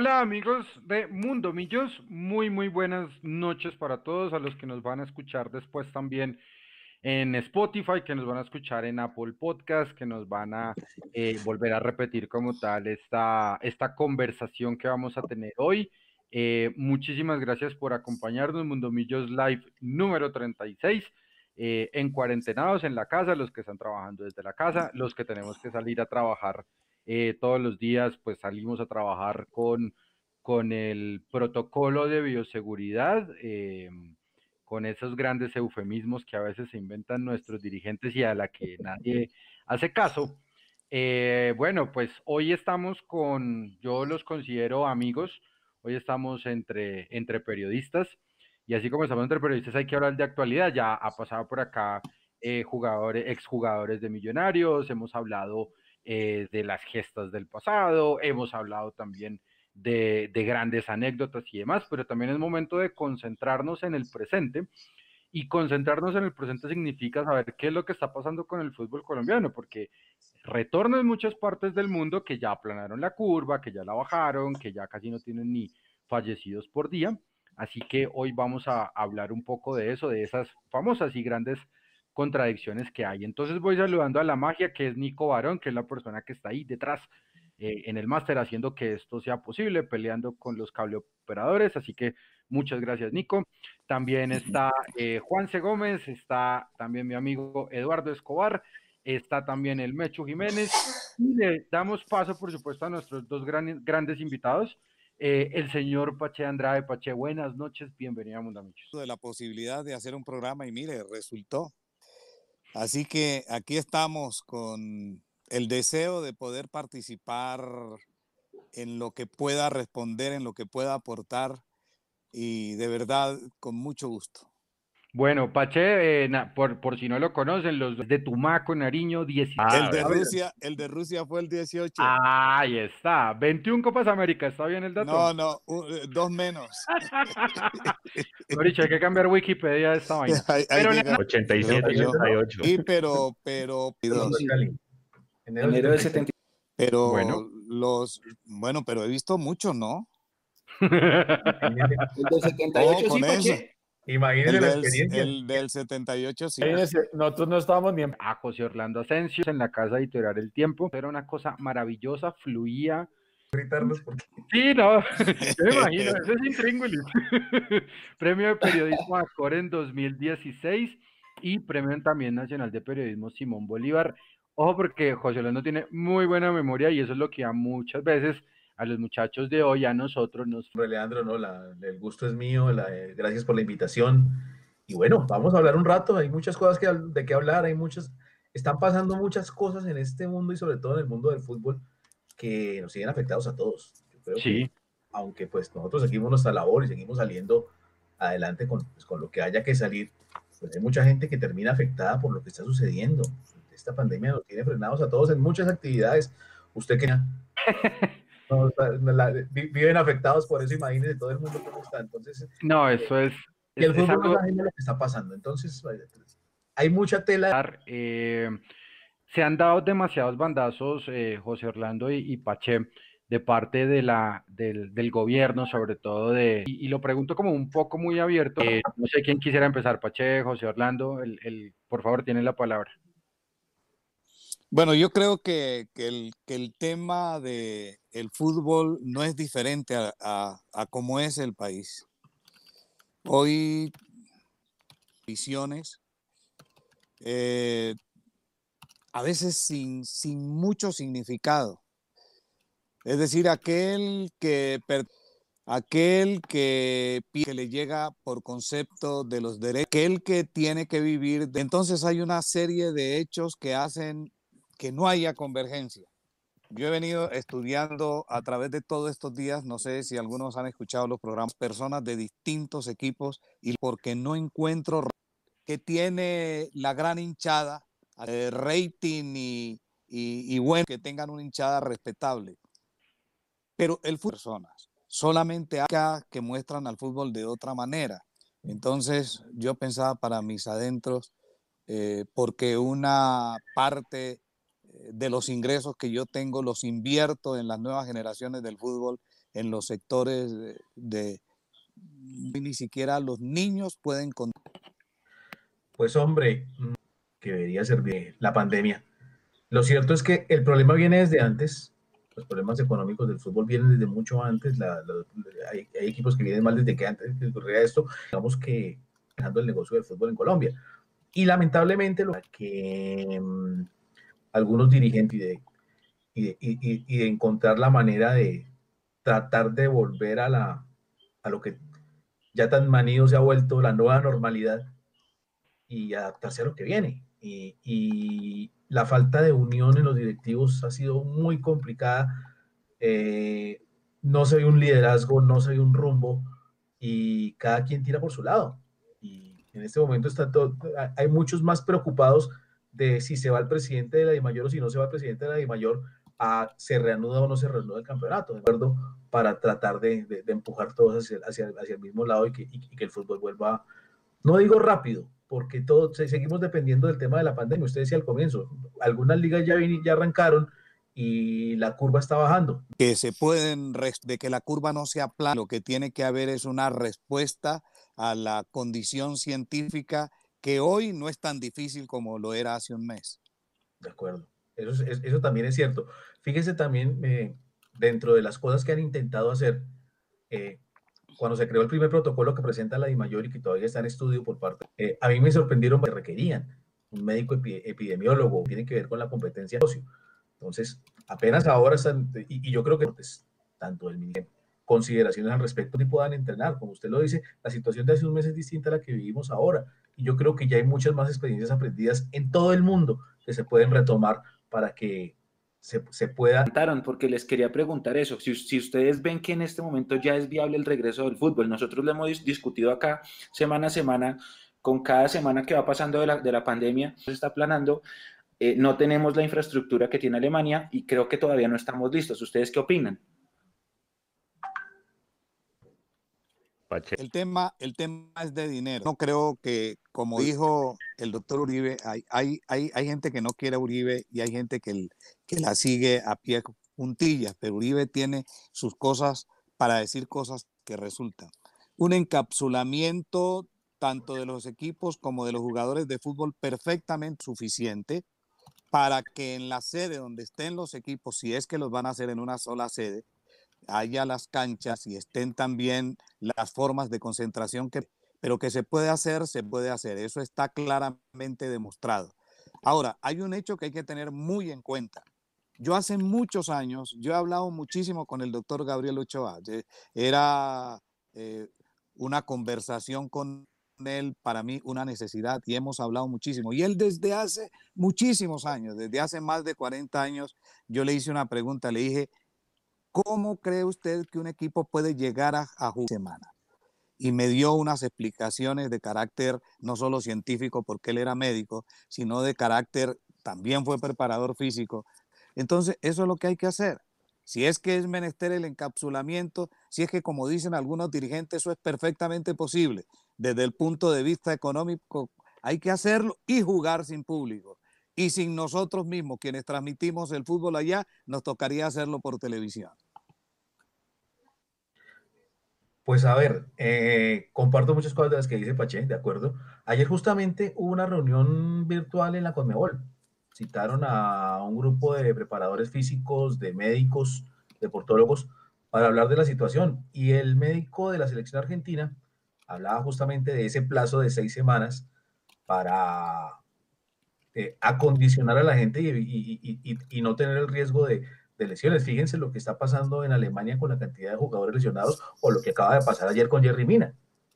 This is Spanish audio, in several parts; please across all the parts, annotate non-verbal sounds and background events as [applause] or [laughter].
Hola amigos de Mundo Millos, muy muy buenas noches para todos, a los que nos van a escuchar después también en Spotify, que nos van a escuchar en Apple Podcast, que nos van a eh, volver a repetir como tal esta, esta conversación que vamos a tener hoy. Eh, muchísimas gracias por acompañarnos, Mundo Millos Live número 36. Eh, en cuarentenados en la casa, los que están trabajando desde la casa, los que tenemos que salir a trabajar eh, todos los días pues salimos a trabajar con, con el protocolo de bioseguridad, eh, con esos grandes eufemismos que a veces se inventan nuestros dirigentes y a la que nadie hace caso. Eh, bueno, pues hoy estamos con, yo los considero amigos, hoy estamos entre, entre periodistas y así como estamos entre periodistas hay que hablar de actualidad, ya ha pasado por acá jugadores, exjugadores de millonarios, hemos hablado eh, de las gestas del pasado, hemos hablado también de, grandes anécdotas y demás, pero también es momento de concentrarnos en el presente. Y concentrarnos en el presente significa saber qué es lo que está pasando con el fútbol colombiano, porque retorno en muchas partes del mundo que ya aplanaron la curva, que ya la bajaron, que ya casi no tienen ni fallecidos por día. Así que hoy vamos a hablar un poco de eso, de esas famosas y grandes contradicciones que hay. Entonces voy saludando a la magia, que es Nico Barón, que es la persona que está ahí detrás eh, en el máster haciendo que esto sea posible, peleando con los cable operadores. Así que muchas gracias, Nico. También está eh, Juan C. Gómez, está también mi amigo Eduardo Escobar, está también el Mecho Jiménez. Y le damos paso, por supuesto, a nuestros dos grandes invitados. Eh, el señor Pache Andrade. Pache, buenas noches, bienvenido a Mundamichos. De la posibilidad de hacer un programa y mire, resultó. Así que aquí estamos con el deseo de poder participar en lo que pueda responder, en lo que pueda aportar y de verdad con mucho gusto. Bueno, Pache, eh, por, por, si no lo conocen, los de Tumaco, Nariño, 18. el, de Rusia, el de Rusia fue el 18. ahí está. 21 Copas América, ¿está bien el dato? No, no, eh, dos menos. [laughs] Maricho, hay que cambiar Wikipedia de esta [laughs] vaina. pero, 87, 88. Sí, pero, pero. En enero del 70. Pero bueno. los, bueno, pero he visto muchos, ¿no? [laughs] el del 78 sí, Imagínense la experiencia. El del 78, sí. Nosotros no estábamos ni a José Orlando Asensio en la casa editorial El Tiempo. Era una cosa maravillosa, fluía. Gritarlos porque... Sí, no, [laughs] yo me imagino, eso es intríngulis. [laughs] Premio de Periodismo Acor en 2016 y Premio también Nacional de Periodismo Simón Bolívar. Ojo porque José Orlando tiene muy buena memoria y eso es lo que a muchas veces a los muchachos de hoy, a nosotros nos... Leandro, no, el gusto es mío, eh, gracias por la invitación. Y bueno, vamos a hablar un rato, hay muchas cosas que, de qué hablar, hay muchas, están pasando muchas cosas en este mundo y sobre todo en el mundo del fútbol que nos siguen afectados a todos. sí. aunque pues nosotros seguimos nuestra labor y seguimos saliendo adelante con, pues, con lo que haya que salir, pues hay mucha gente que termina afectada por lo que está sucediendo. Esta pandemia nos tiene frenados a todos en muchas actividades. Usted que no, viven afectados por eso, imagínense todo el mundo cómo está. Entonces, no, eso es. Y el fútbol es lo que está pasando. Entonces, hay mucha tela. Eh, se han dado demasiados bandazos, eh, José Orlando y, Pache, de parte de la, del, del gobierno, sobre todo de. Y, lo pregunto como un poco muy abierto. Eh, no sé quién quisiera empezar, Pache, José Orlando, el, el, por favor, tiene la palabra. Bueno, yo creo que, el, tema del el fútbol no es diferente a, a, cómo es el país. Hoy, visiones, eh, a veces sin, sin mucho significado. Es decir, aquel que, aquel que, que le llega por concepto de los derechos, aquel que tiene que vivir. Entonces hay una serie de hechos que hacen que no haya convergencia. Yo he venido estudiando a través de todos estos días, no sé si algunos han escuchado los programas, personas de distintos equipos y porque no encuentro que tiene la gran hinchada, eh, rating y, y, bueno, que tengan una hinchada respetable. Pero el fútbol, personas, solamente acá que muestran al fútbol de otra manera. Entonces yo pensaba para mis adentros, eh, porque una parte de los ingresos que yo tengo los invierto en las nuevas generaciones del fútbol, en los sectores de, de ni siquiera los niños pueden Pues hombre, que debería servir la pandemia. Lo cierto es que el problema viene desde antes, los problemas económicos del fútbol vienen desde mucho antes, hay, equipos que vienen mal desde que antes ocurría esto, digamos que dejando el negocio del fútbol en Colombia. Y lamentablemente lo que um, algunos dirigentes y de, y, de, y, y de, encontrar la manera de tratar de volver a, la, a lo que ya tan manido se ha vuelto la nueva normalidad y adaptarse a lo que viene. Y, y, la falta de unión en los directivos ha sido muy complicada. Eh, no se ve un liderazgo, no se ve un rumbo y cada quien tira por su lado. Y en este momento está todo, hay muchos más preocupados de si se va el presidente de la DIMAYOR o si no se va el presidente de la DIMAYOR, a se reanuda o no se reanuda el campeonato, ¿de acuerdo? Para tratar de, de, de empujar todos hacia, hacia, hacia, el mismo lado y que, y que el fútbol vuelva, no digo rápido, porque todos seguimos dependiendo del tema de la pandemia. Usted decía al comienzo, algunas ligas ya, ya arrancaron y la curva está bajando. Que se pueden, de que la curva no sea plana, lo que tiene que haber es una respuesta a la condición científica que hoy no es tan difícil como lo era hace un mes. De acuerdo, eso, eso también es cierto. Fíjese también, eh, dentro de las cosas que han intentado hacer, eh, cuando se creó el primer protocolo que presenta la DIMAYOR y que todavía está en estudio por parte, eh, a mí me sorprendieron que requerían un médico epi epidemiólogo, tiene que ver con la competencia socio. Entonces, apenas ahora están, y, y yo creo que pues, tanto el ministerio, consideraciones al respecto y puedan entrenar. Como usted lo dice, la situación de hace un mes es distinta a la que vivimos ahora. Y yo creo que ya hay muchas más experiencias aprendidas en todo el mundo que se pueden retomar para que se, se pueda... Porque les quería preguntar eso, si, ustedes ven que en este momento ya es viable el regreso del fútbol, nosotros lo hemos discutido acá semana a semana, con cada semana que va pasando de la, de la pandemia, se está planando, eh, no tenemos la infraestructura que tiene Alemania y creo que todavía no estamos listos. ¿Ustedes qué opinan? El tema, el tema es de dinero. No creo que, como dijo el doctor Uribe, hay, hay, hay, hay gente que no quiere a Uribe y hay gente que, que la sigue a pie puntillas, pero Uribe tiene sus cosas para decir cosas que resultan. Un encapsulamiento tanto de los equipos como de los jugadores de fútbol perfectamente suficiente para que en la sede donde estén los equipos, si es que los van a hacer en una sola sede, haya las canchas y estén también las formas de concentración que, pero que se puede hacer, se puede hacer. Eso está claramente demostrado. Ahora, hay un hecho que hay que tener muy en cuenta. Yo hace muchos años, yo he hablado muchísimo con el doctor Gabriel Ochoa. Era eh, una conversación con él, para mí, una necesidad y hemos hablado muchísimo. Y él desde hace muchísimos años, desde hace más de 40 años, yo le hice una pregunta, le dije, ¿Cómo cree usted que un equipo puede llegar a, a semana? Y me dio unas explicaciones de carácter no solo científico, porque él era médico, sino de carácter, también fue preparador físico. Entonces, eso es lo que hay que hacer. Si es que es menester el encapsulamiento, si es que, como dicen algunos dirigentes, eso es perfectamente posible. Desde el punto de vista económico, hay que hacerlo y jugar sin público. Y sin nosotros mismos, quienes transmitimos el fútbol allá, nos tocaría hacerlo por televisión. Pues a ver, eh, comparto muchas cosas de las que dice Pache, de acuerdo. Ayer justamente hubo una reunión virtual en la Conmebol. Citaron a un grupo de preparadores físicos, de médicos, deportólogos, para hablar de la situación. Y el médico de la selección argentina hablaba justamente de ese plazo de seis semanas para eh, acondicionar a la gente y, no tener el riesgo de, de lesiones. Fíjense lo que está pasando en Alemania con la cantidad de jugadores lesionados o lo que acaba de pasar ayer con Jerry Mina,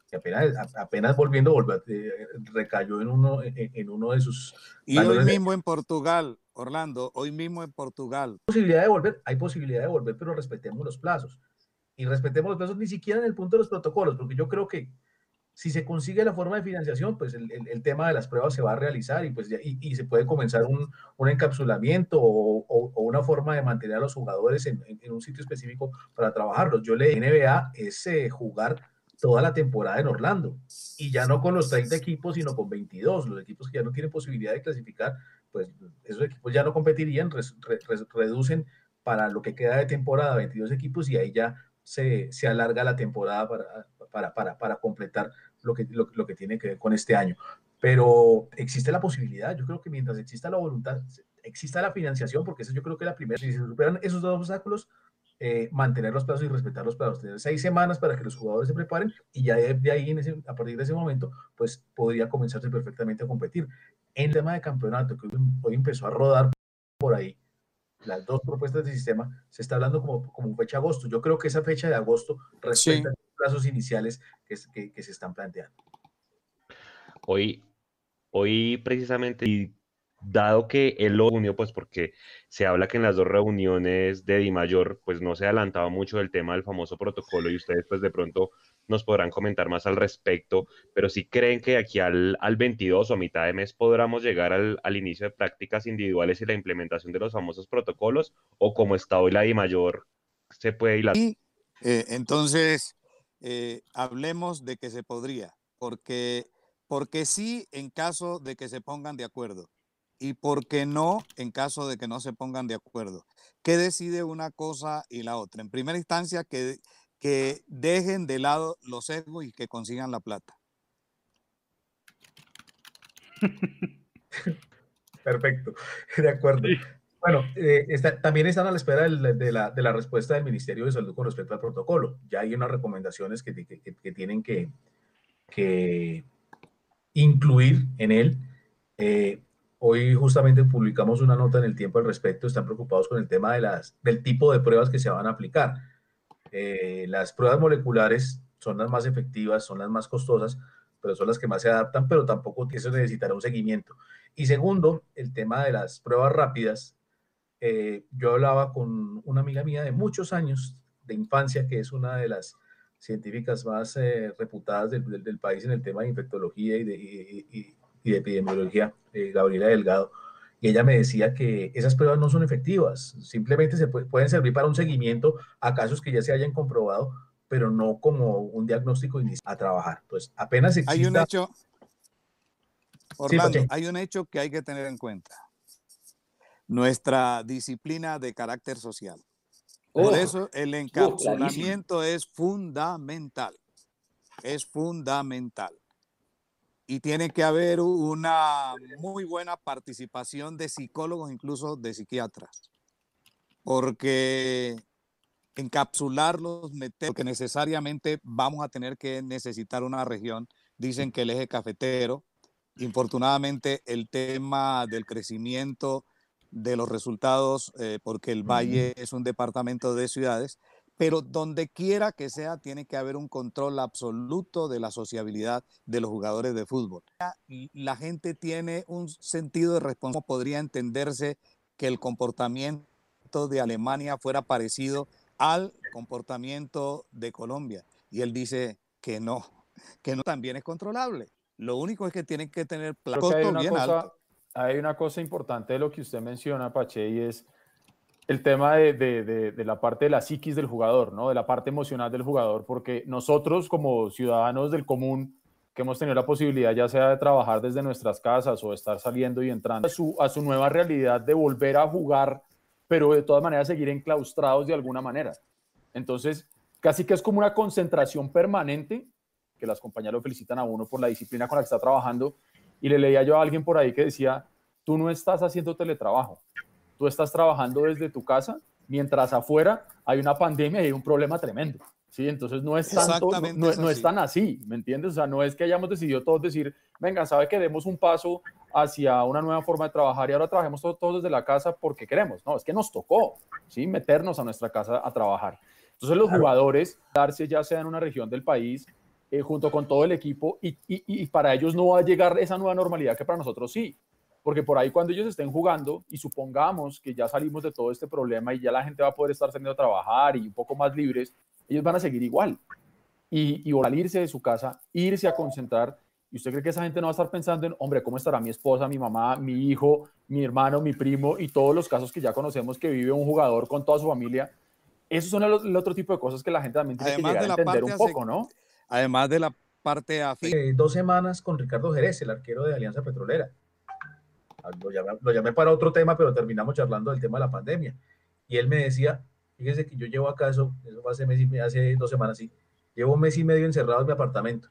que apenas, apenas volviendo, volvió, eh, recayó en uno, en, en, uno de sus... Y hoy mismo de... en Portugal, Orlando, hoy mismo en Portugal. Hay posibilidad de volver, hay posibilidad de volver, pero respetemos los plazos. Y respetemos los plazos ni siquiera en el punto de los protocolos, porque yo creo que si se consigue la forma de financiación, pues el, el, el, tema de las pruebas se va a realizar y, pues ya, y, y se puede comenzar un, un encapsulamiento o, o, o, una forma de mantener a los jugadores en, en, en, un sitio específico para trabajarlos. Yo le NBA es eh, jugar toda la temporada en Orlando y ya no con los 30 equipos, sino con 22, los equipos que ya no tienen posibilidad de clasificar pues esos equipos ya no competirían, reducen para lo que queda de temporada 22 equipos y ahí ya se, se alarga la temporada para, para, para, para completar lo que, lo, lo, que tiene que ver con este año. Pero existe la posibilidad, yo creo que mientras exista la voluntad, exista la financiación, porque eso yo creo que la primera, si se superan esos dos obstáculos, eh, mantener los plazos y respetar los plazos, tener seis semanas para que los jugadores se preparen y ya de, ahí, en ese, a partir de ese momento, pues podría comenzarse perfectamente a competir. En el tema de campeonato, que hoy empezó a rodar por ahí, las dos propuestas de sistema, se está hablando como, como fecha agosto. Yo creo que esa fecha de agosto respeta plazos iniciales que, que, que, se están planteando. Hoy, hoy precisamente, dado que él lo unió, pues porque se habla que en las dos reuniones de Di Mayor, pues no se adelantaba mucho del tema del famoso protocolo y ustedes pues de pronto nos podrán comentar más al respecto, pero si creen que aquí al, al 22 o a mitad de mes podamos llegar al, al, inicio de prácticas individuales y la implementación de los famosos protocolos, o como está hoy la Di Mayor, se puede ir Y, eh, entonces, eh, hablemos de que se podría, porque, porque sí en caso de que se pongan de acuerdo y por qué no en caso de que no se pongan de acuerdo. ¿Qué decide una cosa y la otra? En primera instancia, que, que dejen de lado los egos y que consigan la plata. [laughs] Perfecto, de acuerdo. Bueno, eh, también están a la espera de, la, respuesta del Ministerio de Salud con respecto al protocolo. Ya hay unas recomendaciones que, tienen que, que, incluir en él. Eh, Hoy justamente publicamos una nota en el tiempo al respecto. Están preocupados con el tema de las, del tipo de pruebas que se van a aplicar. Eh, las pruebas moleculares son las más efectivas, son las más costosas, pero son las que más se adaptan, pero tampoco eso necesitará un seguimiento. Y segundo, el tema de las pruebas rápidas. Eh, yo hablaba con una amiga mía de muchos años de infancia, que es una de las científicas más eh, reputadas del, del, del, país en el tema de infectología y de, y, y, y de epidemiología, eh, Gabriela Delgado, y ella me decía que esas pruebas no son efectivas, simplemente se puede, pueden servir para un seguimiento a casos que ya se hayan comprobado, pero no como un diagnóstico a trabajar. Pues apenas exista... Hay un hecho, Orlando, sí, hay un hecho que hay que tener en cuenta. Nuestra disciplina de carácter social. Por oh, eso el encapsulamiento oh, es fundamental. Es fundamental y tiene que haber una muy buena participación de psicólogos, incluso de psiquiatras, porque encapsularlos, meter, porque necesariamente vamos a tener que necesitar una región. Dicen que el eje cafetero, infortunadamente el tema del crecimiento de los resultados, eh, porque el Valle es un departamento de ciudades, pero donde quiera que sea, tiene que haber un control absoluto de la sociabilidad de los jugadores de fútbol. La gente tiene un sentido de responsabilidad. Podría entenderse que el comportamiento de Alemania fuera parecido al comportamiento de Colombia. Y él dice que no, que no también es controlable. Lo único es que tienen que tener bien cosa, alto. Hay una cosa importante de lo que usted menciona, Pache, y es el tema de, de, de, la parte de la psiquis del jugador, ¿no? de la parte emocional del jugador, porque nosotros como ciudadanos del común, que hemos tenido la posibilidad ya sea de trabajar desde nuestras casas o estar saliendo y entrando a su, a su nueva realidad de volver a jugar, pero de todas maneras seguir enclaustrados de alguna manera. Entonces, casi que es como una concentración permanente, que las compañías lo felicitan a uno por la disciplina con la que está trabajando, y le leía yo a alguien por ahí que decía, tú no estás haciendo teletrabajo, tú estás trabajando desde tu casa, mientras afuera hay una pandemia y hay un problema tremendo. ¿sí? Entonces no es, tanto, no, no es tan así, ¿me entiendes? O sea, no es que hayamos decidido todos decir, venga, sabe que demos un paso hacia una nueva forma de trabajar y ahora trabajemos todos, todos desde la casa porque queremos. No, es que nos tocó, ¿sí? Meternos a nuestra casa a trabajar. Entonces los jugadores, darse ya sea en una región del país, eh, junto con todo el equipo, y, y, y para ellos no va a llegar esa nueva normalidad que para nosotros sí porque por ahí cuando ellos estén jugando y supongamos que ya salimos de todo este problema y ya la gente va a poder estar saliendo a trabajar y un poco más libres, ellos van a seguir igual. Y, y al irse de su casa, irse a concentrar, ¿y usted cree que esa gente no va a estar pensando en, hombre, ¿cómo estará mi esposa, mi mamá, mi hijo, mi hermano, mi primo y todos los casos que ya conocemos que vive un jugador con toda su familia? Esos son el, el otro tipo de cosas que la gente también tiene además que llegar a entender un poco, ¿no? Además de la parte afín. Eh, dos semanas con Ricardo Jerez, el arquero de Alianza Petrolera lo llamé, lo llamé para otro tema, pero terminamos charlando del tema de la pandemia. Y él me decía, fíjese que yo llevo acá eso, eso fue hace, mes y, hace dos semanas, sí, llevo un mes y medio encerrado en mi apartamento.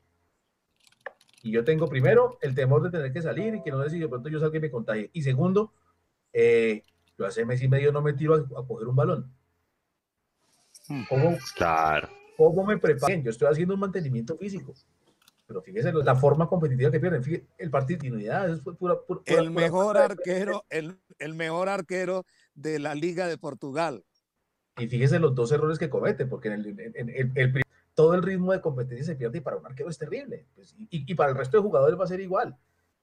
Y yo tengo primero el temor de tener que salir y que no sé si de pronto yo salga y me contagie. Y segundo, eh, yo hace mes y medio no me tiro a, coger un balón. Hmm. ¿Cómo, claro. ¿Cómo me preparo? Yo estoy haciendo un mantenimiento físico. Pero fíjese la forma competitiva que pierden. Fíjese, el partido de continuidad es pura, pura, el mejor arquero, el, el mejor arquero de la Liga de Portugal. Y fíjese los dos errores que comete, porque en el, en, el, todo el ritmo de competencia se pierde y para un arquero es terrible. Pues, y, y, para el resto de jugadores va a ser igual.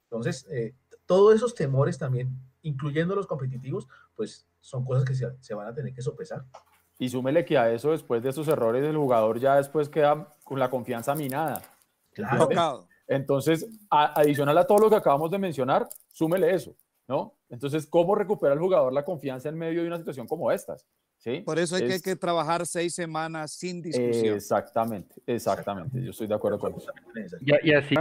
Entonces, eh, todos esos temores también, incluyendo los competitivos, pues son cosas que se, se, van a tener que sopesar. Y súmele que a eso, después de esos errores, el jugador ya después queda con la confianza minada. Claro. Entonces, adicional a todo lo que acabamos de mencionar, súmele eso, ¿no? Entonces, ¿cómo recupera el jugador la confianza en medio de una situación como estas? ¿Sí? Por eso hay que, trabajar seis semanas sin discusión. Exactamente, exactamente. Yo estoy de acuerdo con eso. Y, así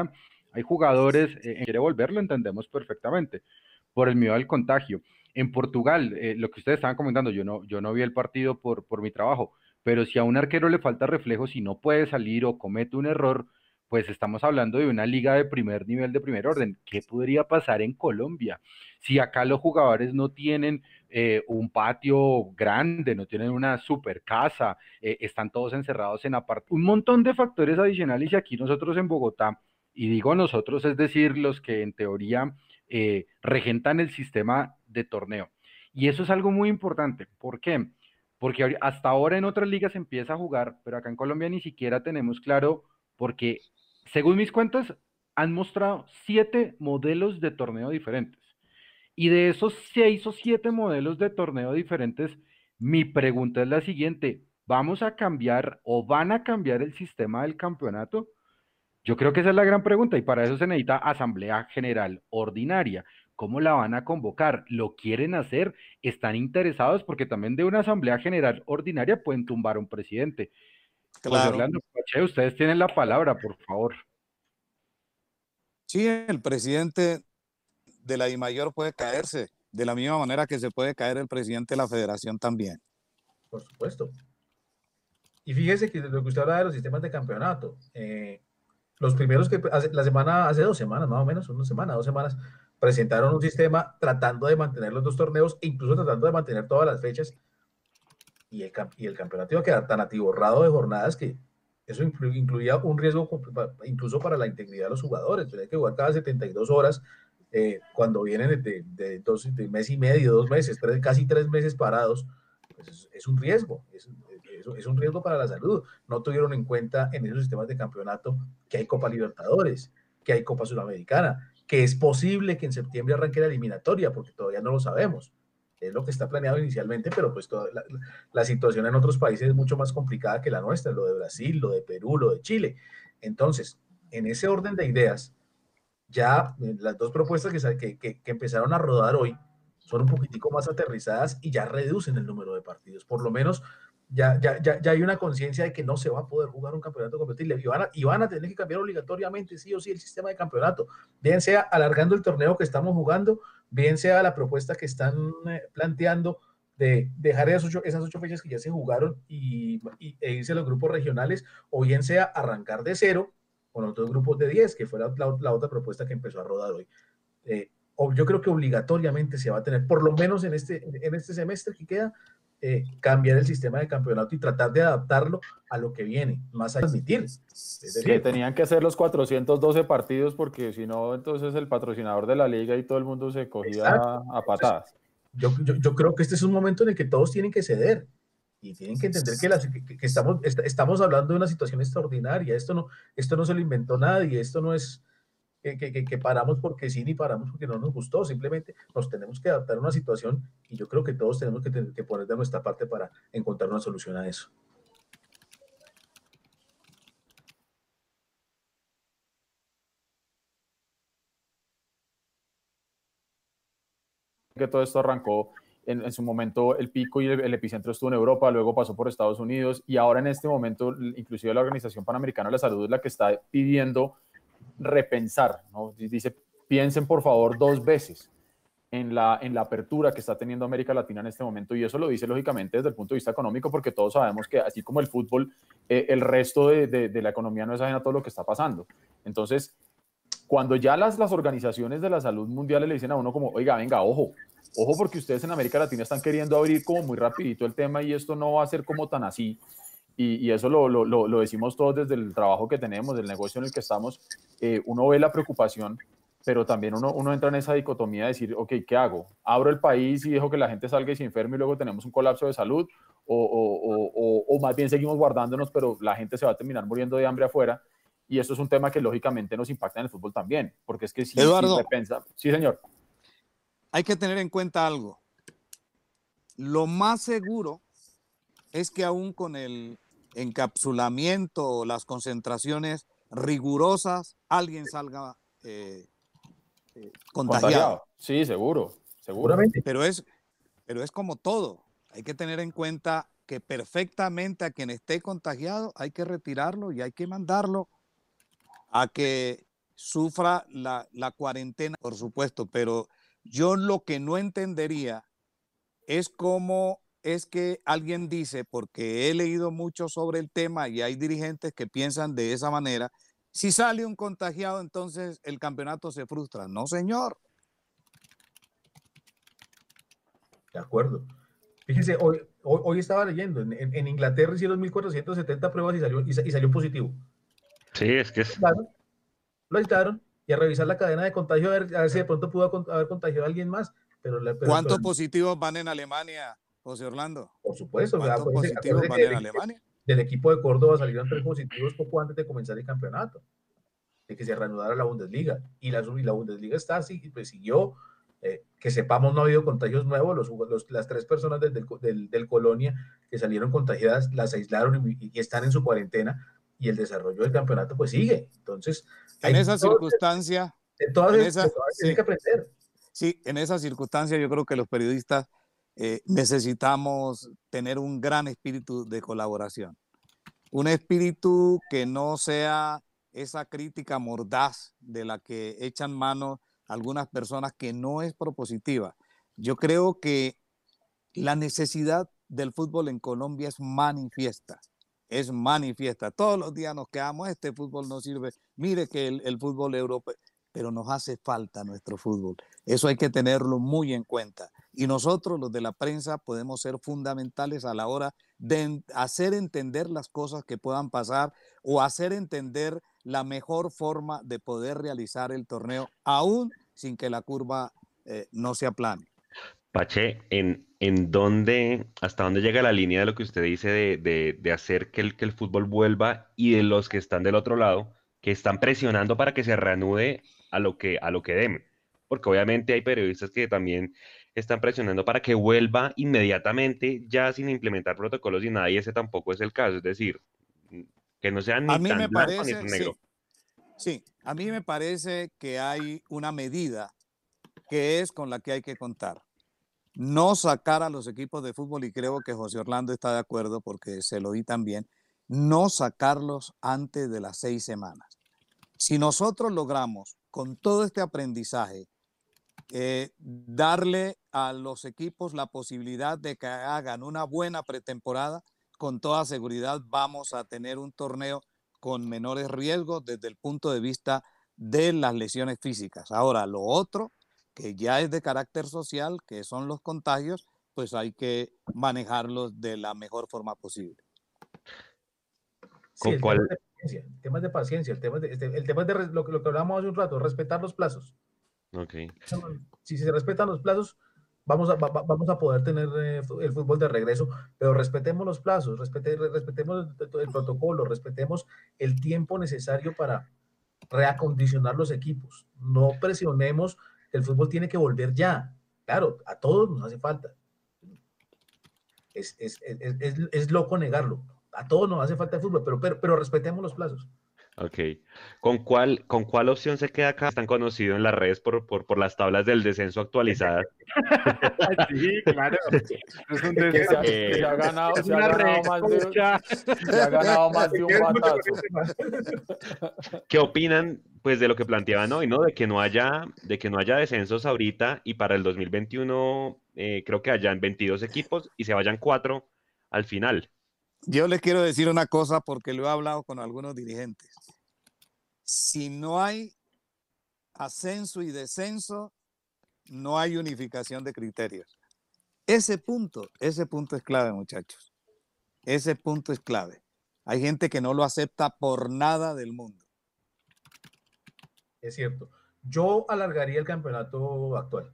hay jugadores, eh, quiere volver, lo entendemos perfectamente, por el miedo al contagio. En Portugal, eh, lo que ustedes estaban comentando, yo no, yo no vi el partido por, por mi trabajo, pero si a un arquero le falta reflejo, si no puede salir o comete un error, pues estamos hablando de una liga de primer nivel, de primer orden. ¿Qué podría pasar en Colombia? Si acá los jugadores no tienen eh, un patio grande, no tienen una super casa, eh, están todos encerrados en apart un montón de factores adicionales y aquí nosotros en Bogotá, y digo nosotros, es decir, los que en teoría regentan el sistema de torneo. Y eso es algo muy importante. ¿Por qué? Porque hasta ahora en otras ligas empieza a jugar, pero acá en Colombia ni siquiera tenemos claro porque según mis cuentas, han mostrado siete modelos de torneo diferentes. Y de esos seis o siete modelos de torneo diferentes, mi pregunta es la siguiente, ¿vamos a cambiar o van a cambiar el sistema del campeonato? Yo creo que esa es la gran pregunta y para eso se necesita Asamblea General Ordinaria. ¿Cómo la van a convocar? ¿Lo quieren hacer? ¿Están interesados? Porque también de una Asamblea General Ordinaria pueden tumbar un presidente. Claro. Orlando Pache, ustedes tienen la palabra, por favor. Sí, el presidente de la DIMAYOR puede caerse, de la misma manera que se puede caer el presidente de la federación también. Por supuesto. Y fíjese que lo que usted habla de los sistemas de campeonato, eh, los primeros que hace, la semana, hace dos semanas más o menos, una semana, dos semanas, presentaron un sistema tratando de mantener los dos torneos e incluso tratando de mantener todas las fechas y el, campeonato iba a quedar tan atiborrado de jornadas que eso incluía un riesgo incluso para la integridad de los jugadores. Tenía que jugar cada 72 horas eh, cuando vienen de, de, dos, de mes y medio, dos meses, tres, casi tres meses parados. Pues es, un riesgo, es, es, un riesgo para la salud. No tuvieron en cuenta en esos sistemas de campeonato que hay Copa Libertadores, que hay Copa Sudamericana, que es posible que en septiembre arranque la eliminatoria, porque todavía no lo sabemos es lo que está planeado inicialmente, pero pues toda la, situación en otros países es mucho más complicada que la nuestra, lo de Brasil, lo de Perú, lo de Chile. Entonces, en ese orden de ideas, ya eh, las dos propuestas que, que, que empezaron a rodar hoy son un poquitico más aterrizadas y ya reducen el número de partidos. Por lo menos ya, ya, ya, ya hay una conciencia de que no se va a poder jugar un campeonato competitivo y van, a, y van a tener que cambiar obligatoriamente, sí o sí, el sistema de campeonato, bien sea alargando el torneo que estamos jugando, bien sea la propuesta que están eh, planteando de dejar esas ocho, esas ocho fechas que ya se jugaron y, e irse a los grupos regionales, o bien sea arrancar de cero con otros grupos de 10, que fue la, la, otra propuesta que empezó a rodar hoy. Eh, yo creo que obligatoriamente se va a tener, por lo menos en este, en este semestre que queda, eh, cambiar el sistema de campeonato y tratar de adaptarlo a lo que viene, más a admitir. sí, tenían que hacer los 412 partidos porque si no, entonces el patrocinador de la liga y todo el mundo se cogía a patadas. Yo, yo, yo, creo que este es un momento en el que todos tienen que ceder y tienen que entender que, las, que, estamos, estamos hablando de una situación extraordinaria. Esto no, esto no se lo inventó nadie, esto no es que, paramos porque sí ni paramos porque no nos gustó, simplemente nos tenemos que adaptar a una situación y yo creo que todos tenemos que, que poner de nuestra parte para encontrar una solución a eso. que todo esto arrancó en, su momento el pico y el, epicentro estuvo en Europa, luego pasó por Estados Unidos y ahora en este momento inclusive la Organización Panamericana de la Salud es la que está pidiendo repensar, ¿no? Dice, piensen por favor dos veces. en la, en la apertura que está teniendo América Latina en este momento y eso lo dice lógicamente desde el punto de vista económico porque todos sabemos que así como el fútbol, eh, el resto de, de, la economía no es ajena a todo lo que está pasando. Entonces, cuando ya las, las organizaciones de la salud mundial le dicen a uno como, oiga, venga, ojo, ojo porque ustedes en América Latina están queriendo abrir como muy rapidito el tema y esto no va a ser como tan así. Y, y eso lo, lo, lo, decimos todos desde el trabajo que tenemos, del negocio en el que estamos. Eh, uno ve la preocupación pero también uno, uno entra en esa dicotomía de decir, ok, ¿qué hago? ¿Abro el país y dejo que la gente salga y se enferme y luego tenemos un colapso de salud? O, o, o, más bien seguimos guardándonos, pero la gente se va a terminar muriendo de hambre afuera. Y esto es un tema que lógicamente nos impacta en el fútbol también, porque es que si, Eduardo, si sí señor. Hay que tener en cuenta algo. Lo más seguro es que aún con el encapsulamiento, las concentraciones rigurosas, alguien salga eh, contagiado. Sí, seguro, seguramente. Pero es, pero es como todo. Hay que tener en cuenta que perfectamente a quien esté contagiado hay que retirarlo y hay que mandarlo a que sufra la, la cuarentena, por supuesto. Pero yo lo que no entendería es cómo es que alguien dice, porque he leído mucho sobre el tema y hay dirigentes que piensan de esa manera, si sale un contagiado, entonces el campeonato se frustra. No, señor. De acuerdo. Fíjese, hoy, hoy, estaba leyendo, en, Inglaterra hicieron 1.470 pruebas y salió, y, salió positivo. Sí, es que es... Lo aislaron y a revisar la cadena de contagio, a ver, si de pronto pudo haber contagiado a alguien más. Pero, ¿Cuántos positivos van en Alemania, José Orlando? Por supuesto. ¿Cuántos positivos van en Alemania? del equipo de Córdoba salieron tres positivos poco antes de comenzar el campeonato, de que se reanudara la Bundesliga. Y la, y la Bundesliga está así, pues siguió. Eh, que sepamos, no ha habido contagios nuevos. Los, las tres personas del, del, del, Colonia que salieron contagiadas las aislaron y, están en su cuarentena. Y el desarrollo del campeonato, pues sigue. Entonces, en esa circunstancia, en todas esa, sí, que aprender. Sí, en esa circunstancia, yo creo que los periodistas eh, necesitamos tener un gran espíritu de colaboración. Un espíritu que no sea esa crítica mordaz de la que echan mano algunas personas que no es propositiva. Yo creo que la necesidad del fútbol en Colombia es manifiesta, es manifiesta. Todos los días nos quedamos, este fútbol no sirve. Mire que el, el fútbol europeo, pero nos hace falta nuestro fútbol. Eso hay que tenerlo muy en cuenta. Y nosotros, los de la prensa, podemos ser fundamentales a la hora de hacer entender las cosas que puedan pasar o hacer entender la mejor forma de poder realizar el torneo, aún sin que la curva eh, no se aplane. Pache, ¿en, en dónde, hasta dónde llega la línea de lo que usted dice de, de, hacer que el, que el fútbol vuelva y de los que están del otro lado, que están presionando para que se reanude a lo que, a lo que. Porque obviamente hay periodistas que también están presionando para que vuelva inmediatamente ya sin implementar protocolos y nada, y ese tampoco es el caso. Es decir, que no sean ni a mí tan me parece, ni negro. Sí, a mí me parece que hay una medida que es con la que hay que contar. No sacar a los equipos de fútbol, y creo que José Orlando está de acuerdo porque se lo oí también, no sacarlos antes de las seis semanas. Si nosotros logramos con todo este aprendizaje eh, darle a los equipos la posibilidad de que hagan una buena pretemporada, con toda seguridad vamos a tener un torneo con menores riesgos desde el punto de vista de las lesiones físicas. Ahora, lo otro, que ya es de carácter social, que son los contagios, pues hay que manejarlos de la mejor forma posible. Sí, el tema de paciencia, el tema de, este, el tema de lo, que, lo que hablábamos hace un rato, respetar los plazos. Okay. Si se respetan los plazos, vamos a, vamos a poder tener eh, el fútbol de regreso, pero respetemos los plazos, respete, respetemos el, protocolo, respetemos el tiempo necesario para reacondicionar los equipos. No presionemos, el fútbol tiene que volver ya. Claro, a todos nos hace falta. Es, es, es, es loco negarlo, a todos nos hace falta el fútbol, pero, pero, pero respetemos los plazos. Ok. ¿Con cuál, ¿Con cuál opción se queda acá? Están conocidos en las redes por, por, por las tablas del descenso actualizadas. [laughs] sí, claro. Es un [laughs] descenso. se ha ganado, se ha ganado más de, [laughs] se ha ganado más de un batazo. ¿Qué opinan pues de lo que planteaban hoy, ¿no? De que no haya, de que no haya descensos ahorita y para el 2021 eh, creo que hayan 22 equipos y se vayan cuatro al final. Yo les quiero decir una cosa porque lo he hablado con algunos dirigentes. Si no hay ascenso y descenso, no hay unificación de criterios. Ese punto, ese punto es clave, muchachos. Ese punto es clave. Hay gente que no lo acepta por nada del mundo. Es cierto. Yo alargaría el campeonato actual.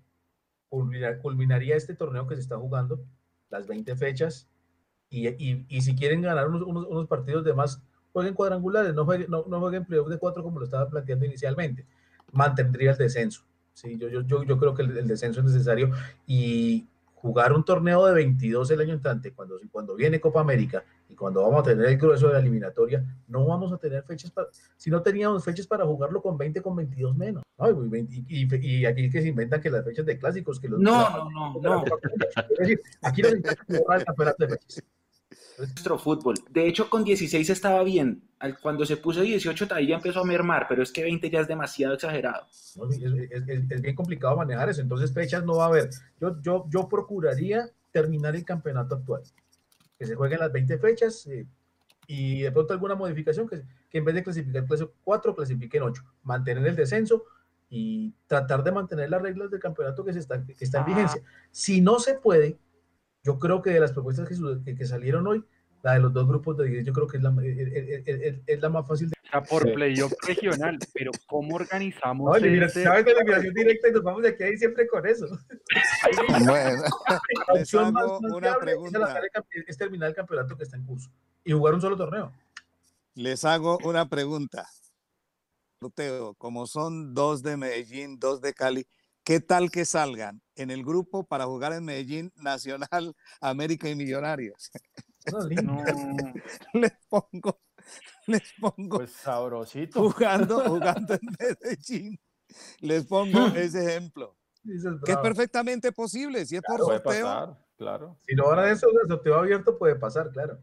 Culmina- Culminaría este torneo que se está jugando, las 20 fechas, y, si quieren ganar unos partidos de más, jueguen cuadrangulares, no jueguen, no, no jueguen playoff de cuatro como lo estaba planteando inicialmente. Mantendría el descenso. Sí, yo, yo, yo, yo creo que el, el descenso es necesario y jugar un torneo de 22 el año entrante, cuando, cuando viene Copa América y cuando vamos a tener el grueso de la eliminatoria, no vamos a tener fechas para, si no teníamos fechas para jugarlo con 20, con 22 menos. ¿no? Y, 20 y- y- aquí que se inventan que las fechas de clásicos, que los No, no, no, no. Es decir, aquí campeonato de fechas. Nuestro fútbol. De hecho, con 16 estaba bien. Cuando se puso 18, ahí ya empezó a mermar, pero es que 20 ya es demasiado exagerado. ¿no? Es, es- es- es bien complicado manejar eso, entonces fechas no va a haber. Yo, yo, yo procuraría terminar el campeonato actual, que se jueguen las 20 fechas eh, y de pronto alguna modificación, que, que en vez de clasificar clase 4, clasifiquen 8, mantener el descenso y tratar de mantener las reglas del campeonato que, se está, que está en Ah. vigencia. Si no se puede, yo creo que de las propuestas que, su- que- que salieron hoy, la de los dos grupos de 10, yo creo que es la, es- es- es- es la más fácil de O sea, por Sí. playoff regional, pero ¿cómo organizamos no, elimina- ese- ¿sabes de eliminación directa y nos vamos de aquí a ahí siempre con eso. [laughs] Bueno, La [laughs] les opción más, hago más una pregunta. es terminar el campeonato que está en curso y jugar un solo torneo. Les hago una pregunta. Como son dos de Medellín, dos de Cali, ¿qué tal que salgan en el grupo para jugar en Medellín, [laughs] Nacional, América y Millonarios? No, [laughs] Les pongo, les pongo Pues sabrosito. jugando, [laughs] jugando en Medellín. Les pongo ese ejemplo, es que es perfectamente posible. Si es por Puede sorteo, pasar, claro. Si no van a eso, el sorteo abierto puede pasar, claro.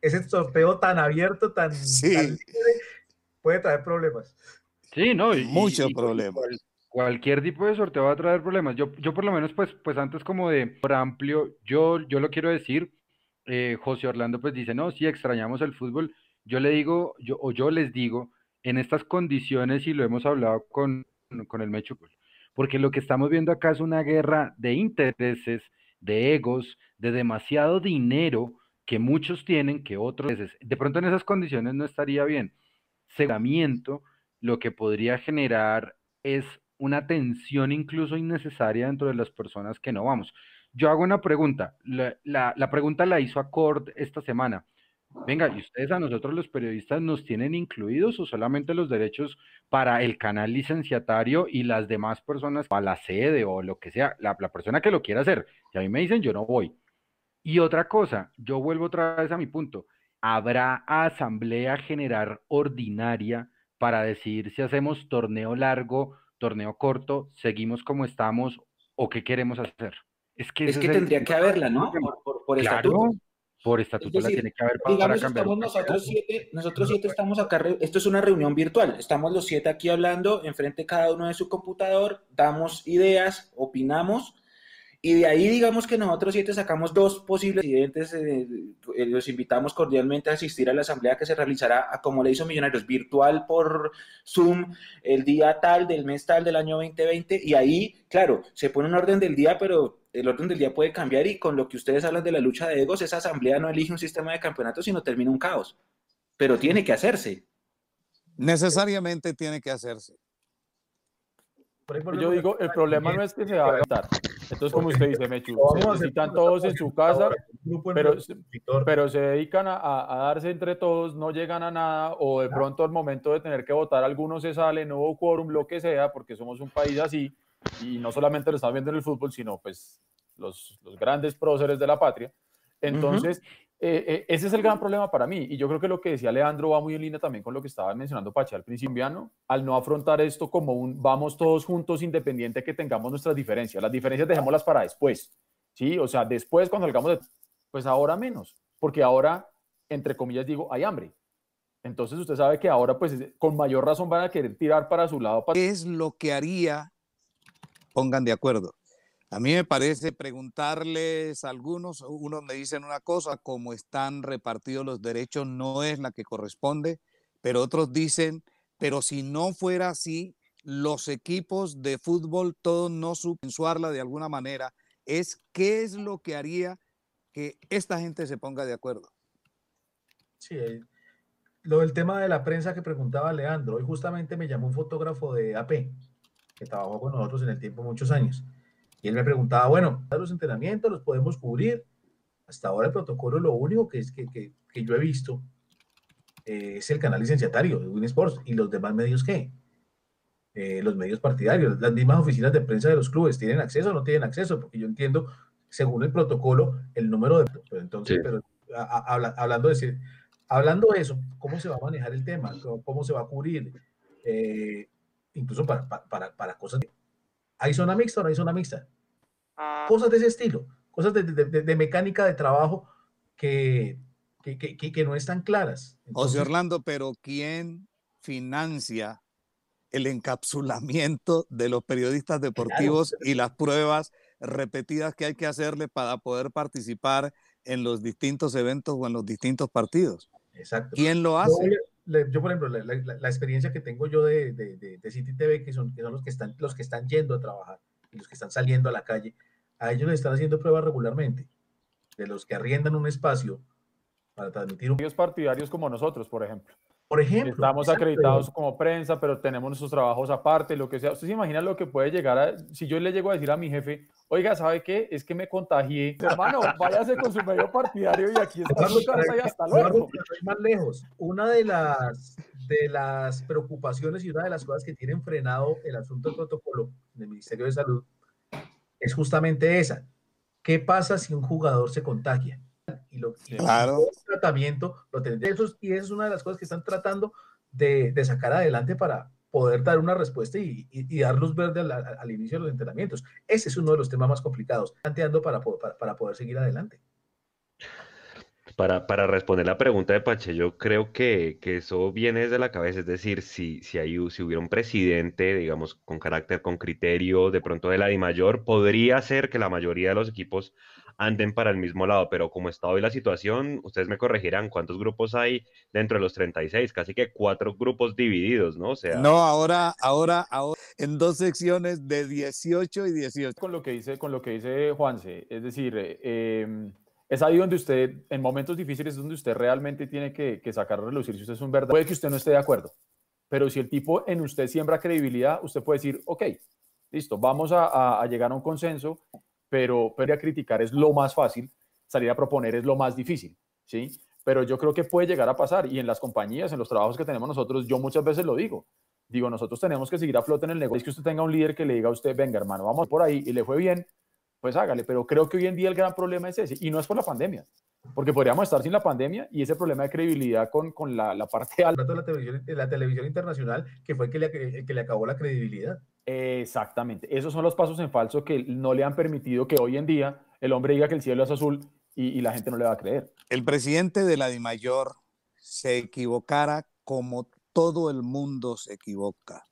Ese, sorteo tan abierto, tan, Sí. tan libre, puede traer problemas. Sí, no. y- y- Muchos y problemas. Cualquier tipo de sorteo va a traer problemas. Yo, yo por lo menos, pues, pues antes como de por amplio, yo, yo lo quiero decir. eh, José Orlando pues dice, no, sí, extrañamos el fútbol. Yo le digo, yo, o yo les digo, en estas condiciones, y lo hemos hablado con, con el Mechu, pues, porque lo que estamos viendo acá es una guerra de intereses, de egos, de demasiado dinero que muchos tienen, que otros, de pronto en esas condiciones no estaría bien. Segamiento, lo que podría generar es una tensión incluso innecesaria dentro de las personas que no vamos. Yo hago una pregunta, la, la- pregunta la hizo Acord esta semana. Venga, ¿y ustedes a nosotros los periodistas nos tienen incluidos o solamente los derechos para el canal licenciatario y las demás personas para la sede o lo que sea, la, persona que lo quiera hacer? Y a mí me dicen, yo no voy. Y otra cosa, yo vuelvo otra vez a mi punto. ¿Habrá asamblea general ordinaria para decidir si hacemos torneo largo, torneo corto, seguimos como estamos o qué queremos hacer? Es que, Es que el- tendría que haberla, ¿no? Por, por- por Claro, estatuto. por estatuto la decir, tiene que haber pa- para Digamos, cambiar. estamos nosotros siete, nosotros siete estamos acá, esto es una reunión virtual, estamos los siete aquí hablando, enfrente cada uno de su computador, damos ideas, opinamos, y de ahí digamos que nosotros siete sacamos dos posibles presidentes, eh, eh, los invitamos cordialmente a asistir a la asamblea que se realizará, como le hizo Millonarios, virtual por Zoom, el día tal del mes tal del año 2020, y ahí, claro, se pone un orden del día, pero el orden del día puede cambiar y con lo que ustedes hablan de la lucha de egos, esa asamblea no elige un sistema de campeonato, sino termina un caos. Pero tiene que hacerse. necesariamente tiene que hacerse. Por Yo digo, el problema no es que se va a gastar. Entonces, como usted dice, Mechu, se cuando todos en su casa, pero, pero se dedican a, a- darse entre todos, no llegan a nada, o de pronto al momento de tener que votar, algunos se salen, no hubo quórum, lo que sea, porque somos un país así, y no solamente lo estamos viendo en el fútbol, sino pues los, los grandes próceres de la patria. Entonces, eh, eh, ese es el gran problema para mí. Y yo creo que lo que decía Leandro va muy en línea también con lo que estaba mencionando Pache al principio, al no afrontar esto como un vamos todos juntos independiente que tengamos nuestras diferencias. Las diferencias dejémoslas para después. ¿sí? O sea, después cuando salgamos de... Pues ahora menos, porque ahora, entre comillas digo, hay hambre. Entonces usted sabe que ahora pues con mayor razón van a querer tirar para su lado. ¿Qué es lo que haría? Pongan de acuerdo a mí me parece preguntarles a algunos, unos me dicen una cosa, como están repartidos los derechos no es la que corresponde, pero otros dicen, pero si no fuera así, los equipos de fútbol todos no subvensuarla de alguna manera, es qué es lo que haría que esta gente se ponga de acuerdo. Sí, eh, lo del tema de la prensa que preguntaba Leandro, hoy justamente me llamó un fotógrafo de AP, que trabajó con nosotros en el tiempo muchos años y él me preguntaba, bueno, los entrenamientos los podemos cubrir. Hasta ahora el protocolo, lo único que, es que, que, que yo he visto eh, es el canal licenciatario de Win Sports y los demás medios qué? Eh, los medios partidarios, las mismas oficinas de prensa de los clubes, ¿tienen acceso o no tienen acceso? Porque yo entiendo, según el protocolo, el número de... Pero entonces, pero, hablando, de, hablando de eso, ¿cómo se va a manejar el tema? ¿Cómo, se va a cubrir? Eh, incluso para, para, para cosas... ¿Hay zona mixta o no hay zona mixta? Ah. Cosas de ese estilo, cosas de, mecánica de trabajo que, que, no están claras. José Orlando, pero ¿quién financia el encapsulamiento de los periodistas deportivos y las pruebas repetidas que hay que hacerle para poder participar en los distintos eventos o en los distintos partidos? Exacto. ¿Quién lo hace? Yo, por ejemplo, la, experiencia que tengo yo de, de, de, City TV, que son, que son los, que están, los que están yendo a trabajar y los que están saliendo a la calle, a ellos les están haciendo pruebas regularmente. De los que arriendan un espacio para transmitir un... Partidarios como nosotros, por ejemplo. Por ejemplo. Estamos acreditados como prensa, pero tenemos nuestros trabajos aparte, lo que sea. ¿Usted se imagina lo que puede llegar a... Si yo le llego a decir a mi jefe, oiga, ¿sabe qué? Es que me contagié. [laughs] Hermano, váyase con su medio partidario y aquí está su casa y hasta luego. Más lejos. Una de las, de las preocupaciones y una de las cosas que tienen frenado el asunto del protocolo del Ministerio de Salud es justamente esa. ¿Qué pasa si un jugador se contagia? Y lo claro. tratamiento lo tendría y esa es una de las cosas que están tratando de, de sacar adelante para poder dar una respuesta y, y, dar luz verde al, al, inicio de los entrenamientos. Ese es uno de los temas más complicados, planteando para, para, para poder seguir adelante. Para, para, responder la pregunta de Pache, yo creo que, que, eso viene desde la cabeza, es decir, si, si, hay, si hubiera un presidente, digamos, con carácter, con criterio, de pronto de la mayor, podría ser que la mayoría de los equipos anden para el mismo lado, pero como está hoy la situación, ustedes me corregirán, ¿cuántos grupos hay dentro de los 36? Casi que cuatro grupos divididos, ¿no? O sea... No, ahora, ahora, ahora, en dos secciones de 18 y 18. Con lo que dice, con lo que dice Juanse, es decir, eh, em, es ahí donde usted, en momentos difíciles, es donde usted realmente tiene que, sacar a relucir si usted es un verdadero. Puede que usted no esté de acuerdo, pero si el tipo en usted siembra credibilidad, usted puede decir, ok, listo, vamos a, a llegar a un consenso pero, pero a criticar es lo más fácil, salir a proponer es lo más difícil, ¿sí? Pero yo creo que puede llegar a pasar y en las compañías, en los trabajos que tenemos nosotros, yo muchas veces lo digo. Digo, nosotros tenemos que seguir a flote en el negocio. Es que usted tenga un líder que le diga a usted, venga hermano, vamos por ahí y le fue bien, pues hágale. Pero creo que hoy en día el gran problema es ese y no es por la pandemia, porque podríamos estar sin la pandemia y ese problema de credibilidad con, con la, la, parte alta. La televisión, la televisión internacional, que fue el que, le, que le acabó la credibilidad. Exactamente. Esos son los pasos en falso que no le han permitido que hoy en día el hombre diga que el cielo es azul y, la gente no le va a creer. El presidente de la DIMAYOR se equivocara como todo el mundo se equivoca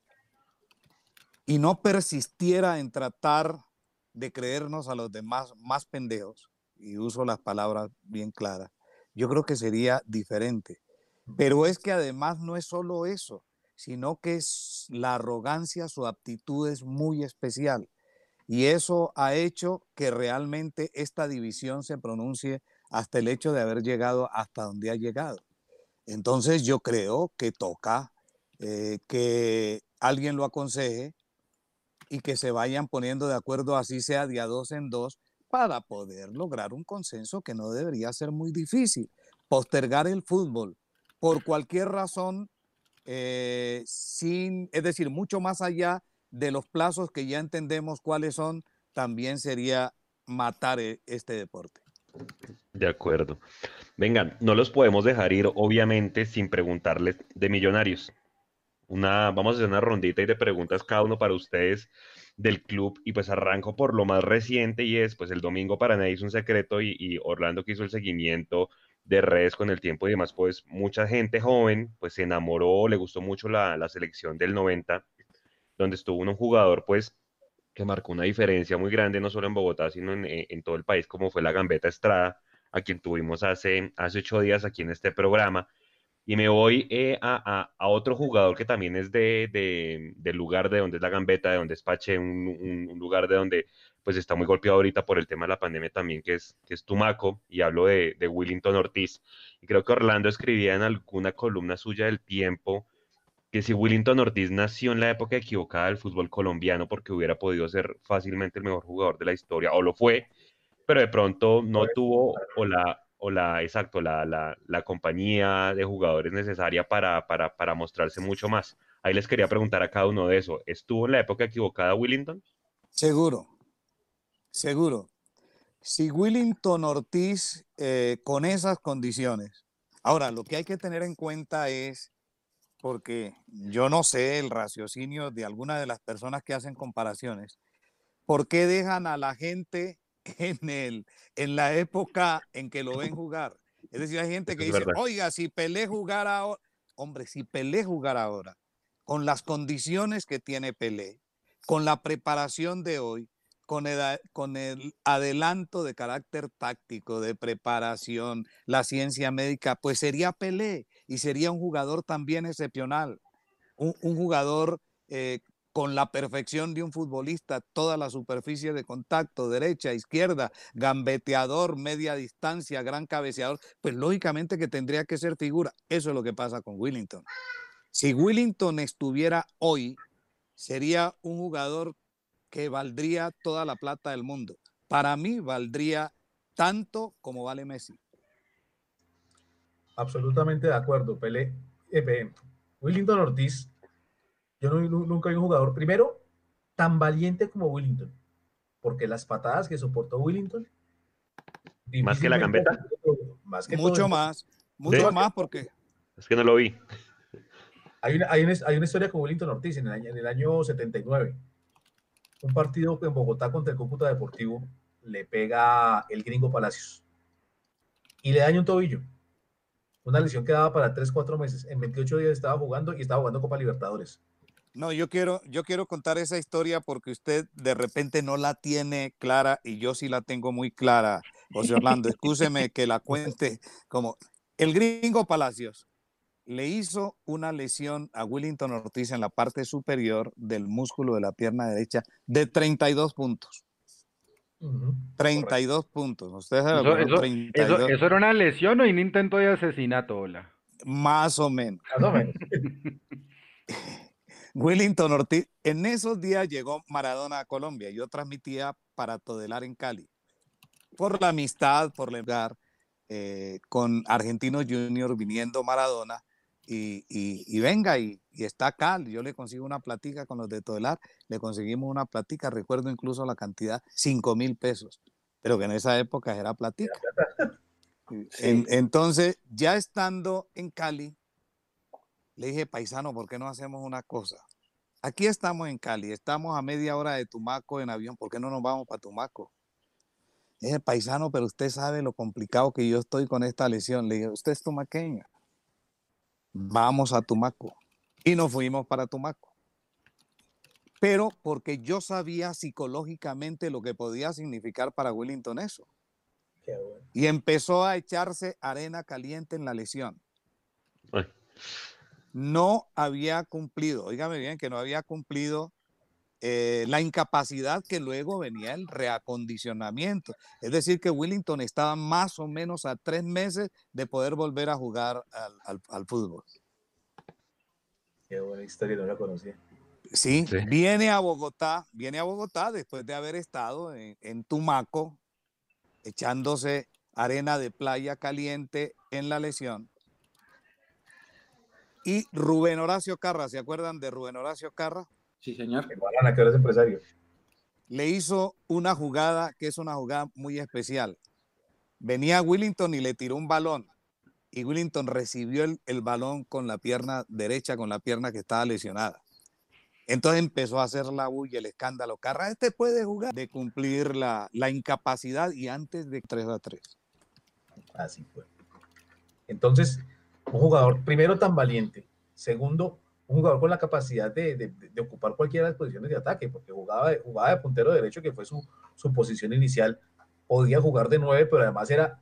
y no persistiera en tratar de creernos a los demás más pendejos, y uso las palabras bien claras, yo creo que sería diferente. Pero es que además no es solo eso sino que es la arrogancia, su aptitud es muy especial. Y eso ha hecho que realmente esta división se pronuncie hasta el hecho de haber llegado hasta donde ha llegado. Entonces yo creo que toca eh, que alguien lo aconseje y que se vayan poniendo de acuerdo, así sea de dos en dos, para poder lograr un consenso que no debería ser muy difícil. Postergar el fútbol por cualquier razón eh, sin, es decir, mucho más allá de los plazos que ya entendemos cuáles son, también sería matar e, este deporte. De acuerdo. Vengan, no los podemos dejar ir, obviamente, sin preguntarles de millonarios. Una, vamos a hacer una rondita y de preguntas cada uno para ustedes del club y pues arranco por lo más reciente y es pues el domingo para nadie es un secreto y, Orlando que hizo el seguimiento de redes con el tiempo y demás pues mucha gente joven pues se enamoró, le gustó mucho la, la selección del 90 donde estuvo un jugador pues que marcó una diferencia muy grande no solo en Bogotá sino en, en todo el país como fue la Gambeta Estrada a quien tuvimos hace, hace ocho días aquí en este programa. Y me voy eh, a, otro jugador que también es de, del lugar de donde es la gambeta, de donde es Pache, un, lugar de donde pues está muy golpeado ahorita por el tema de la pandemia también, que es, que es Tumaco, y hablo de, de Willington Ortiz. Y creo que Orlando escribía en alguna columna suya del tiempo que si Willington Ortiz nació en la época equivocada del fútbol colombiano porque hubiera podido ser fácilmente el mejor jugador de la historia, o lo fue, pero de pronto no tuvo o la, o la, exacto, la, la, la compañía de jugadores necesaria para, para, para, mostrarse mucho más. Ahí les quería preguntar a cada uno de eso. ¿Estuvo en la época equivocada Willington? Seguro, seguro. Si Willington Ortiz eh, con esas condiciones. Ahora, lo que hay que tener en cuenta es, porque yo no sé el raciocinio de alguna de las personas que hacen comparaciones, ¿por qué dejan a la gente [laughs] en, el, en la época en que lo ven jugar. Es decir, hay gente que dice, oiga, si Pelé jugara ahora, hombre, si Pelé jugara ahora, con las condiciones que tiene Pelé, con la preparación de hoy, con el, adelanto de carácter táctico, de preparación, la ciencia médica, pues sería Pelé y sería un jugador también excepcional, un, jugador eh, con la perfección de un futbolista, toda la superficie de contacto, derecha, izquierda, gambeteador, media distancia, gran cabeceador, pues lógicamente que tendría que ser figura. Eso es lo que pasa con Willington. Si Willington estuviera hoy, sería un jugador que valdría toda la plata del mundo. Para mí valdría tanto como vale Messi. Absolutamente de acuerdo, Pele. Eh, Willington Ortiz yo nunca vi un jugador, primero, tan valiente como Willington, porque las patadas que soportó Willington. Más que la gambeta. Más que mucho más, mucho más porque. Es que no lo vi. Hay una, hay una, historia con Willington Ortiz en el, año, en el año 79. Un partido en Bogotá contra el Cúcuta Deportivo le pega el gringo Palacios y le daña un tobillo. Una lesión que daba para 3, 4 meses. En 28 días estaba jugando y estaba jugando Copa Libertadores. No, yo quiero, yo quiero contar esa historia porque usted de repente no la tiene clara y yo sí la tengo muy clara, José Orlando. [laughs] Escúcheme que la cuente como el gringo Palacios le hizo una lesión a Willington Ortiz en la parte superior del músculo de la pierna derecha de 32 puntos. 32 puntos. Usted eso, eso, eso, era una lesión o un intento de asesinato, hola? Más o menos. Más o menos. [laughs] Willington Ortiz, en esos días llegó Maradona a Colombia. Yo transmitía para Todelar en Cali. Por la amistad, por el lugar, eh, con Argentinos Junior viniendo Maradona. Y, venga, y, está acá. Yo le consigo una platica con los de Todelar. Le conseguimos una platica, recuerdo incluso la cantidad, 5 mil pesos. Pero que en esa época era platica. [laughs] entonces, ya estando en Cali, le dije, paisano, ¿por qué no hacemos una cosa? Aquí estamos en Cali, estamos a media hora de Tumaco en avión, ¿por qué no nos vamos para Tumaco? Le dije, paisano, pero usted sabe lo complicado que yo estoy con esta lesión. Le dije, usted es tumaqueña. Vamos a Tumaco. Y nos fuimos para Tumaco. Pero porque yo sabía psicológicamente lo que podía significar para Wellington eso. Y empezó a echarse arena caliente en la lesión no había cumplido, oígame bien, que no había cumplido eh, la incapacidad que luego venía el reacondicionamiento. Es decir, que Willington estaba más o menos a tres meses de poder volver a jugar al, fútbol. Qué buena historia, no la conocía. Sí, viene a Bogotá, viene a Bogotá después de haber estado en Tumaco, echándose arena de playa caliente en la lesión y Rubén Horacio Carra, ¿se acuerdan de Rubén Horacio Carra? Sí, señor. que eres empresario. Le hizo una jugada que es una jugada muy especial. Venía Willington y le tiró un balón. Y Willington recibió el, el balón con la pierna derecha, con la pierna que estaba lesionada. Entonces empezó a hacer la bulla, el escándalo. Carra, este puede jugar de cumplir la, la incapacidad y antes de 3 a 3. Así fue. Entonces, un jugador, primero, tan valiente. Segundo, un jugador con la capacidad de, de- ocupar cualquiera de las posiciones de ataque, porque jugaba, jugaba de puntero derecho, que fue su, su posición inicial. Podía jugar de nueve, pero además era,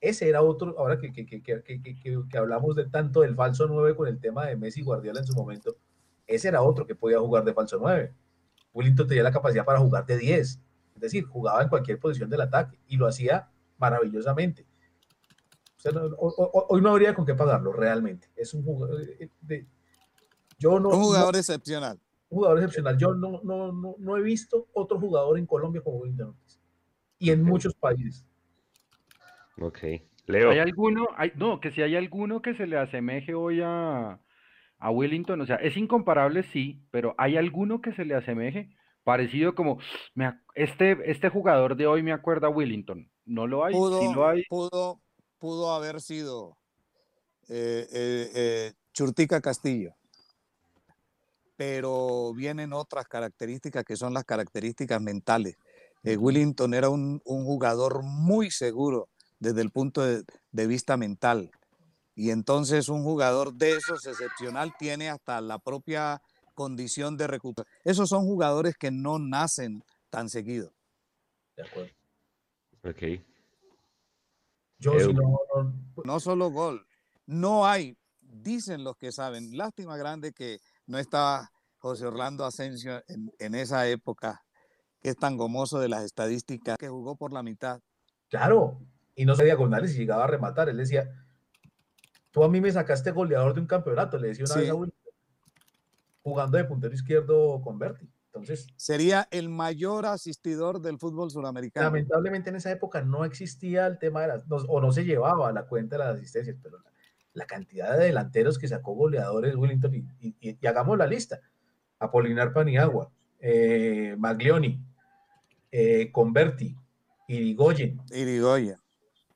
ese era otro, ahora que, que, que, que, hablamos de tanto del falso nueve con el tema de Messi Guardiola en su momento, ese era otro que podía jugar de falso nueve. Willington tenía la capacidad para jugar de 10, es decir, jugaba en cualquier posición del ataque y lo hacía maravillosamente. Hoy no habría con qué pagarlo realmente. Es un jugador, eh, de- yo no, Un no- jugador excepcional. un jugador excepcional. Yo no, no, no, no he visto otro jugador en Colombia como Ortiz. Y en muchos países. Ok. Leo. ¿Hay alguno? Hay, no, que si hay alguno que se le asemeje hoy a, a Wellington, o sea, es incomparable, sí, pero ¿hay alguno que se le asemeje? Parecido como, me este, este jugador de hoy me acuerda a Wellington. ¿No lo hay? Pudo, Sí lo hay. pudo, pudo haber sido eh, eh, eh, Churtica Castillo. Pero vienen otras características que son las características mentales. Eh, Willington era un, un jugador muy seguro desde el punto de, de vista mental. Y entonces un jugador de esos excepcional tiene hasta la propia condición de recuperación. Esos son jugadores que no nacen tan seguido. De acuerdo. Ok. Yo sí no, no- no solo gol, no hay, dicen los que saben, lástima grande que no estaba José Orlando Asensio en, en esa época, que es tan gomoso de las estadísticas, que jugó por la mitad. Claro, y no se diagonales y llegaba a rematar. Él decía, tú a mí me sacaste goleador de un campeonato, le decía una Sí. vez a Will, jugando de puntero izquierdo con Berti. Entonces, Sería el mayor asistidor del fútbol suramericano. lamentablemente en esa época no existía el tema de las, no- o no se llevaba la cuenta de las asistencias, pero la, la cantidad de delanteros que sacó goleadores Willington, y, y- y- y hagamos la lista, Apolinar Paniagua, eh, Maglioni, eh, Converti, Irigoyen, Irigoyen.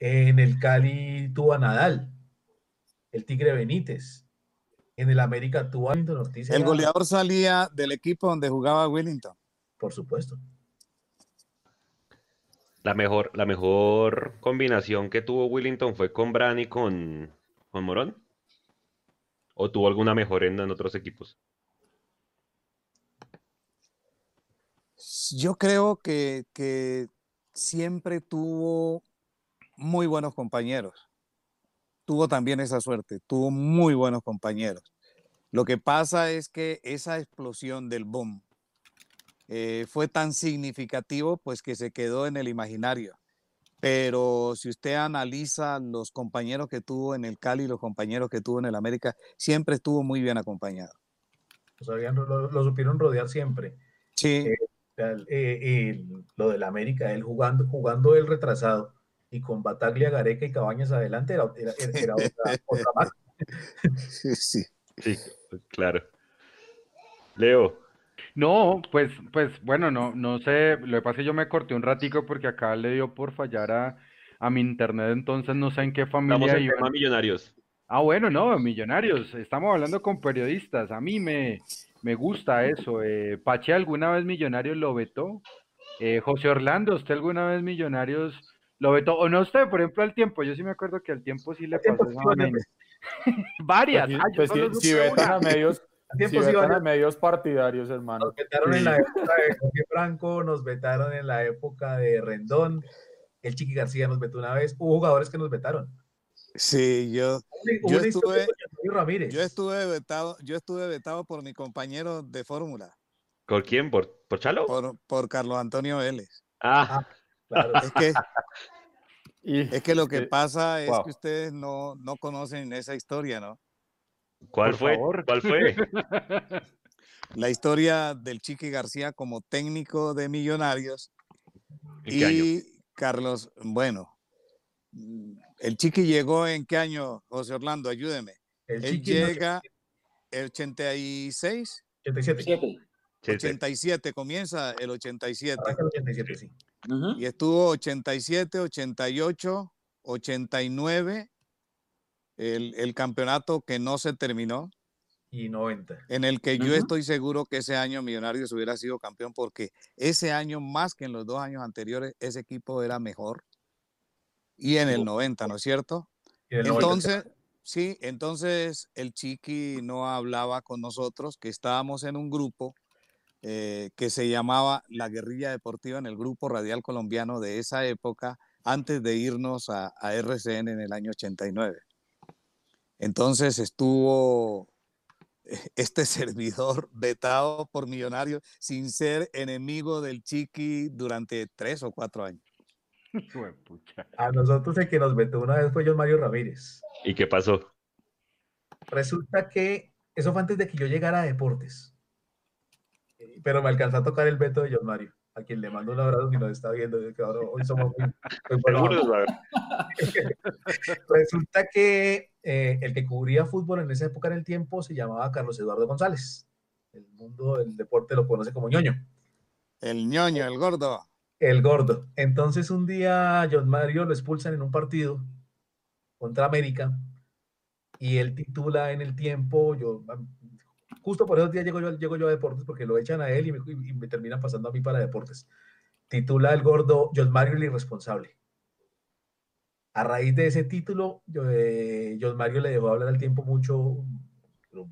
En el Cali tuvo a Nadal, el Tigre Benítez. En el América tuvo a Willington Ortiz. El goleador salía del equipo donde jugaba Willington. Por supuesto. La mejor, la mejor combinación que tuvo Willington fue con Bran y con, con Morón. ¿O tuvo alguna mejor en, en otros equipos? Yo creo que, que siempre tuvo muy buenos compañeros. Tuvo también esa suerte, tuvo muy buenos compañeros. Lo que pasa es que esa explosión del boom eh, fue tan significativo pues que se quedó en el imaginario. Pero si usted analiza los compañeros que tuvo en el Cali, los compañeros que tuvo en el América, siempre estuvo muy bien acompañado. Lo, sabían- lo- lo supieron rodear siempre. Sí, Eh, el- eh, el- lo del América, él jugando, jugando el retrasado y con Bataglia, Gareca y Cabañas adelante era, era- era- era otra, [laughs] otra marca. sí, sí. Sí, claro. Leo, No, pues, pues, bueno, no, no sé, lo que pasa es que yo me corté un ratico porque acá le dio por fallar a, a mi internet, entonces no sé en qué familia tema millonarios. Ah, bueno, no, millonarios, estamos hablando con periodistas, a mí me, me gusta eso. Eh, Pache alguna vez Millonarios lo vetó. Eh, José Orlando, ¿usted alguna vez Millonarios lo vetó? O no usted, por ejemplo, al tiempo, yo sí me acuerdo que al tiempo sí le pasó esa [laughs] varias Pues, ah, pues, si, vetan una. a medios, A si tiempo sí vetan a medios partidarios, hermano. Nos vetaron en la época de Jorge Franco, nos vetaron en la época de Rendón, el Chiqui García nos vetó una vez, hubo jugadores que nos vetaron. Sí, yo, Hubo Yo una historia estuve- con Antonio Ramírez. yo estuve vetado, yo estuve vetado por mi compañero de fórmula, ¿Con quién? ¿Por, por Chalo? por, por Carlos Antonio Vélez. Ah, Claro. Es que, [laughs] Y, es que lo que eh, pasa es wow. que ustedes no, no conocen esa historia, ¿no? ¿Cuál por fue? favor. ¿Cuál fue? [laughs] La historia del Chiqui García como técnico de Millonarios ¿En qué año? y Carlos, bueno, el Chiqui llegó en qué año, José Orlando, ayúdeme. El Él Chiqui en el llega el 86, 87. Siete. Sí, sí. 87, comienza el 87 Arranca el 87, sí. Y estuvo 87, 88, 89, el, el campeonato que no se terminó, Y 90. en el que yo estoy seguro que ese año Millonarios hubiera sido campeón porque ese año más que en los dos años anteriores ese equipo era mejor y en el 90, ¿no es cierto? Y en el 90. Entonces, sí, entonces el Chiqui no hablaba con nosotros, que estábamos en un grupo eh, que se llamaba La Guerrilla Deportiva en el grupo radial colombiano de esa época, antes de irnos a, a RCN en el año 89. Entonces estuvo eh, este [laughs] servidor vetado por Millonarios sin ser enemigo del Chiqui durante tres o cuatro años. A nosotros el que nos vetó una vez fue John Mario Ramírez. ¿Y qué pasó? Resulta que eso fue antes de que yo llegara a Deportes. Eh, Pero me alcanzó a tocar el veto de John Mario, a quien le mando un abrazo si nos está viendo. que ahora hoy somos muy, muy. [laughs] [laughs] Resulta que eh, el que cubría fútbol en esa época en el tiempo se llamaba Carlos Eduardo González. El mundo del deporte lo conoce como ñoño. El ñoño, el gordo. El gordo. Entonces un día John Mario lo expulsan en un partido contra América y él titula en el tiempo, yo justo por esos días llego yo, llego yo a deportes porque lo echan a él y me, y me terminan pasando a mí para deportes. Titula el gordo John Mario el irresponsable. A raíz de ese título, yo, eh, John Mario le dejó hablar al tiempo mucho,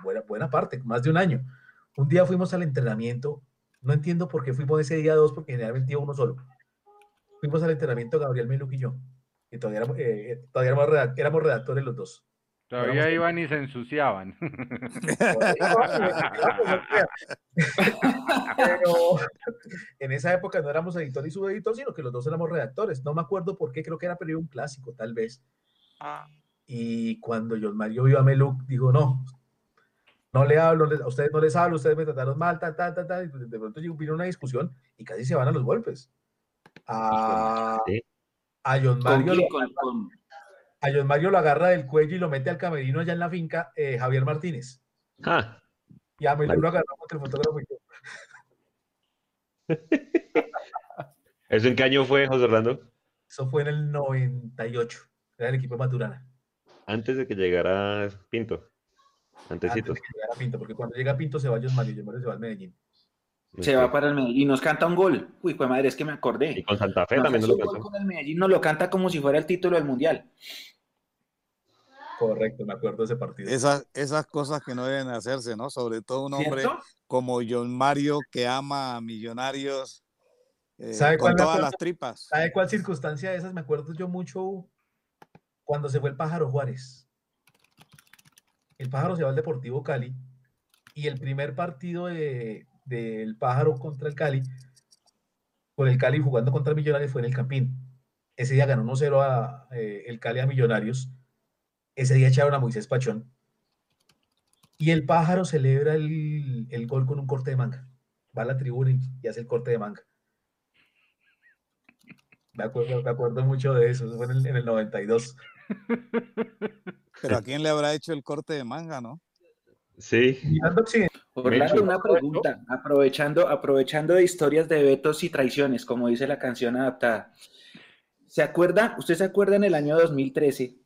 buena, buena parte, más de un año. Un día fuimos al entrenamiento no entiendo por qué fuimos ese día dos, porque generalmente iba uno solo. Fuimos al entrenamiento Gabriel Meluc y yo. Y todavía éramos, eh, todavía éramos, redac- éramos redactores los dos. Todavía Éramos- iban y se ensuciaban. Pero [laughs] en esa época no éramos editor y subeditor, sino que los dos éramos redactores. No me acuerdo por qué, creo que era periodo un clásico, tal vez. Y cuando John Mario vio a Meluc, dijo, no, no le hablo, a ustedes no les hablo, ustedes me trataron mal, tal, tal, tal, tal. Y de pronto llegó- vino una discusión y casi se van a los golpes. A, a John ¿Con Mario quién? lo Con- con- a John Mario lo agarra del cuello y lo mete al camerino allá en la finca eh, Javier Martínez. Ah, Y a Meluc lo agarramos entre el fotógrafo y yo. [laughs] ¿Eso en qué año fue, José Orlando? Eso fue en el 98. Era el equipo de Maturana. Antes de que llegara Pinto. Antes de que llegara Pinto, porque cuando llega Pinto se va John Mario, John Mario se va al Medellín. Se va para el Medellín y nos canta un gol. Uy, pues madre, es que me Y acordé. con Santa Fe Nos también nos lo cantó. con el Medellín nos lo canta como si fuera el título del Mundial. Correcto, me acuerdo de ese partido. Esas, esas cosas que no deben hacerse, ¿no? Sobre todo un hombre ¿Cierto? como John Mario que ama a millonarios eh, ¿Sabe con cuál me todas acuerdo? las tripas. ¿Sabe cuál circunstancia de esas? Me acuerdo yo mucho cuando se fue el Pájaro Juárez. El Pájaro se va al Deportivo Cali y el primer partido de- del Pájaro contra el Cali, con el Cali jugando contra Millonarios, fue en el Campín. Ese día ganó 1-0 a, eh, el Cali a Millonarios. Ese día echaron a Moisés Pachón. Y el Pájaro celebra el, el gol con un corte de manga. Va a la tribuna y, hace el corte de manga. Me acuerdo, me acuerdo mucho de eso, eso fue en el, en el 92. Pero ¿a quién le habrá hecho el corte de manga, no? Sí. Orlando, una pregunta, aprovechando, aprovechando de historias de vetos y traiciones, como dice la canción adaptada. ¿Se acuerda? ¿Usted se acuerda en el año 2013?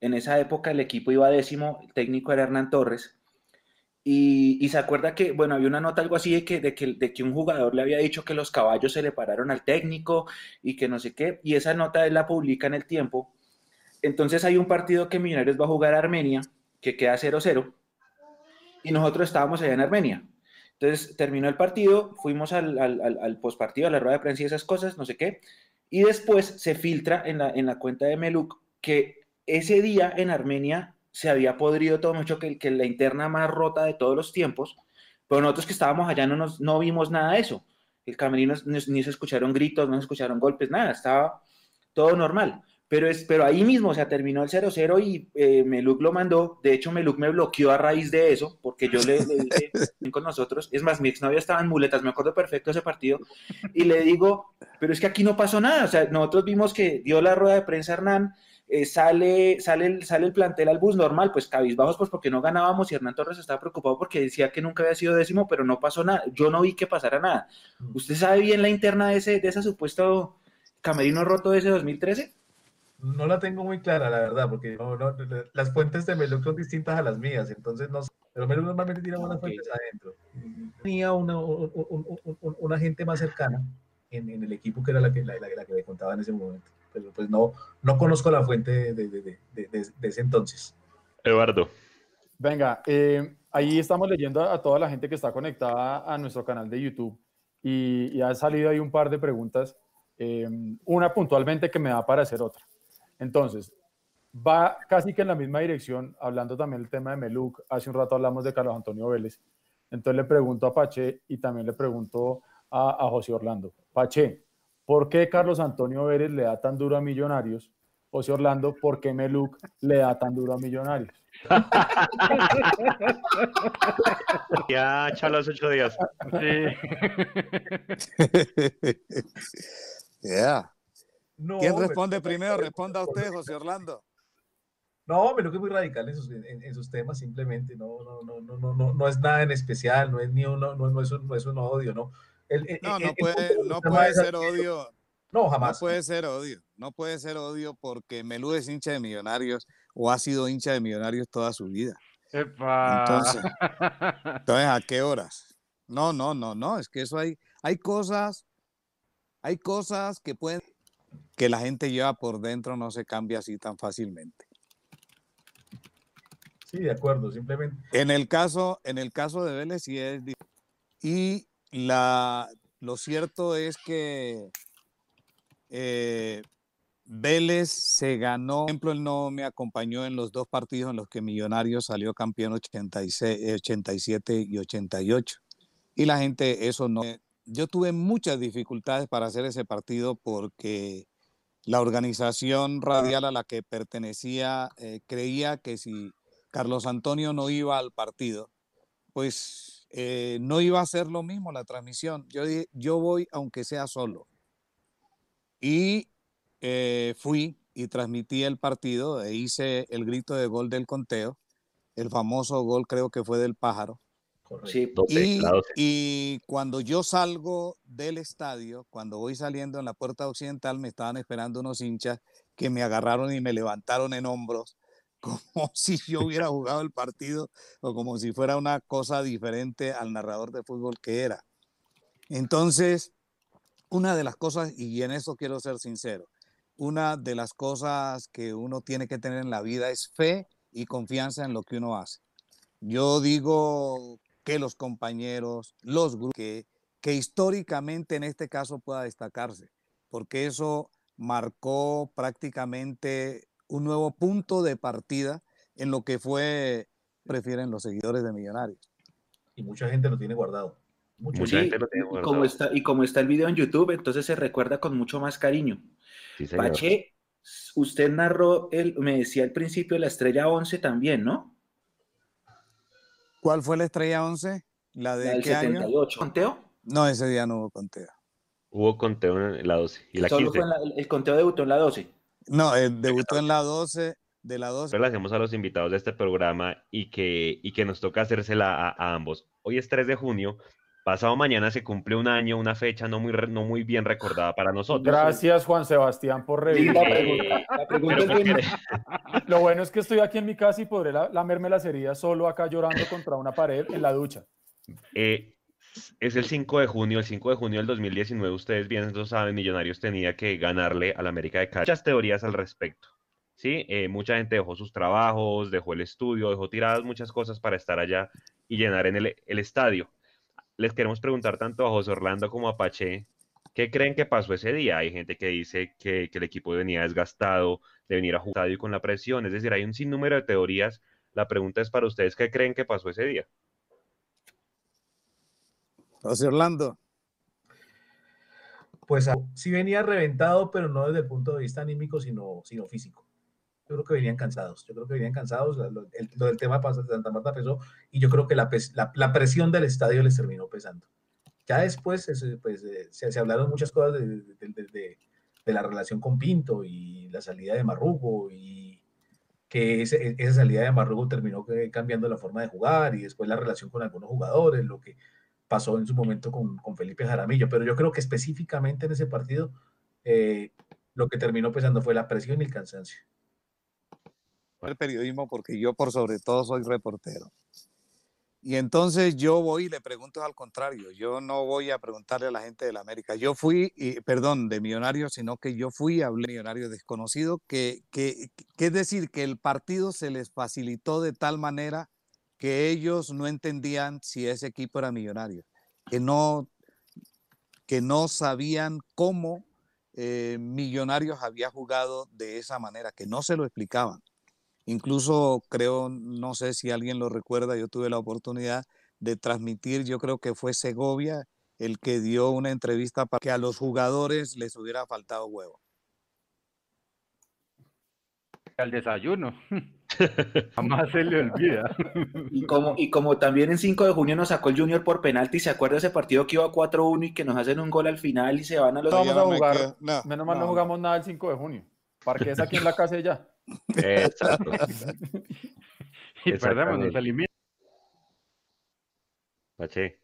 En esa época el equipo iba décimo, el técnico era Hernán Torres. Y, y se acuerda que, bueno, había una nota algo así de que, de, que, de que un jugador le había dicho que los caballos se le pararon al técnico y que no sé qué, y esa nota él la publica en el tiempo. Entonces hay un partido que Millonarios va a jugar a Armenia, que queda 0-0, y nosotros estábamos allá en Armenia. Entonces terminó el partido, fuimos al, al, postpartido, a la rueda de prensa y esas cosas, no sé qué, y después se filtra en la, en la cuenta de Meluk que ese día en Armenia se había podrido todo mucho, que, que la interna más rota de todos los tiempos, pero nosotros que estábamos allá no, nos, no vimos nada de eso. El camerino ni, ni se escucharon gritos, no se escucharon golpes, nada, estaba todo normal. Pero, es, pero ahí mismo, o sea, terminó el 0-0 y eh, Meluk lo mandó. De hecho, Meluk me bloqueó a raíz de eso, porque yo le, le dije [laughs] con nosotros. Es más, mi exnovia estaba en muletas, me acuerdo perfecto ese partido. Y le digo, pero es que aquí no pasó nada. O sea, nosotros vimos que dio la rueda de prensa Hernán, eh, sale, sale, el, sale el plantel al bus normal, pues cabizbajos, pues porque no ganábamos y Hernán Torres estaba preocupado porque decía que nunca había sido décimo, pero no pasó nada. Yo no vi que pasara nada. ¿Usted sabe bien la interna de ese, de ese supuesto camerino roto de ese 2013? No la tengo muy clara, la verdad, porque las fuentes de Meluk son distintas a las mías, entonces no sé. Pero Meluk normalmente tiene buenas fuentes adentro. Tenía una, una gente más cercana en, el equipo que era la que, la, la, que me contaba en ese momento. Pero pues no, no conozco la fuente de, de, de, de ese entonces. Eduardo. Venga, eh, ahí estamos leyendo a, toda la gente que está conectada a nuestro canal de YouTube y, y ha salido ahí un par de preguntas, eh, una puntualmente que me da para hacer otra. Entonces, va casi que en la misma dirección, hablando también del tema de Meluc, hace un rato hablamos de Carlos Antonio Vélez, entonces le pregunto a Pache y también le pregunto a, José Orlando. Pache, ¿por qué Carlos Antonio Vélez le da tan duro a Millonarios? José Orlando, ¿por qué Meluc le da tan duro a Millonarios? [laughs] ya, chalos ocho días. Sí. [laughs] ¿Quién responde primero? Responda usted, José Orlando. No, Meluc es muy radical en sus, en, sus, temas, simplemente. No, no, no, no, no, no, no es nada en especial, no es ni uno, no, no, es, un, no es un odio, ¿no? no, no puede, no puede ser odio. No, jamás. No puede ser odio. No puede ser odio porque Melú es hincha de millonarios o ha sido hincha de millonarios toda su vida. Entonces, [laughs] entonces, ¿a qué horas? No, no, no, no. Es que eso hay, hay cosas, hay cosas que pueden, que la gente lleva por dentro, no se cambia así tan fácilmente. Sí, de acuerdo, simplemente. En el caso, en el caso de Vélez sí es y la, lo cierto es que eh, Vélez se ganó, por ejemplo, él no me acompañó en los dos partidos en los que Millonarios salió campeón 86, 87 y 88. Y la gente, eso no. Yo tuve muchas dificultades para hacer ese partido porque la organización radial a la que pertenecía eh, creía que si Carlos Antonio no iba al partido, pues eh, no iba a ser lo mismo la transmisión. Yo dije, yo voy aunque sea solo. Y eh, fui y transmití el partido e hice el grito de gol del conteo, el famoso gol creo que fue del pájaro. Sí, y, y, cuando yo salgo del estadio, cuando voy saliendo en la puerta occidental, me estaban esperando unos hinchas que me agarraron y me levantaron en hombros, [laughs] como si yo hubiera jugado el partido o como si fuera una cosa diferente al narrador de fútbol que era. Entonces, una de las cosas, y en eso quiero ser sincero, una de las cosas que uno tiene que tener en la vida es fe y confianza en lo que uno hace. Yo digo que los compañeros, los grupos, que, que históricamente en este caso pueda destacarse, porque eso marcó prácticamente un nuevo punto de partida en lo que fue, prefieren los seguidores de Millonarios. Y mucha gente lo tiene guardado. Mucha gente lo tiene y, como está, y como está el video en YouTube, entonces se recuerda con mucho más cariño. Pache, usted narró, el, me decía al principio, la estrella 11 también, ¿no? ¿Cuál fue la estrella 11? ¿La de qué 78. ¿Conteo? No, ese día no hubo conteo. Hubo conteo en la 12. ¿Y la 15? el conteo debutó en la 12. No, eh, debutó en la 12 de la 12. Le hacemos a los invitados de este programa y que, y que nos toca hacérsela a, a, ambos. Hoy es 3 de junio Pasado mañana se cumple un año, una fecha no muy, no muy bien recordada para nosotros. Gracias, Juan Sebastián, por revisar. la pregunta. Lo bueno es que estoy aquí en mi casa y podré lamerme las heridas solo acá llorando contra una pared en la ducha. Eh, es el 5 de junio, el 5 de junio del 2019, ustedes bien lo saben, Millonarios tenía que ganarle al América de Cali. Muchas teorías al respecto. ¿sí? Eh, mucha gente dejó sus trabajos, dejó el estudio, dejó tiradas muchas cosas para estar allá y llenar en el, el estadio les queremos preguntar tanto a José Orlando como a Pache, ¿qué creen que pasó ese día? Hay gente que dice que, el equipo venía desgastado, de venir a jugar y con la presión, es decir, hay un sinnúmero de teorías. La pregunta es para ustedes, ¿qué creen que pasó ese día? José Orlando. Pues sí venía reventado, pero no desde el punto de vista anímico, sino, sino físico yo creo que venían cansados. Yo creo que venían cansados. Lo, del tema de Santa Marta pesó y yo creo que la, presión del estadio les terminó pesando. Ya después pues, eh, se, se, hablaron muchas cosas de, la relación con Pinto y la salida de Marrugo y que esa salida de Marrugo terminó cambiando la forma de jugar y después la relación con algunos jugadores, lo que pasó en su momento con, con Felipe Jaramillo. Pero yo creo que específicamente en ese partido, eh, lo que terminó pesando fue la presión y el cansancio. El periodismo, porque yo por sobre todo soy reportero. Y entonces yo voy y le pregunto al contrario, yo no voy a preguntarle a la gente de la América, yo fui, y, perdón, de millonario, sino que yo fui a hablé millonario desconocido, que, que, que es decir, que el partido se les facilitó de tal manera que ellos no entendían si ese equipo era millonario, que no, que no sabían cómo eh, Millonarios había jugado de esa manera, que no se lo explicaban. Incluso creo, no sé si alguien lo recuerda, yo tuve la oportunidad de transmitir, yo creo que fue Segovia el que dio una entrevista para que a los jugadores les hubiera faltado huevo. Al desayuno. [laughs] Jamás se le olvida. [laughs] Y como, y como también en 5 de junio nos sacó el Junior por penalti, ¿se acuerda ese partido que iba 4-1 y que nos hacen un gol al final y se van a los... vamos a jugar. Menos mal no, jugamos nada el 5 de junio. Parque es aquí en la casa ya. Exacto. [laughs] y perdemos, nos elimina. Pache.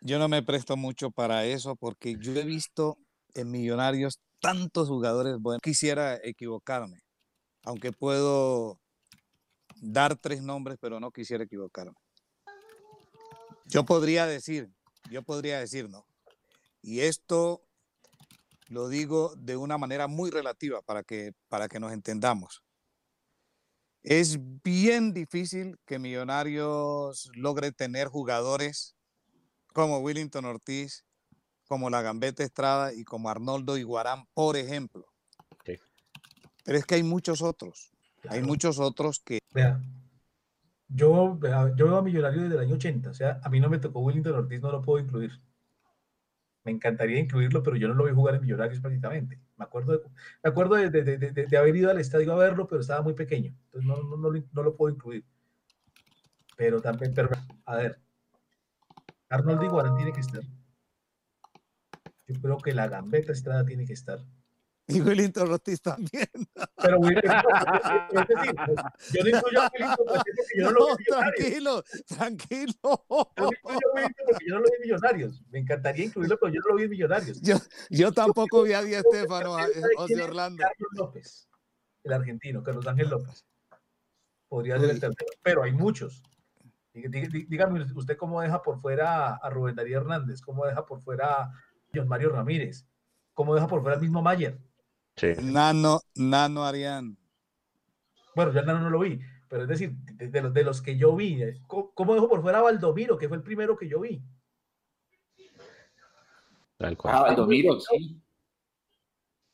Yo no me presto mucho para eso porque yo he visto en Millonarios tantos jugadores buenos. Quisiera equivocarme, aunque puedo dar tres nombres, pero no quisiera equivocarme. Yo podría decir, yo podría decir, no. Y esto lo digo de una manera muy relativa para que, para que nos entendamos. Es bien difícil que Millonarios logre tener jugadores como Willington Ortiz, como la Gambetta Estrada y como Arnoldo Iguarán, por ejemplo. Pero es que hay muchos otros. Hay muchos otros que. Vea, yo, yo veo a Millonarios desde el año 80. O sea, a mí no me tocó Willington Ortiz, no lo puedo incluir. Me encantaría incluirlo, pero yo no lo vi jugar en Millonarios prácticamente. Me acuerdo de, me acuerdo de, haber ido al estadio a verlo, pero estaba muy pequeño. Entonces no, no, no, no lo puedo incluir. Pero también, pero, a ver, Arnoldo Iguarán tiene que estar. Yo creo que la gambeta Estrada tiene que estar. Y Willington Ortiz también. [laughs] Pero Willington, es decir, yo no incluyo a Willington porque yo no lo vi Tranquilo, tranquilo. Yo no incluyo a Willington porque yo no lo vi millonarios. Me encantaría incluirlo, pero yo no lo vi millonarios. Yo, yo tampoco vi a Di Estefano, José Orlando. Carlos López, el argentino, Carlos Ángel López. Podría ser el tercero, pero hay muchos. Dígame usted cómo deja por fuera a Rubén Darío Hernández, cómo deja por fuera a John Mario Ramírez, cómo deja por fuera al mismo Mayer. Nano, Nano Arián. Bueno, yo Nano no lo vi, pero es decir, de, los, de los que yo vi, ¿cómo, dejo por fuera a Valdomiro, que fue el primero que yo vi? Tal cual. A Valdomiro, sí.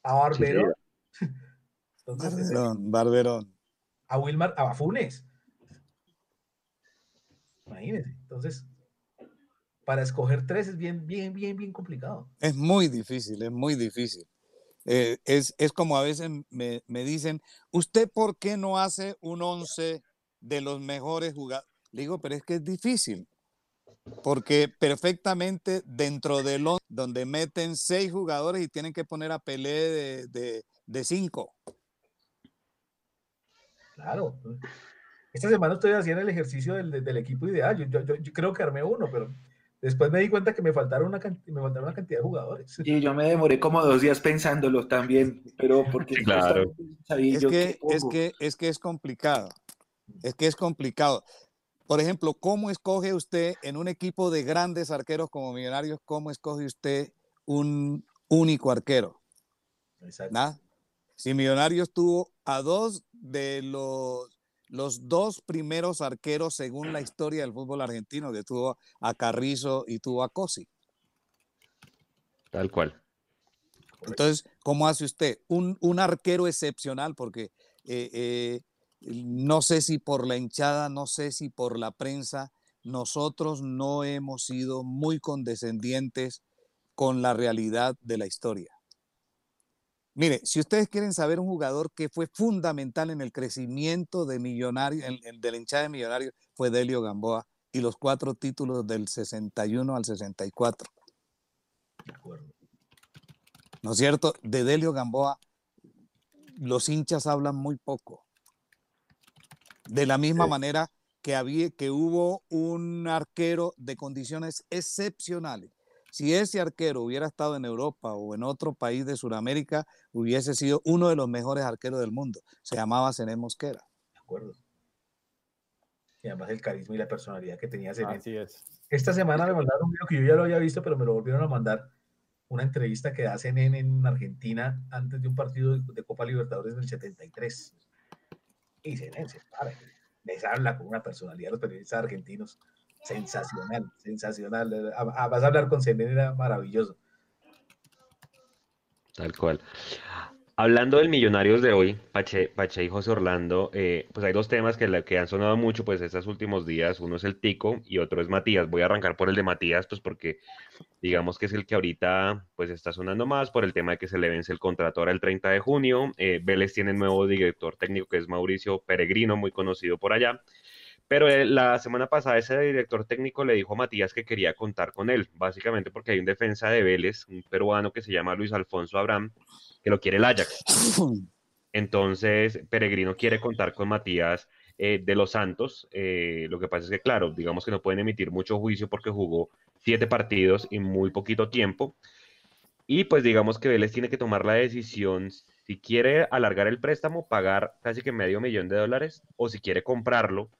A Barberón. [laughs] Barberón, Barberón. A Wilmar, a Funes. Imagínense. Entonces, para escoger tres es bien, bien, bien, bien complicado. Es muy difícil, es muy difícil. Eh, es, es, como a veces me, me, dicen, ¿usted por qué no hace un once de los mejores jugadores? Le digo, pero es que es difícil, porque perfectamente dentro del once, donde meten seis jugadores y tienen que poner a Pelé de, de, de cinco. Claro. Esta semana estoy haciendo el ejercicio del, del equipo ideal. Yo, yo, creo que armé uno, pero Después me di cuenta que me faltaron una, me faltaron una cantidad de jugadores. Y yo me demoré como dos días pensándolo también, pero porque [laughs] claro. es, que, es, que, es que es complicado. Es que es complicado. Por ejemplo, ¿cómo escoge usted en un equipo de grandes arqueros como Millonarios, cómo escoge usted un único arquero? Exacto. ¿Nada? Si Millonarios tuvo a dos de los los dos primeros arqueros según la [clears throat] historia del fútbol argentino, que tuvo a Carrizo y tuvo a Cosi. Tal cual. Entonces, ¿cómo hace usted? Un, arquero excepcional, porque eh, eh, no sé si por la hinchada, no sé si por la prensa, nosotros no hemos sido muy condescendientes con la realidad de la historia. Mire, si ustedes quieren saber un jugador que fue fundamental en el crecimiento de Millonarios, de la hinchada de Millonarios, fue Delio Gamboa y los cuatro títulos del 61 al 64. De acuerdo. ¿No es cierto? De Delio Gamboa, los hinchas hablan muy poco. De la misma manera que, había, que hubo un arquero de condiciones excepcionales, Si ese arquero hubiera estado en Europa o en otro país de Sudamérica, hubiese sido uno de los mejores arqueros del mundo. Se llamaba Zené Mosquera. De acuerdo. Y además el carisma y la personalidad que tenía Zené. Así es. Esta semana me mandaron un video que yo ya lo había visto, pero me lo volvieron a mandar. Una entrevista que hacen en, en Argentina antes de un partido de, Copa Libertadores del 73. Y Zené se para, les habla con una personalidad de los periodistas argentinos sensacional, sensacional. A- a- Vas a hablar con Zené, era maravilloso. Tal cual. Hablando del Millonarios de hoy, Pache, Pache y José Orlando, eh, pues hay dos temas que, que han sonado mucho pues estos últimos días. Uno es el Tico y otro es Matías. Voy a arrancar por el de Matías, pues porque digamos que es el que ahorita pues está sonando más por el tema de que se le vence el contrato ahora el 30 de junio. Eh, Vélez tiene nuevo director técnico que es Mauricio Peregrino, muy conocido por allá. Pero eh, la semana pasada ese director técnico le dijo a Matías que quería contar con él, básicamente porque hay un defensa de Vélez, un peruano que se llama Luis Alfonso Abraham, que lo quiere el Ajax. [clears throat] Entonces, Peregrino quiere contar con Matías eh, de los Santos. Eh, lo que pasa es que, claro, digamos que no pueden emitir mucho juicio porque jugó siete partidos y muy poquito tiempo. Y pues digamos que Vélez tiene que tomar la decisión si quiere alargar el préstamo, pagar casi que medio millón de dólares, o si quiere comprarlo,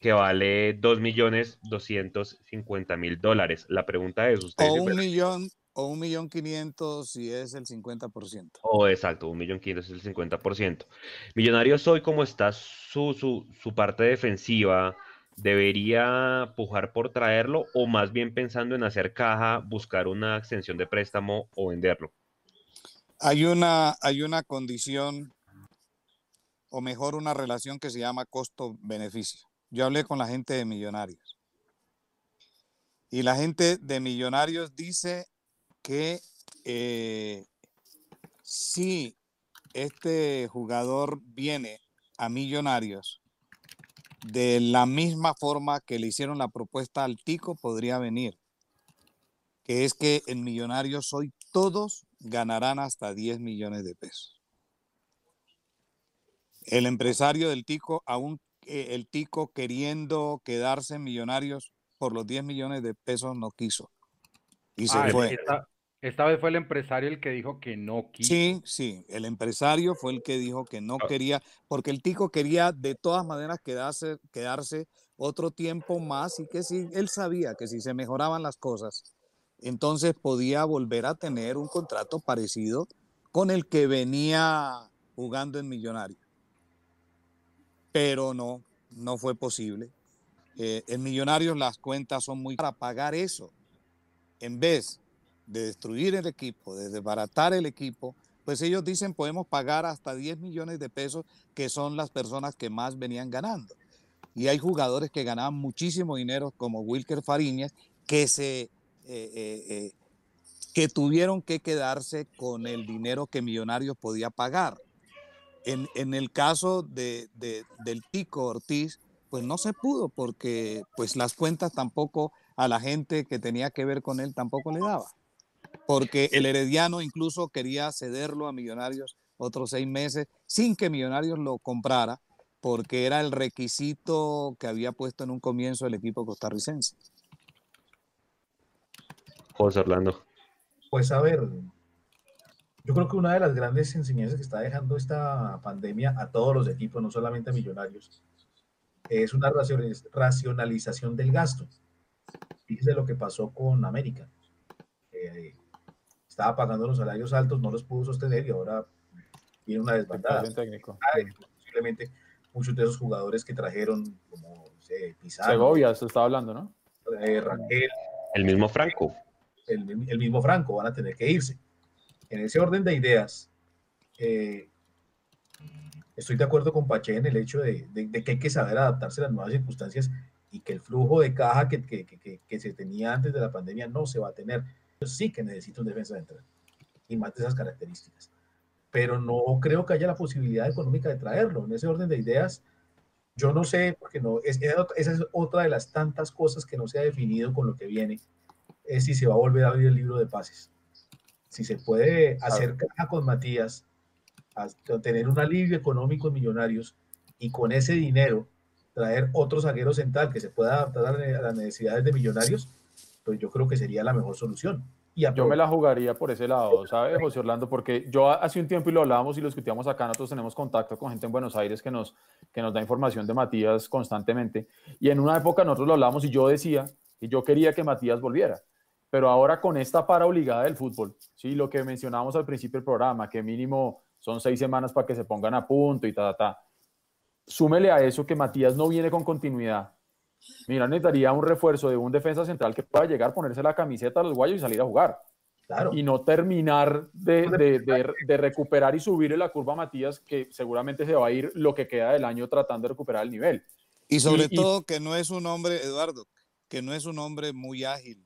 que vale dos millones doscientos cincuenta mil dólares. La pregunta es, ¿ustedes O un millón, o un millón quinientos si es el 50%. Oh, exacto, un millón quinientos es el 50%. Millonarios hoy, como está su, su, su parte defensiva, ¿debería pujar por traerlo o más bien pensando en hacer caja, buscar una extensión de préstamo o venderlo? Hay una, hay una condición, o mejor una relación que se llama costo-beneficio. Yo hablé con la gente de Millonarios. Y la gente de Millonarios dice que eh, si este jugador viene a Millonarios de la misma forma que le hicieron la propuesta al Tico, podría venir. Que es que en Millonarios hoy todos ganarán hasta 10 millones de pesos. El empresario del Tico, aún eh, el Tico queriendo quedarse en Millonarios por los 10 millones de pesos, no quiso. Y se Ah, fue. esta, esta vez fue el empresario el que dijo que no quiso. Sí, sí, el empresario fue el que dijo que no Ah. quería, porque el Tico quería de todas maneras quedarse, quedarse otro tiempo más y que si él sabía que si se mejoraban las cosas, entonces podía volver a tener un contrato parecido con el que venía jugando en Millonario. Pero no, no fue posible. Eh, en Millonarios las cuentas son muy para pagar eso. En vez de destruir el equipo, de desbaratar el equipo, pues ellos dicen podemos pagar hasta 10 millones de pesos, que son las personas que más venían ganando. Y hay jugadores que ganaban muchísimo dinero, como Wilker Fariñas, que se eh, eh, que tuvieron que quedarse con el dinero que Millonarios podía pagar. En, en el caso de, de- del Tico Ortiz, pues no se pudo porque pues las cuentas tampoco a la gente que tenía que ver con él tampoco le daba. Porque el Herediano incluso quería cederlo a Millonarios otros seis meses sin que Millonarios lo comprara porque era el requisito que había puesto en un comienzo el equipo costarricense. José Orlando. Pues a ver, yo creo que una de las grandes enseñanzas que está dejando esta pandemia a todos los equipos, no solamente a millonarios, es una racionaliz- racionalización del gasto. Fíjese lo que pasó con América. Eh, estaba pagando los salarios altos, no los pudo sostener y ahora viene una desbandada. Técnico. Ah, Posiblemente muchos de esos jugadores que trajeron, como no sé, Pizarro, Segovia se está hablando, ¿no? eh, Rangel, El mismo Franco. el, el mismo Franco, van a tener que irse. En ese orden de ideas, eh, estoy de acuerdo con Pache en el hecho de, de- de que hay que saber adaptarse a las nuevas circunstancias y que el flujo de caja que, que- que- que- se tenía antes de la pandemia no se va a tener. Yo sí que necesito un defensa central y más de esas características. Pero no creo que haya la posibilidad económica de traerlo. En ese orden de ideas, yo no sé, porque no, es, esa es otra de las tantas cosas que no se ha definido con lo que viene es si se va a volver a abrir el libro de pases. Si se puede hacer caja con Matías, a- tener un alivio económico en Millonarios y con ese dinero traer otro zaguero central que se pueda adaptar a las necesidades de Millonarios, pues yo creo que sería la mejor solución. Y yo me la jugaría por ese lado, ¿sabes, José Orlando? Porque yo hace un tiempo y lo hablábamos y lo discutíamos acá, nosotros tenemos contacto con gente en Buenos Aires que nos, que nos da información de Matías constantemente. Y en una época nosotros lo hablábamos y yo decía que yo quería que Matías volviera. Pero ahora con esta para obligada del fútbol, ¿sí? lo que mencionábamos al principio del programa, que mínimo son seis semanas para que se pongan a punto y ta, ta, ta. Súmele a eso que Matías no viene con continuidad. Mira, necesitaría un refuerzo de un defensa central que pueda llegar, ponerse la camiseta a los guayos y salir a jugar. Claro. Y no terminar de, de, de, recuperar y subirle la curva a Matías, que seguramente se va a ir lo que queda del año tratando de recuperar el nivel. Y sobre todo que no es un hombre, Eduardo, que no es un hombre muy ágil,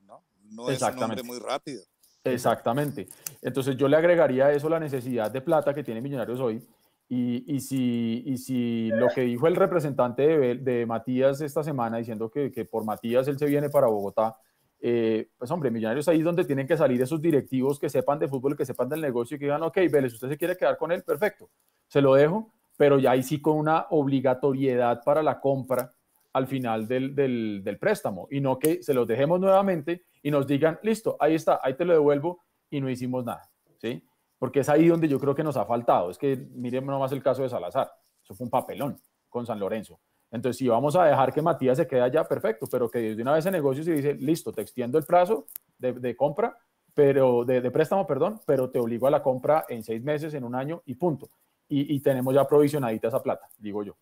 ¿no? Es un hombre muy rápido. Exactamente. Entonces yo le agregaría a eso la necesidad de plata que tiene Millonarios hoy. Y, y, si, y si lo que dijo el representante de, de Matías esta semana, diciendo que, que, por Matías él se viene para Bogotá, eh, pues hombre, Millonarios ahí es donde tienen que salir esos directivos que sepan de fútbol, que sepan del negocio y que digan, ok, Vélez, usted se quiere quedar con él, perfecto, se lo dejo, pero ya ahí sí con una obligatoriedad para la compra al final del, del, del préstamo y no que se los dejemos nuevamente y nos digan, listo, ahí está, ahí te lo devuelvo y no hicimos nada, ¿sí? Porque es ahí donde yo creo que nos ha faltado. Es que miren nomás el caso de Salazar, eso fue un papelón con San Lorenzo. Entonces, si vamos a dejar que Matías se quede allá, perfecto, pero que desde una vez en negocio se dice, listo, te extiendo el plazo de, de compra, pero de, de, préstamo, perdón, pero te obligo a la compra en seis meses, en un año y punto. Y, y tenemos ya provisionadita esa plata, digo yo.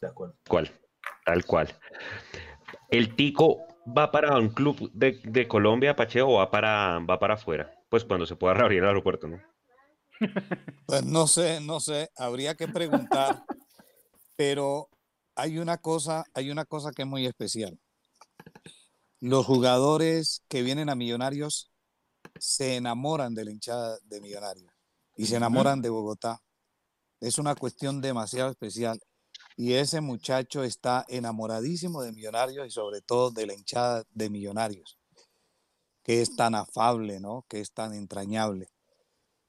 De acuerdo. ¿Cuál? Tal cual. El Tico va para un club de, de Colombia, Pacheco, o va para, va para afuera? Pues cuando se pueda reabrir el aeropuerto, ¿no? [laughs] Pues no sé, no sé, habría que preguntar, pero hay una cosa, hay una cosa que es muy especial. Los jugadores que vienen a Millonarios se enamoran de la hinchada de Millonarios y se enamoran de Bogotá. Es una cuestión demasiado especial y ese muchacho está enamoradísimo de Millonarios y sobre todo de la hinchada de Millonarios, que es tan afable, ¿no? Que es tan entrañable.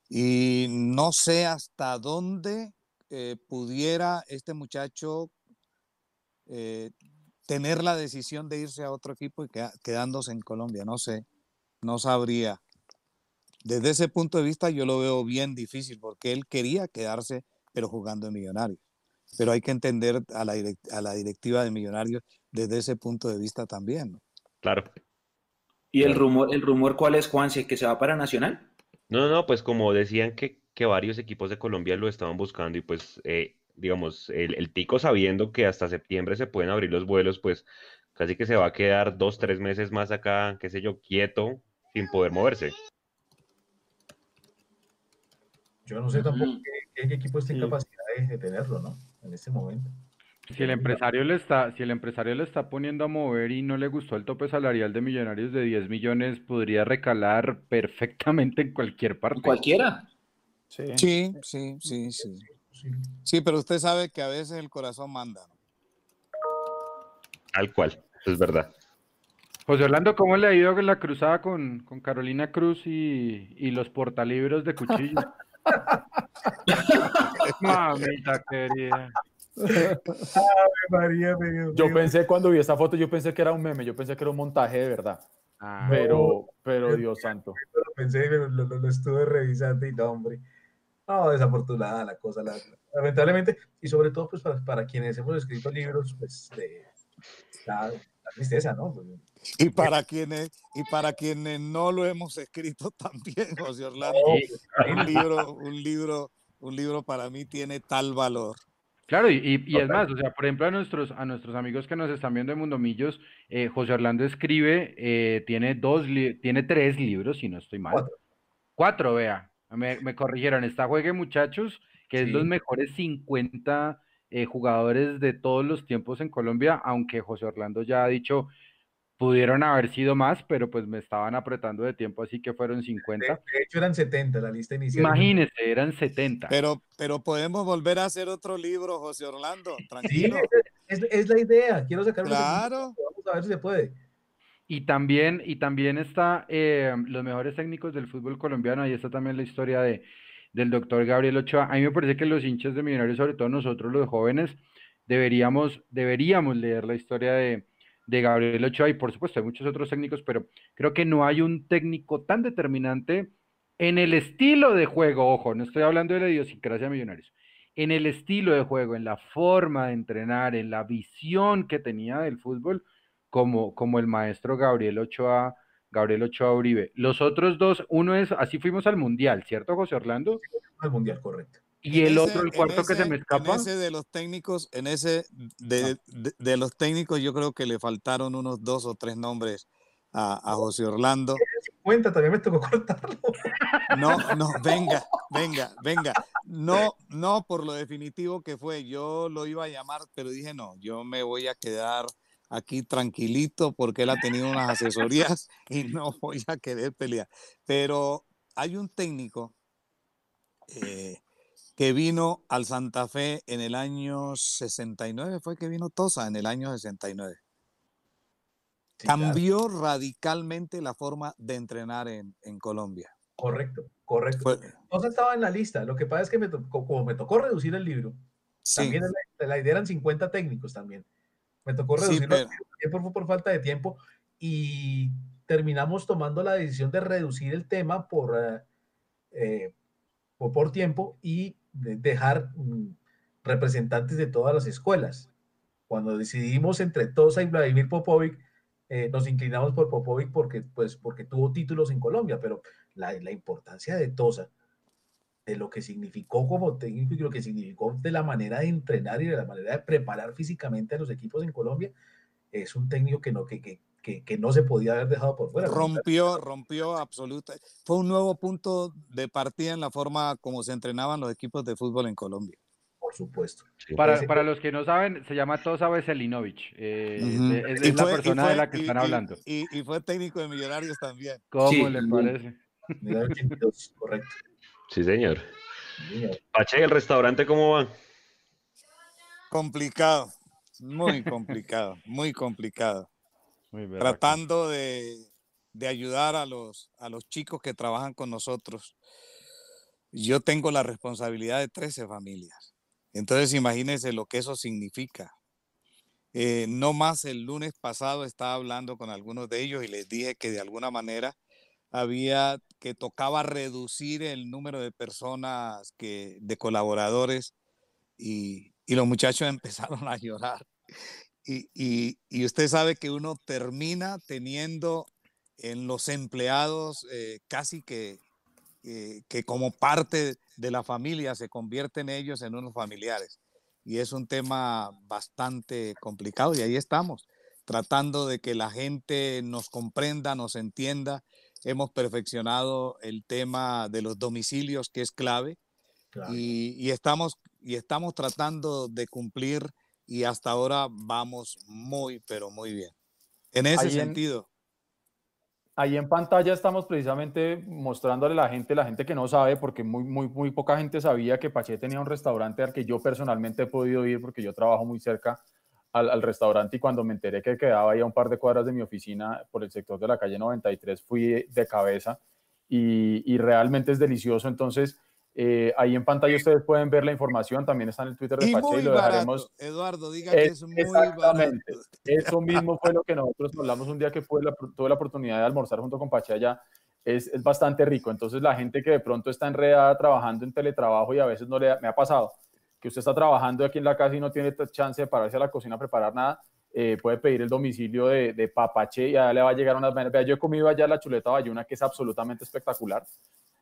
Y no sé hasta dónde eh, pudiera este muchacho eh, tener la decisión de irse a otro equipo y quedándose en Colombia, no sé, no sabría. Desde ese punto de vista yo lo veo bien difícil porque él quería quedarse pero jugando en Millonarios pero hay que entender a la, a la directiva de Millonarios desde ese punto de vista también. ¿no? Claro. ¿Y el rumor, el rumor cuál es, Juan? ¿Que se va para Nacional? No, no, pues como decían que, que varios equipos de Colombia lo estaban buscando y pues, eh, digamos, el, el, Tico sabiendo que hasta septiembre se pueden abrir los vuelos, pues casi que se va a quedar dos, tres meses más acá, qué sé yo, quieto, sin poder moverse. Yo no sé tampoco qué, qué, equipo está en sí. capacidad de, de tenerlo, ¿no? En este momento. Si el empresario le está, si el empresario le está poniendo a mover y no le gustó el tope salarial de millonarios de 10 millones, podría recalar perfectamente en cualquier parte. Cualquiera. Sí, sí, sí, sí, sí. Sí, pero usted sabe que a veces el corazón manda. Tal cual, es verdad. José Orlando, ¿cómo le ha ido la cruzada con, con Carolina Cruz y, y los portalibros de cuchillo? [laughs] [laughs] Mamita querida. María, yo pensé cuando vi esta foto, yo pensé que era un meme, yo pensé que era un montaje de verdad. Ah, pero, pero yo, Dios santo. Lo pensé, lo, lo, lo, estuve revisando y no, hombre. No, desafortunada la cosa, la, lamentablemente. Y sobre todo, pues para, para, quienes hemos escrito libros, pues de la, la tristeza, ¿no? Pues, y para quienes y para quienes no lo hemos escrito [laughs] también, José Orlando, un libro, un libro, un libro para mí tiene tal valor. Claro, y, y, y, es más, o sea, por ejemplo, a nuestros, a nuestros amigos que nos están viendo en Mundo Millos, eh, José Orlando escribe, eh, tiene dos, tiene tres libros, si no estoy mal. Cuatro, Cuatro vea, me, me, corrigieron, está Juegue Muchachos, que sí. es los mejores 50 eh, jugadores de todos los tiempos en Colombia, aunque José Orlando ya ha dicho, Pudieron haber sido más, pero pues me estaban apretando de tiempo, así que fueron 50. De hecho eran 70 la lista inicial. Imagínese, eran 70. Pero, pero podemos volver a hacer otro libro, José Orlando, tranquilo. Sí, es, es, es, la idea, quiero sacar Claro. Vamos a ver si se puede. Y también, y también está eh, los mejores técnicos del fútbol colombiano, ahí está también la historia de, del doctor Gabriel Ochoa. A mí me parece que los hinchas de Millonarios, sobre todo nosotros los jóvenes, deberíamos, deberíamos leer la historia de de Gabriel Ochoa y por supuesto hay muchos otros técnicos, pero creo que no hay un técnico tan determinante en el estilo de juego, ojo, no estoy hablando de la idiosincrasia de Millonarios, en el estilo de juego, en la forma de entrenar, en la visión que tenía del fútbol, como, como el maestro Gabriel Ochoa, Gabriel Ochoa Uribe. Los otros dos, uno es, así fuimos al Mundial, ¿cierto, José Orlando? Al Mundial, correcto. Y el otro, el cuarto que se me escapa. En ese de los técnicos, en ese de, de, de, los técnicos, yo creo que le faltaron unos dos o tres nombres a, a José Orlando. 50 también me tocó [laughs] cortarlo. No, no, venga, venga, venga. No, no por lo definitivo que fue. Yo lo iba a llamar, pero dije no, yo me voy a quedar aquí tranquilito porque él ha tenido unas asesorías [laughs] y no voy a querer pelear. Pero hay un técnico eh, que vino al Santa Fe en el año 69, fue que vino Tosa en el año 69. Sí, Cambió claro. radicalmente la forma de entrenar en, en Colombia. Correcto, correcto. Fue, Tosa estaba en la lista. Lo que pasa es que me tocó, como me tocó reducir el libro, sí. también la, la idea eran 50 técnicos también. Me tocó reducirlo sí, pero... por, por falta de tiempo y terminamos tomando la decisión de reducir el tema por, uh, eh, por, por, tiempo y dejar um, representantes de todas las escuelas. Cuando decidimos entre Tosa y Vladimir Popovic, eh, nos inclinamos por Popovic porque, pues, porque tuvo títulos en Colombia, pero la, importancia de Tosa, de lo que significó como técnico y lo que significó de la manera de entrenar y de la manera de preparar físicamente a los equipos en Colombia, es un técnico que no, que, que, que no se podía haber dejado por fuera. Rompió, rompió absoluta. Fue un nuevo punto de partida en la forma como se entrenaban los equipos de fútbol en Colombia. Por supuesto. Para, para, los que no saben, se llama Tosa Veselinovich. Eh, uh -huh. Es, es fue, la persona fue, de la que y, están hablando. Y, y, fue técnico de Millonarios también. ¿Cómo sí. le parece? correcto. Sí, señor. Pache, ¿el restaurante cómo va? Complicado, muy complicado, muy complicado. Tratando de, de, ayudar a los, a los chicos que trabajan con nosotros. Yo tengo la responsabilidad de 13 familias. Entonces, imagínense lo que eso significa. Eh, no más el lunes pasado estaba hablando con algunos de ellos y les dije que de alguna manera había que tocaba reducir el número de personas que de colaboradores y, y los muchachos [laughs] empezaron a llorar y, y, y, usted sabe que uno termina teniendo en los empleados eh, casi que, eh, que como parte de la familia se convierten ellos en unos familiares. Y es un tema bastante complicado y ahí estamos tratando de que la gente nos comprenda, nos entienda. Hemos perfeccionado el tema de los domicilios, que es clave, claro. y, y, estamos, y estamos tratando de cumplir y hasta ahora vamos muy, pero muy bien. En ese ahí sentido. En, ahí en pantalla estamos precisamente mostrándole a la gente, la gente que no sabe, porque muy, muy, muy poca gente sabía que Pache tenía un restaurante al que yo personalmente he podido ir porque yo trabajo muy cerca al, al, restaurante y cuando me enteré que quedaba ahí a un par de cuadras de mi oficina por el sector de la calle 93 fui de cabeza y, y realmente es delicioso. Entonces, eh, ahí en pantalla ustedes pueden ver la información, también está en el Twitter de y Pache y lo dejaremos. Barato. Eduardo, diga que es, muy exactamente. Barato. Eso mismo fue lo que nosotros hablamos un día que la, tuve la oportunidad de almorzar junto con Pache allá. Es, es, bastante rico. Entonces, la gente que de pronto está enredada trabajando en teletrabajo y a veces no le me ha pasado que usted está trabajando aquí en la casa y no tiene chance de pararse a la cocina a preparar nada, eh, puede pedir el domicilio de, de, Papache y allá le va a llegar unas Vea, yo he comido allá la chuleta bayuna, que es absolutamente espectacular.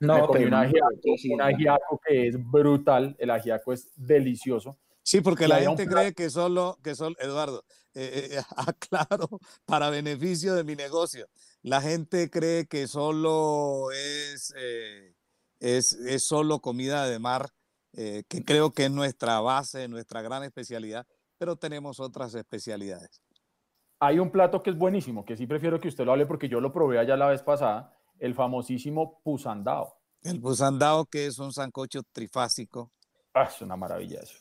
No, Me comí un ajiaco, un ajiaco que es brutal, el ajiaco es delicioso. Sí, porque y la gente cree que solo, que solo, Eduardo, eh, eh, [laughs] aclaro, para beneficio de mi negocio, la gente cree que solo es, eh, es, es solo comida de mar eh, que creo que es nuestra base, nuestra gran especialidad, pero tenemos otras especialidades. Hay un plato que es buenísimo, que sí prefiero que usted lo hable porque yo lo probé allá la vez pasada, el famosísimo pusandao. El pusandao, que es un sancocho trifásico. Ah, es una maravilla eso.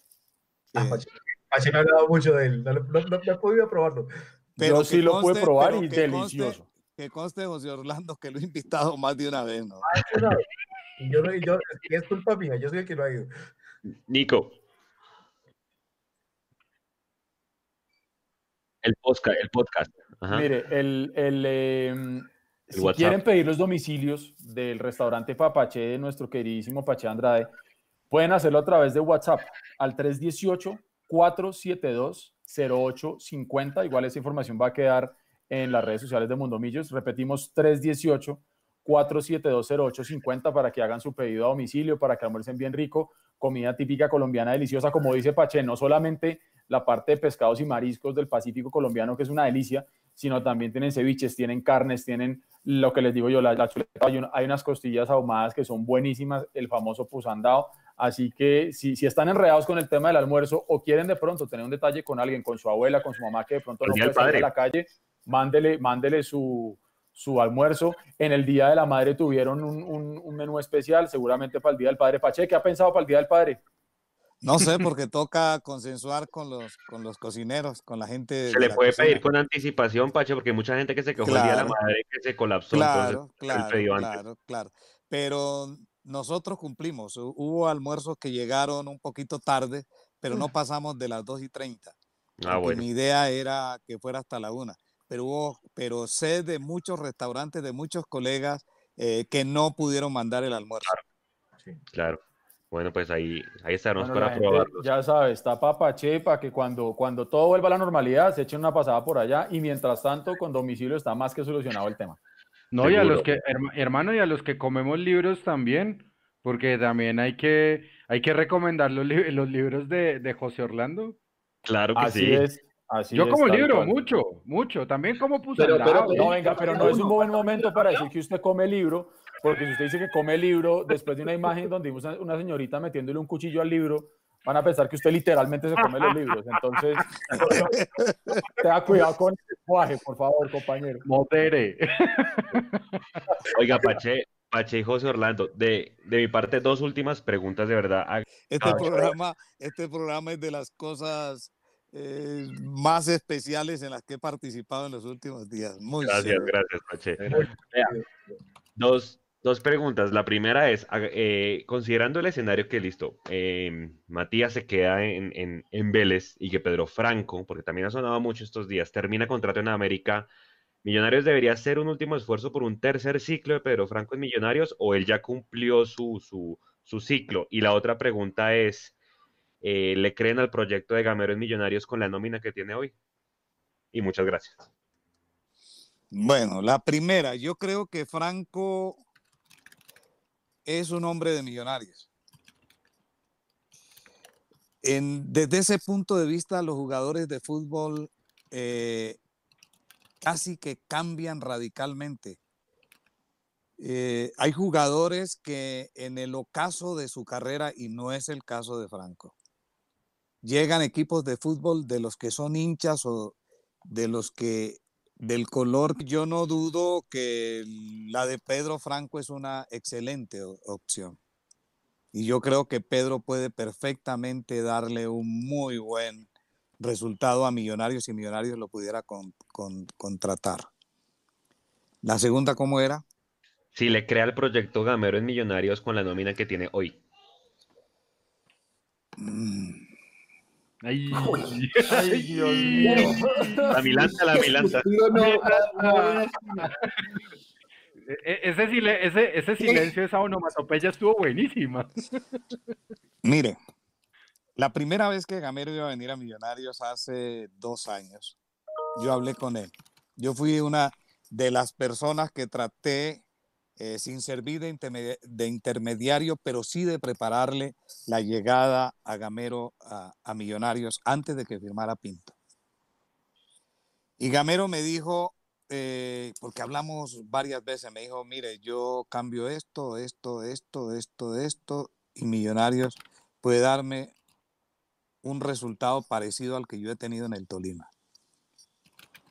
Ah, me ha hablado mucho de él, no, no, no, no he podido probarlo. Pero yo sí conste, lo pude probar y delicioso. Conste, que conste, José Orlando, que lo he invitado más de una vez, ¿no? Ah, una vez. Y yo, yo, es culpa mía, yo soy el que no ha ido. Nico. El podcast, el podcast. Ajá. Mire, el, el, em, El si WhatsApp. quieren pedir los domicilios del restaurante Papache de nuestro queridísimo Pache Andrade, pueden hacerlo a través de WhatsApp al 318-472-0850. Igual esa información va a quedar en las redes sociales de Mundo Millos. Repetimos 318-472-0850 para que hagan su pedido a domicilio, para que almuercen bien rico, comida típica colombiana deliciosa, como dice Pache, no solamente la parte de pescados y mariscos del Pacífico colombiano, que es una delicia, sino también tienen ceviches, tienen carnes, tienen lo que les digo yo, la, la chuleta, hay, un- hay unas costillas ahumadas que son buenísimas, el famoso pusandao. Así que si, si están enredados con el tema del almuerzo o quieren de pronto tener un detalle con alguien, con su abuela, con su mamá, que de pronto no puede salir a la calle, mándele, mándele su, su almuerzo. En el Día de la Madre tuvieron un, un- un menú especial, seguramente para el Día del Padre. Pache, ¿qué ha pensado para el Día del Padre? No sé, [laughs] porque toca consensuar con los, con los cocineros, con la gente. Se le puede cocina. pedir con anticipación, Pache, porque hay mucha gente que se quejó el día de la Claro. madre que se colapsó. Claro, entonces, claro, claro, claro. Pero nosotros cumplimos. Hu- Hubo almuerzos que llegaron un poquito tarde, pero no pasamos de las 2 y 30. Ah, bueno. Mi idea era que fuera hasta la 1. Pero, hubo, pero sé de muchos restaurantes, de muchos colegas eh, que no pudieron mandar el almuerzo. Sí. Claro. Bueno, pues ahí, ahí estaremos Bueno, para probarlos. ya sabes, está Papache para que cuando, cuando todo vuelva a la normalidad se echen una pasada por allá y mientras tanto con domicilio está más que solucionado el tema. No, y a los que, herma- hermano, y a los que comemos libros también, porque también hay que, hay que recomendar los, li- los libros de, de José Orlando. Claro que Así sí. es. Así Yo es, como libro, cual. mucho, mucho. También como Pero- pusandao. pero- No, venga, pero no es un buen momento para decir que usted come libro, porque si usted dice que come libro después de una imagen donde vimos a una señorita metiéndole un cuchillo al libro, van a pensar que usted literalmente se come los libros. Entonces, tenga cuidado con el lenguaje, por favor, compañero. Modere. Oiga, Pache, Pache y José Orlando, de, de mi parte, dos últimas preguntas de verdad. Este programa, este programa es de las cosas eh, más especiales en las que he participado en los últimos días. Muy Gracias, chévere. gracias, Pache. Vea, dos, dos preguntas. La primera es, eh, considerando el escenario que listo, eh, Matías se queda en, en, en Vélez y que Pedro Franco, porque también ha sonado mucho estos días, termina contrato en América, ¿Millonarios debería hacer un último esfuerzo por un tercer ciclo de Pedro Franco en Millonarios o él ya cumplió su, su, su ciclo? Y la otra pregunta es, eh, ¿le creen al proyecto de Gamero en Millonarios con la nómina que tiene hoy? Y muchas gracias. Bueno, la primera, yo creo que Franco es un hombre de millonarios. Desde ese punto de vista, los jugadores de fútbol eh, casi que cambian radicalmente. Eh, hay jugadores que en el ocaso de su carrera, y no es el caso de Franco, llegan equipos de fútbol de los que son hinchas o de los que del color, yo no dudo que la de Pedro Franco es una excelente opción. Y yo creo que Pedro puede perfectamente darle un muy buen resultado a Millonarios si Millonarios lo pudiera con- con- contratar. La segunda, ¿cómo era? Si le crea el proyecto Gamero en Millonarios con la nómina que tiene hoy. Mm, Ay, Ay, Dios mío. La Milanta, la Milanta. [laughs] No, no, Ah. E- ese, ese, ese silencio, esa onomatopeya estuvo buenísima. Mire, la primera vez que Gamero iba a venir a Millonarios hace dos años, yo hablé con él. Yo fui una de las personas que traté, eh, sin servir de, intermedi- de intermediario, pero sí de prepararle la llegada a Gamero a, a Millonarios antes de que firmara Pinto. Y Gamero me dijo, eh, porque hablamos varias veces, me dijo, mire, yo cambio esto, esto, esto, esto, esto, y Millonarios puede darme un resultado parecido al que yo he tenido en el Tolima.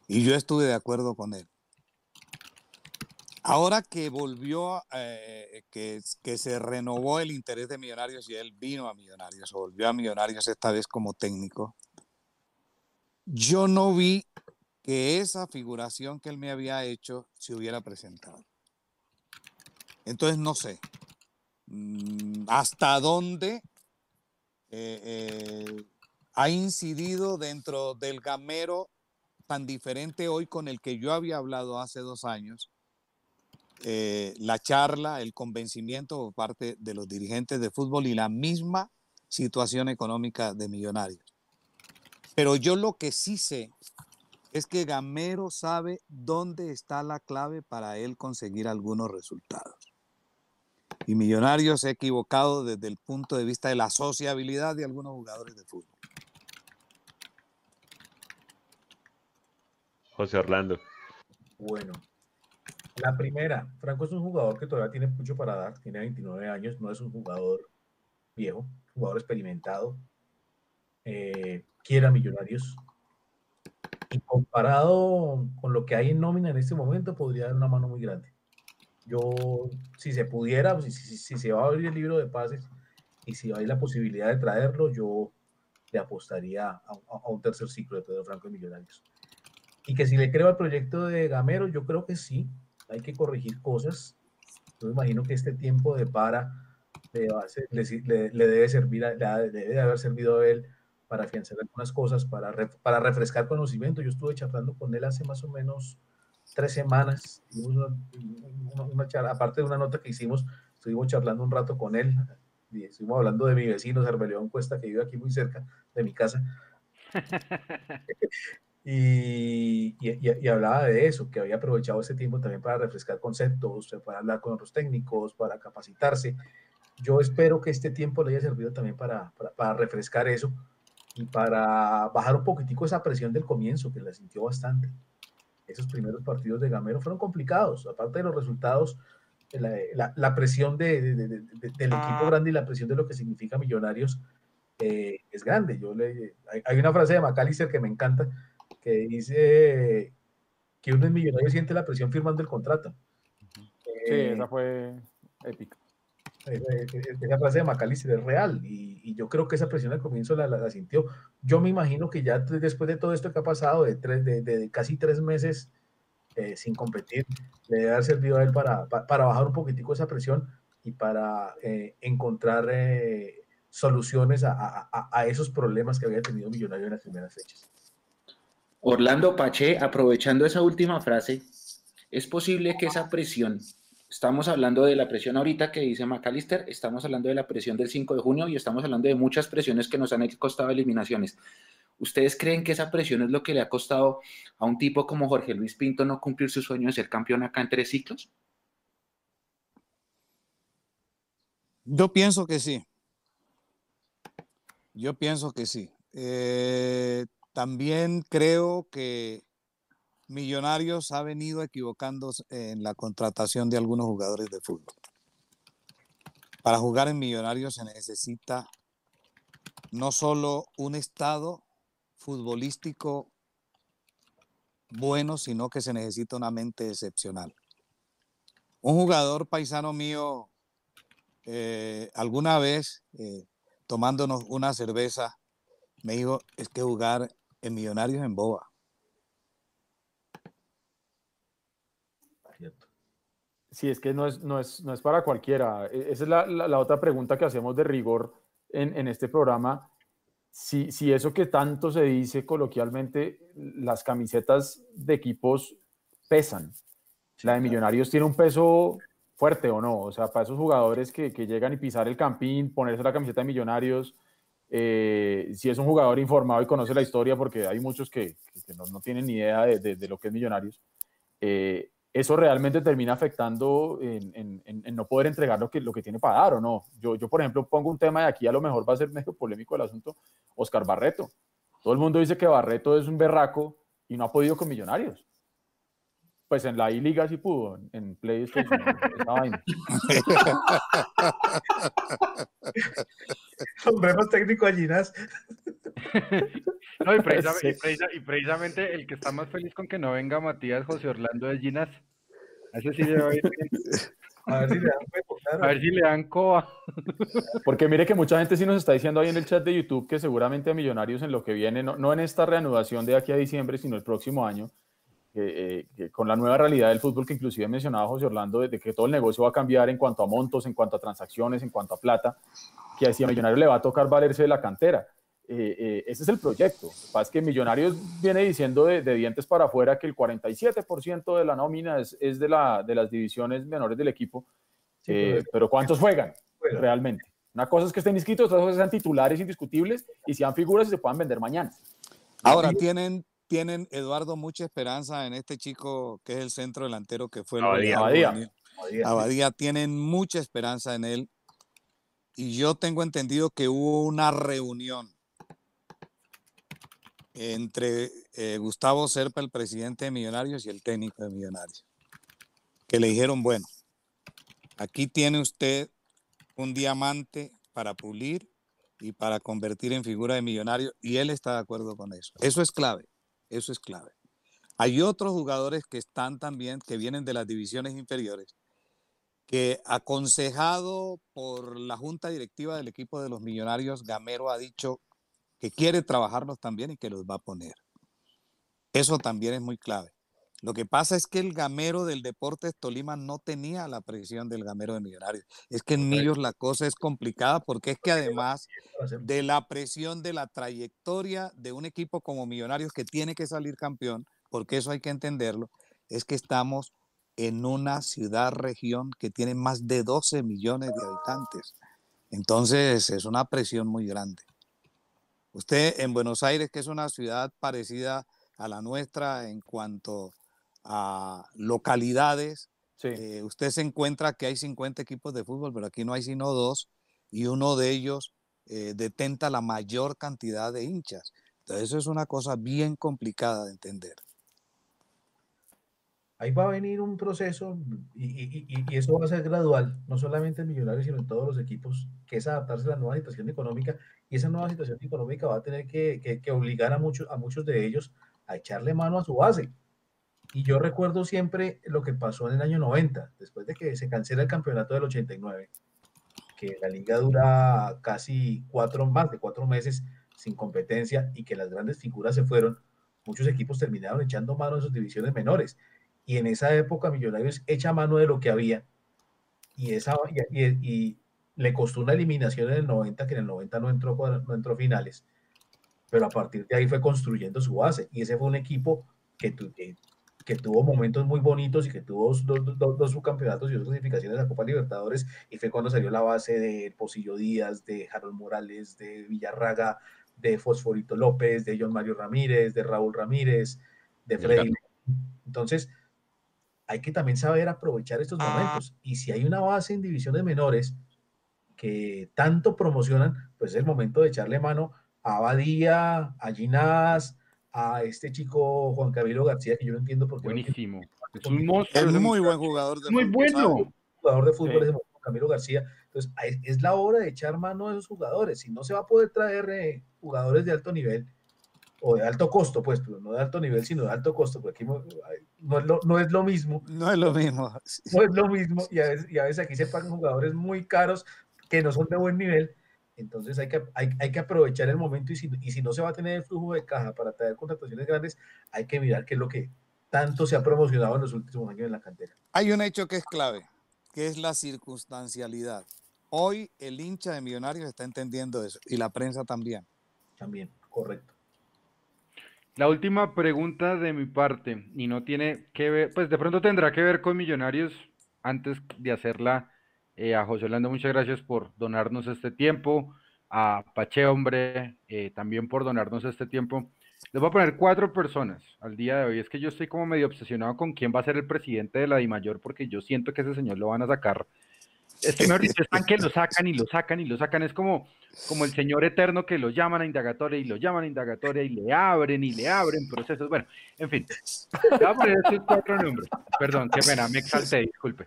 Y yo estuve de acuerdo con él. Ahora que volvió, eh, que, que se renovó el interés de Millonarios y él vino a Millonarios, o volvió a Millonarios esta vez como técnico, yo no vi que esa figuración que él me había hecho se hubiera presentado. Entonces no sé mm, hasta dónde eh, eh, ha incidido dentro del gamero tan diferente hoy con el que yo había hablado hace dos años, eh, la charla, el convencimiento por parte de los dirigentes de fútbol y la misma situación económica de Millonarios. Pero yo lo que sí sé es que Gamero sabe dónde está la clave para él conseguir algunos resultados. Y Millonarios se ha equivocado desde el punto de vista de la sociabilidad de algunos jugadores de fútbol. José Orlando. Bueno, la primera, Franco es un jugador que todavía tiene mucho para dar, tiene 29 años, no es un jugador viejo, jugador experimentado, eh, quiere a Millonarios. Y comparado con lo que hay en nómina en este momento, podría dar una mano muy grande. Yo, si se pudiera, si, si, se va a abrir el libro de pases y si hay la posibilidad de traerlo, yo le apostaría a, un tercer ciclo de Pedro Franco y Millonarios. Y que si le creo al proyecto de Gamero, yo creo que sí, hay que corregir cosas. Yo me imagino que este tiempo de para le, debe servir, le debe haber servido a él para afianzar algunas cosas, para, para refrescar conocimiento. Yo estuve charlando con él hace más o menos tres semanas. Una, aparte de una nota que hicimos, estuvimos charlando un rato con él. Y estuvimos hablando de mi vecino, Cerveleón Cuesta, que vive aquí muy cerca de mi casa. [laughs] Y, y, hablaba de eso, que había aprovechado ese tiempo también para refrescar conceptos, para hablar con otros técnicos, para capacitarse. Yo espero que este tiempo le haya servido también para, para, para refrescar eso y para bajar un poquitico esa presión del comienzo, que la sintió bastante. Esos primeros partidos de Gamero fueron complicados, aparte de los resultados, la, la, presión de, de, del equipo ah. grande y la presión de lo que significa Millonarios eh, es grande. Yo le, hay, hay, una frase de McAllister que me encanta, que dice que uno es millonario y siente la presión firmando el contrato. Sí, eh, esa fue épica. Esa frase de Macalister es real y, yo creo que esa presión al comienzo la, sintió. Yo me imagino que ya después de todo esto que ha pasado, de, tres, de, casi tres meses eh, sin competir, le debe haber servido a él para, para, bajar un poquitico esa presión y para eh, encontrar soluciones a, a, a, esos problemas que había tenido Millonario en las primeras fechas. Orlando Pache, aprovechando esa última frase, es posible que esa presión, estamos hablando de la presión ahorita que dice McAllister, estamos hablando de la presión del 5 de junio y estamos hablando de muchas presiones que nos han costado eliminaciones. ¿Ustedes creen que esa presión es lo que le ha costado a un tipo como Jorge Luis Pinto no cumplir su sueño de ser campeón acá en tres ciclos? Yo pienso que sí. Yo pienso que sí. Eh, también creo que Millonarios ha venido equivocándose en la contratación de algunos jugadores de fútbol. Para jugar en Millonarios se necesita no solo un estado futbolístico bueno, sino que se necesita una mente excepcional. Un jugador paisano mío, eh, alguna vez, eh, tomándonos una cerveza, me dijo, es que jugar en Millonarios en Boba. Sí, es que no es, no es, no es para cualquiera. E, esa es la, la, otra pregunta que hacemos de rigor en, en este programa. Si, si, eso que tanto se dice coloquialmente, las camisetas de equipos pesan. La de Millonarios tiene un peso fuerte o no. O sea, para esos jugadores que, que llegan y pisar el campín, ponerse la camiseta de Millonarios, eh, si es un jugador informado y conoce la historia, porque hay muchos que, no, tienen ni idea de, lo que es Millonarios, eh, eso realmente termina afectando en, no poder entregar lo que, tiene para dar o no. Yo, yo, por ejemplo, pongo un tema de aquí, a lo mejor va a ser medio polémico el asunto, Oscar Barreto. Todo el mundo dice que Barreto es un berraco y no ha podido con Millonarios. Pues en la I-Liga sí pudo, en PlayStation. esa vaina. [laughs] Sombremos técnico Allinas. [laughs] no, y, precisamente, el que está más feliz con que no venga Matías José Orlando de Ginas. Ese sí le va a ir A ver si le dan A ver si le dan coa. Porque mire que mucha gente sí nos está diciendo ahí en el chat de YouTube que seguramente a Millonarios en lo que viene, no, no en esta reanudación de aquí a diciembre, sino el próximo año, eh, con la nueva realidad del fútbol que inclusive mencionaba José Orlando, de, que todo el negocio va a cambiar en cuanto a montos, en cuanto a transacciones, en cuanto a plata, que a Millonario le va a tocar valerse de la cantera. eh, eh, ese es el proyecto. Lo que pasa es que Millonarios viene diciendo de, dientes para afuera que el 47% de la nómina es, es de, la, de las divisiones menores del equipo, eh, pero ¿cuántos juegan realmente? Una cosa es que estén inscritos, otra cosa es que sean titulares indiscutibles y sean figuras y se puedan vender mañana. Ahora tienen, tienen, Eduardo, mucha esperanza en este chico que es el centro delantero que fue Abadía. Abadía. Abadía. Tienen mucha esperanza en él. Y yo tengo entendido que hubo una reunión entre eh, Gustavo Serpa, el presidente de Millonarios, y el técnico de Millonarios, que le dijeron, bueno, aquí tiene usted un diamante para pulir y para convertir en figura de millonario, y él está de acuerdo con eso. Eso es clave, eso es clave. Hay otros jugadores que están también, que vienen de las divisiones inferiores, que aconsejado por la junta directiva del equipo de los millonarios, Gamero ha dicho que quiere trabajarlos también y que los va a poner. Eso también es muy clave. Lo que pasa es que el gamero del Deportes Tolima no tenía la presión del gamero de Millonarios. Es que en Millos la cosa es complicada porque es que además de la presión de la trayectoria de un equipo como Millonarios que tiene que salir campeón, porque eso hay que entenderlo, es que estamos en una ciudad-región que tiene más de 12 millones de habitantes. Entonces es una presión muy grande. Usted en Buenos Aires, que es una ciudad parecida a la nuestra en cuanto a localidades, eh, usted se encuentra que hay 50 equipos de fútbol, pero aquí no hay sino dos y uno de ellos eh, detenta la mayor cantidad de hinchas. Entonces eso es una cosa bien complicada de entender ahí va a venir un proceso y, eso va a ser gradual, no solamente en Millonarios, sino en todos los equipos, que es adaptarse a la nueva situación económica y esa nueva situación económica va a tener que, obligar a muchos, a muchos de ellos a echarle mano a su base. Y yo recuerdo siempre lo que pasó en el año 90, después de que se cancela el campeonato del 89, que la liga dura casi cuatro, más de cuatro meses sin competencia y que las grandes figuras se fueron, muchos equipos terminaron echando mano a sus divisiones menores. Y en esa época Millonarios echa mano de lo que había. Y, esa, y, le costó una eliminación en el 90, que en el 90 no entró, no entró finales, pero a partir de ahí fue construyendo su base. Y ese fue un equipo que, que, tuvo momentos muy bonitos y que tuvo dos, dos, subcampeonatos y dos clasificaciones a Copa Libertadores y fue cuando salió la base de Posillo Díaz, de Harold Morales, de Villarraga, de Fosforito López, de John Mario Ramírez, de Raúl Ramírez, de Freddy. Entonces, hay que también saber aprovechar estos ah. momentos. Y si hay una base en divisiones menores que tanto promocionan, pues es el momento de echarle mano a Abadía, a Ginás, a este chico Juan Camilo García, que yo no entiendo por qué. Buenísimo. Es un monstruo. Es muy buen jugador de muy bueno. Jugador de fútbol es Juan Camilo García. Entonces, es la hora de echar mano a esos jugadores. Si no se va a poder traer eh, jugadores de alto nivel, o de alto costo, pues, pero no de alto nivel, sino de alto costo, porque aquí no es lo, no es lo mismo. No es lo mismo. No es lo mismo, y a, veces, y a veces aquí se pagan jugadores muy caros que no son de buen nivel, entonces hay que, hay, hay que aprovechar el momento y si, y si no se va a tener el flujo de caja para traer contrataciones grandes, hay que mirar qué es lo que tanto se ha promocionado en los últimos años en la cantera. Hay un hecho que es clave, que es la circunstancialidad. Hoy el hincha de Millonarios está entendiendo eso y la prensa también. También, correcto. La última pregunta de mi parte, y no tiene que ver, pues de pronto tendrá que ver con Millonarios. Antes de hacerla, eh, a José Orlando, muchas gracias por donarnos este tiempo. A Pache, hombre, eh, también por donarnos este tiempo. Les voy a poner cuatro personas al día de hoy. Es que yo estoy como medio obsesionado con quién va a ser el presidente de la DIMAYOR, porque yo siento que ese señor lo van a sacar es que mejor dicho, están que lo sacan y lo sacan y lo sacan. Es como, como el señor eterno que lo llaman a indagatoria y lo llaman a indagatoria y le abren y le abren procesos. Bueno, en fin. Voy a poner estos cuatro nombres. Perdón, qué pena, me exalté, disculpe.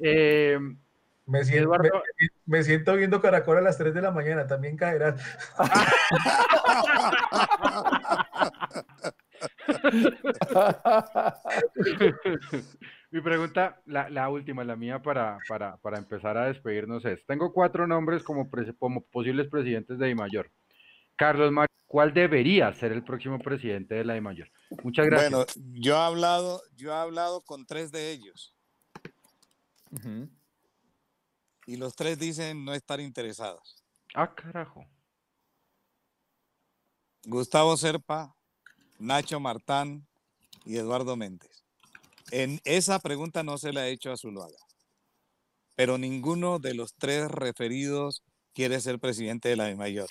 Eh, me siento, me, siento, viendo Caracol a las 3 de la mañana, también caerá. [laughs] Mi pregunta, la, última, la mía para, para, empezar a despedirnos es, tengo cuatro nombres como, como posibles presidentes de Mayor. Carlos Mario, ¿cuál debería ser el próximo presidente de la Mayor? Muchas gracias. Bueno, yo he hablado, yo he hablado con tres de ellos. Y los tres dicen no estar interesados. Ah, carajo. Gustavo Serpa, Nacho Martán y Eduardo Méndez. En esa pregunta no se la ha hecho a Zuluaga, pero ninguno de los tres referidos quiere ser presidente de la de mayor.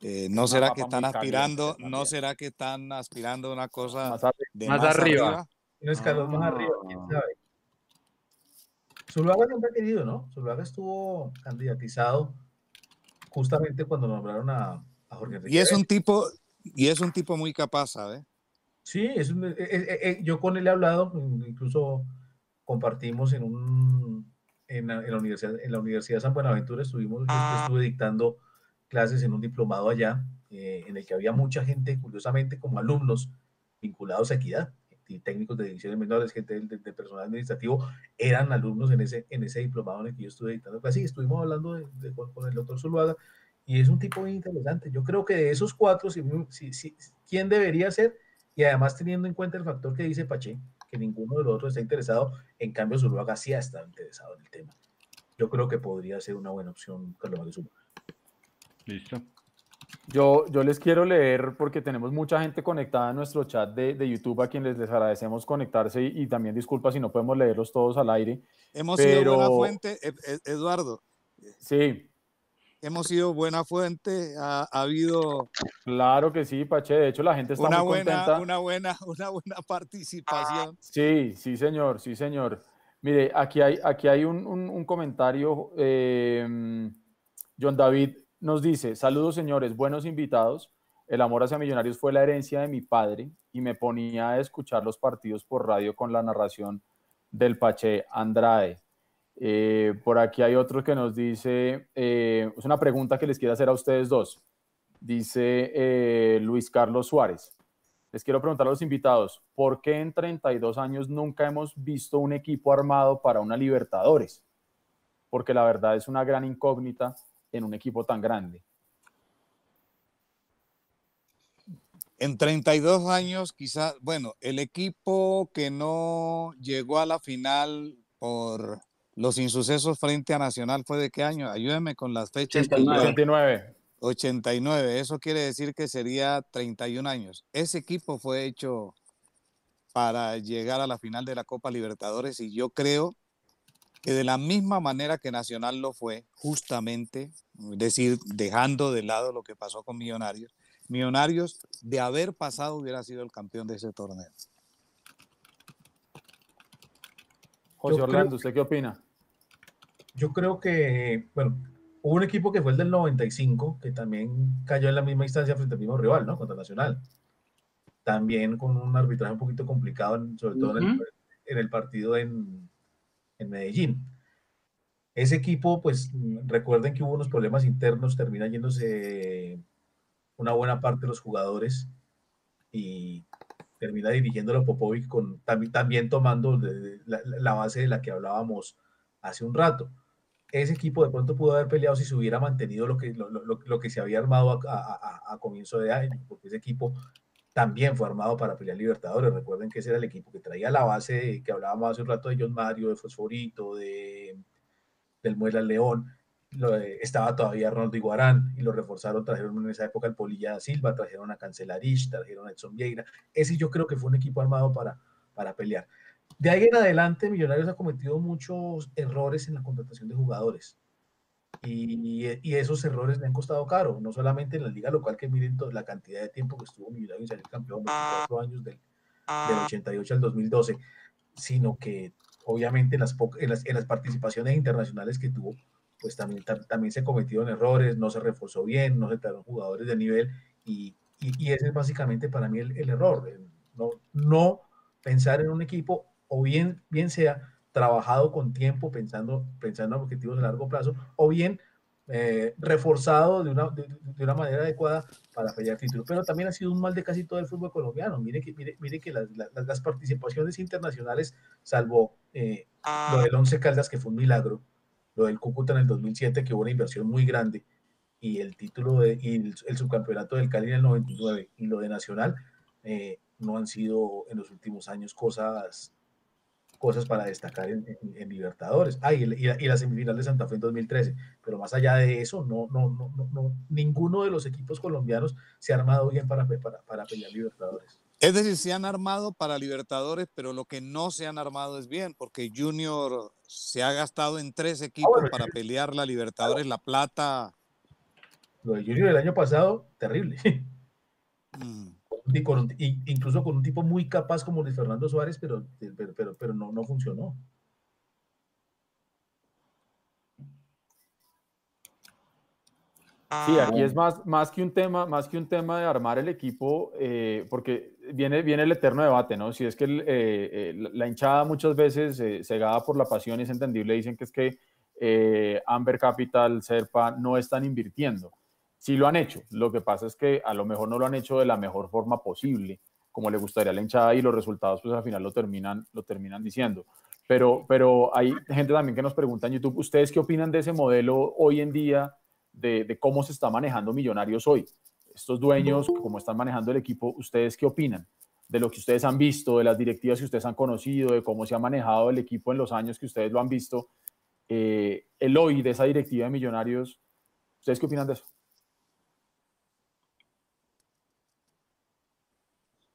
Eh, no será que están aspirando, no será que están aspirando a una cosa más, de más, arriba. Un escalón más arriba, quién ah. sabe. Zuluaga siempre ha querido, ¿no? Zuluaga estuvo candidatizado justamente cuando nombraron a, Jorge Enrique. Y es un tipo, y es un tipo muy capaz, ¿sabes? Sí, es eh, eh, eh, yo con él he hablado, incluso compartimos en un en la, universidad en la Universidad de San Buenaventura estuvimos, yo ah. estuve dictando clases en un diplomado allá, en el que había mucha gente, curiosamente, como alumnos vinculados a equidad, y técnicos de divisiones menores, gente de, personal administrativo, eran alumnos en ese, en ese diplomado en el que yo estuve dictando clases. Sí, estuvimos hablando con, el doctor Zuluaga, y es un tipo interesante. Yo creo que de esos cuatro, si, si, ¿quién debería ser? Y además teniendo en cuenta el factor que dice Pache, que ninguno de los otros está interesado, en cambio Zuluaga sí está interesado en el tema. Yo creo que podría ser una buena opción Carlos Zuluaga. Listo. Yo, yo les quiero leer porque tenemos mucha gente conectada en nuestro chat de, de YouTube a quienes les agradecemos conectarse y, también disculpa si no podemos leerlos todos al aire. Hemos sido buena fuente, e, e, Eduardo. Sí, hemos sido buena fuente, ha, habido... Claro que sí, Pache, de hecho la gente está una muy buena, contenta. Una buena, una buena participación. Sí, sí, señor, sí, señor. Mire, aquí hay, aquí hay un, un, comentario. Eh, John David nos dice, saludos señores, buenos invitados. El amor hacia Millonarios fue la herencia de mi padre y me ponía a escuchar los partidos por radio con la narración del Pache Andrade. Eh, por aquí hay otro que nos dice, eh, es una pregunta que les quiero hacer a ustedes dos. Dice eh, Luis Carlos Suárez. Les quiero preguntar a los invitados, ¿por qué en 32 años nunca hemos visto un equipo armado para una Libertadores? Porque la verdad es una gran incógnita en un equipo tan grande. En 32 años, quizás, bueno, el equipo que no llegó a la final por los insucesos frente a Nacional fue de qué año? Ayúdeme con las fechas. 89. 89. Eso quiere decir que sería 31 años. Ese equipo fue hecho para llegar a la final de la Copa Libertadores y yo creo que de la misma manera que Nacional lo fue, justamente, es decir, dejando de lado lo que pasó con Millonarios, Millonarios de haber pasado hubiera sido el campeón de ese torneo. José Orlando, ¿usted qué opina? Yo creo que, bueno, hubo un equipo que fue el del 95, que también cayó en la misma instancia frente al mismo rival, ¿no? Contra Nacional. También con un arbitraje un poquito complicado, sobre todo en, el, partido en, en, Medellín. Ese equipo, pues recuerden que hubo unos problemas internos, termina yéndose una buena parte de los jugadores y termina dirigiéndolo Popovic con, también, tomando la, base de la que hablábamos hace un rato ese equipo de pronto pudo haber peleado si se hubiera mantenido lo que, lo, lo, lo que se había armado a, a, a, comienzo de año, porque ese equipo también fue armado para pelear Libertadores. Recuerden que ese era el equipo que traía la base que hablábamos hace un rato de John Mario, de Fosforito, de, del Muela León. estaba todavía Ronaldo Iguarán y lo reforzaron, trajeron en esa época el Polilla Silva, trajeron a Cancelarich, trajeron a Edson Vieira. Ese yo creo que fue un equipo armado para, para pelear. De ahí en adelante, Millonarios ha cometido muchos errores en la contratación de jugadores. Y, y, esos errores le han costado caro, no solamente en la liga local, que miren la cantidad de tiempo que estuvo Millonarios en salir campeón, 24 años del, del 88 al 2012, sino que obviamente en las, en las, en las participaciones internacionales que tuvo, pues también, también se cometieron errores, no se reforzó bien, no se trajeron jugadores de nivel, y, y, y, ese es básicamente para mí el, el error, no, no pensar en un equipo o bien, bien sea trabajado con tiempo pensando, pensando en objetivos a largo plazo, o bien eh, reforzado de una, de, una manera adecuada para pelear títulos. Pero también ha sido un mal de casi todo el fútbol colombiano. Mire que, mire, mire que las, las, participaciones internacionales, salvo eh, lo del Once Caldas, que fue un milagro, lo del Cúcuta en el 2007, que hubo una inversión muy grande, y el título de, y el, subcampeonato del Cali en el 99, y lo de Nacional, eh, no han sido en los últimos años cosas cosas para destacar en, Libertadores. Ah, y, la, semifinal de Santa Fe en 2013. Pero más allá de eso, no, no, no, no, ninguno de los equipos colombianos se ha armado bien para, para, para pelear Libertadores. Es decir, se han armado para Libertadores, pero lo que no se han armado es bien, porque Junior se ha gastado en tres ah, equipos para pelear la Libertadores, La Plata. Lo de Junior el año pasado, terrible. [laughs] Mm incluso con un tipo muy capaz como Luis Fernando Suárez, pero, pero, pero, no, no funcionó. Sí, aquí es más, más, que un tema, más que un tema de armar el equipo, eh, porque viene, viene el eterno debate, ¿no? Si es que eh, eh, la hinchada muchas veces, cegada por la pasión, es entendible, dicen que es que Amber Capital, Serpa, no están invirtiendo sí lo han hecho. Lo que pasa es que a lo mejor no lo han hecho de la mejor forma posible, como le gustaría a la hinchada y los resultados pues al final lo terminan, lo terminan diciendo. Pero, pero hay gente también que nos pregunta en YouTube, ¿ustedes qué opinan de ese modelo hoy en día de, de cómo se está manejando Millonarios hoy? Estos dueños, cómo están manejando el equipo, ¿ustedes qué opinan? de lo que ustedes han visto, de las directivas que ustedes han conocido, de cómo se ha manejado el equipo en los años que ustedes lo han visto, eh, el hoy de esa directiva de Millonarios, ¿ustedes qué opinan de eso?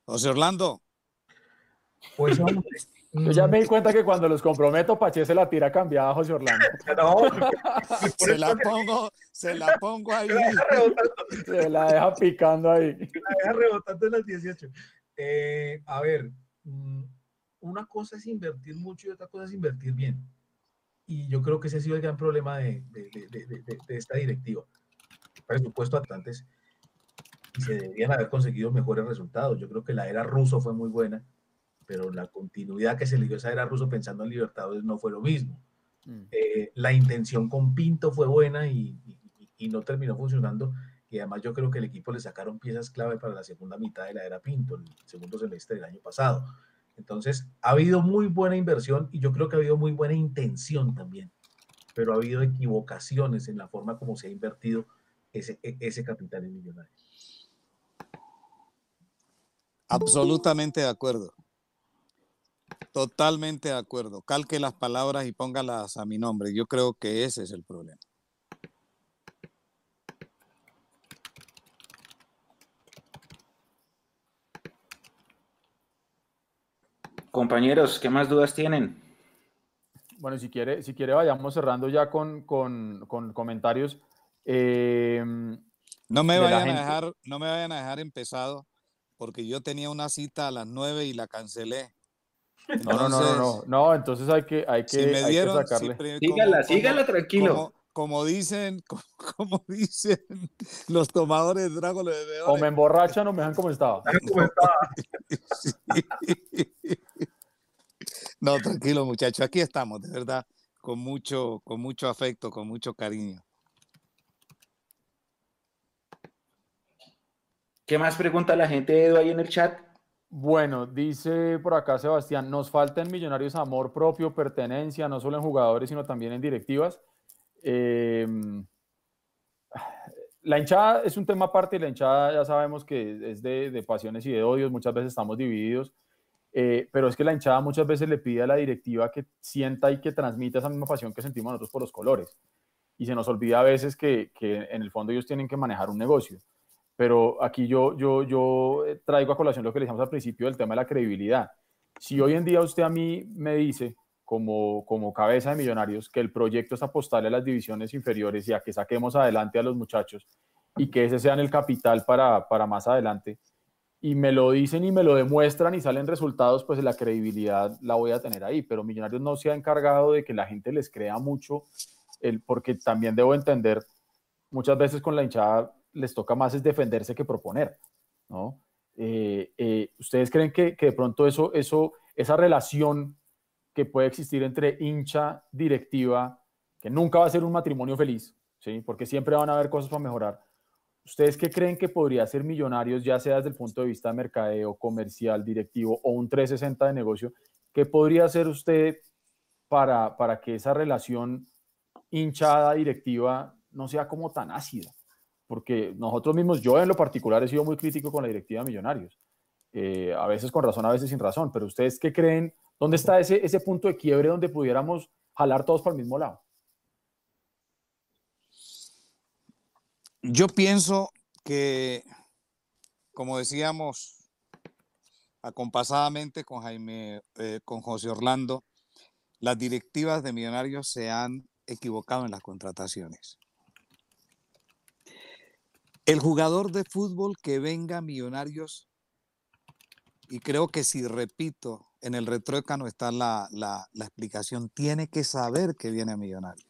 José Orlando. Pues Yo ya me di cuenta que cuando los comprometo, Pache se la tira cambiada a José Orlando. [laughs] [laughs] se la pongo, se la pongo ahí. Se la deja picando ahí. La deja rebotando en las 18. Eh, a ver, mm, una cosa es invertir mucho y otra cosa es invertir bien. Y yo creo que ese ha sido el gran problema de, de, de, de esta directiva. Presupuesto antes se deberían haber conseguido mejores resultados. Yo creo que la era ruso fue muy buena, pero la continuidad que se le dio a esa era ruso pensando en Libertadores no fue lo mismo. Mm. Eh, la intención con Pinto fue buena y, no terminó funcionando. Y además yo creo que el equipo le sacaron piezas clave para la segunda mitad de la era Pinto, el segundo semestre del año pasado. Entonces, ha habido muy buena inversión y yo creo que ha habido muy buena intención también, pero ha habido equivocaciones en la forma como se ha invertido ese, e, ese capital en millonarios. Absolutamente de acuerdo. Totalmente de acuerdo. Calque las palabras y póngalas a mi nombre. Yo creo que ese es el problema. Compañeros, ¿qué más dudas tienen? Bueno, si quiere, si quiere vayamos cerrando ya con, comentarios. Eh, no me vayan a dejar, no me vayan a dejar empezado porque yo tenía una cita a las 9 y la cancelé. No, no, no, no, no, entonces hay que, hay que, si me dieron, sacarle. sígala, sígala tranquilo. Como, dicen, [laughs] como, dicen los tomadores de trago, O me emborrachan o me dejan como estaba. [laughs] No, tranquilo, muchachos, aquí estamos, de verdad, con mucho, con mucho afecto, con mucho cariño. ¿Qué más pregunta la gente, Edu, ahí en el chat? Bueno, dice por acá Sebastián, nos falta en Millonarios amor propio, pertenencia, no solo en jugadores, sino también en directivas. Em, la hinchada es un tema aparte y la hinchada ya sabemos que es de, pasiones y de odios, muchas veces estamos divididos, eh, pero es que la hinchada muchas veces le pide a la directiva que sienta y que transmita esa misma pasión que sentimos nosotros por los colores. Y se nos olvida a veces que en el fondo ellos tienen que manejar un negocio pero aquí yo, yo, yo eh, traigo a colación lo que le dijimos al principio del tema de la credibilidad. Si hoy en día usted a mí me dice, como, como cabeza de millonarios, que el proyecto es apostarle a las divisiones inferiores y a que saquemos adelante a los muchachos y que ese sea el capital para, para más adelante, y me lo dicen y me lo demuestran y salen resultados, pues la credibilidad la voy a tener ahí. Pero Millonarios no se ha encargado de que la gente les crea mucho, el, porque también debo entender, muchas veces con la hinchada les toca más es defenderse que proponer, ¿no? Eh, eh, ¿Ustedes creen que, de pronto eso, esa relación que puede existir entre hincha, directiva, que nunca va a ser un matrimonio feliz, ¿sí? Porque siempre van a haber cosas para mejorar. ¿Ustedes qué creen que podría ser Millonarios, ya sea desde el punto de vista de mercadeo, comercial, directivo o un 360 de negocio? ¿Qué podría hacer usted para, para que esa relación hinchada directiva no sea como tan ácida? Porque nosotros mismos, yo en lo particular he sido muy crítico con la directiva de Millonarios, eh, a veces con razón, a veces sin razón, pero ustedes qué creen ¿Dónde está ese, punto de quiebre donde pudiéramos jalar todos para el mismo lado? Yo pienso que, como decíamos acompasadamente con Jaime, eh, con José Orlando, las directivas de Millonarios se han equivocado en las contrataciones. El jugador de fútbol que venga a Millonarios, y creo que si repito, en el retrócano está la, la, la explicación, tiene que saber que viene a Millonarios.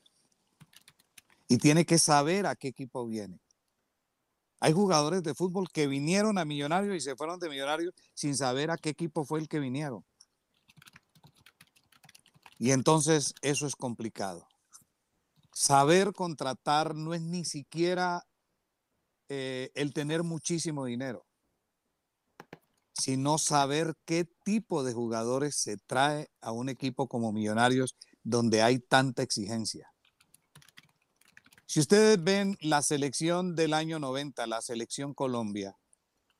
Y tiene que saber a qué equipo viene. Hay jugadores de fútbol que vinieron a Millonarios y se fueron de Millonarios sin saber a qué equipo fue el que vinieron. Y entonces eso es complicado. Saber contratar no es ni siquiera eh, el tener muchísimo dinero, sino saber qué tipo de jugadores se trae a un equipo como Millonarios donde hay tanta exigencia. Si ustedes ven la selección del año 90, la selección Colombia,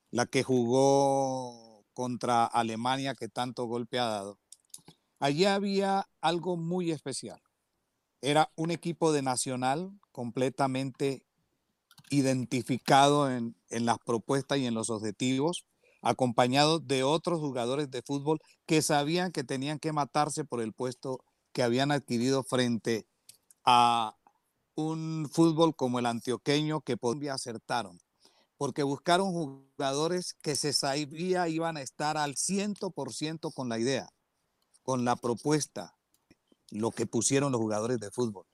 la que jugó contra Alemania que tanto golpe ha dado, allí había algo muy especial. Era un equipo de nacional completamente identificado en, en las propuestas y en los objetivos, acompañado de otros jugadores de fútbol que sabían que tenían que matarse por el puesto que habían adquirido frente a un fútbol como el antioqueño que Colombia acertaron, porque buscaron jugadores que se sabía iban a estar al 100% con la idea, con la propuesta, lo que pusieron los jugadores de fútbol.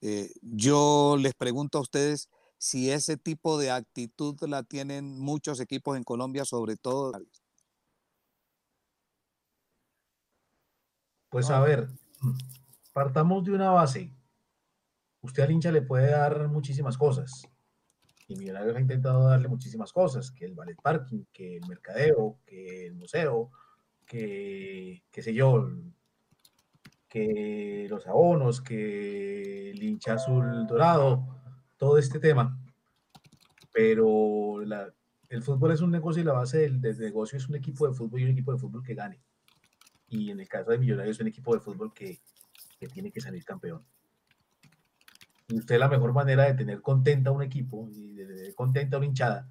Eh, yo les pregunto a ustedes si ese tipo de actitud la tienen muchos equipos en Colombia, sobre todo. Pues a ver, partamos de una base. Usted al hincha le puede dar muchísimas cosas. Y Millonarios ha intentado darle muchísimas cosas, que el ballet parking, que el mercadeo, que el museo, que, qué sé yo, que los abonos, que el hincha azul dorado, todo este tema. Pero el fútbol es un negocio y la base del, del, negocio es un equipo de fútbol y un equipo de fútbol que gane. Y en el caso de Millonarios es un equipo de fútbol que, que tiene que salir campeón. Y usted la mejor manera de tener contenta a un equipo y de tener contenta a una hinchada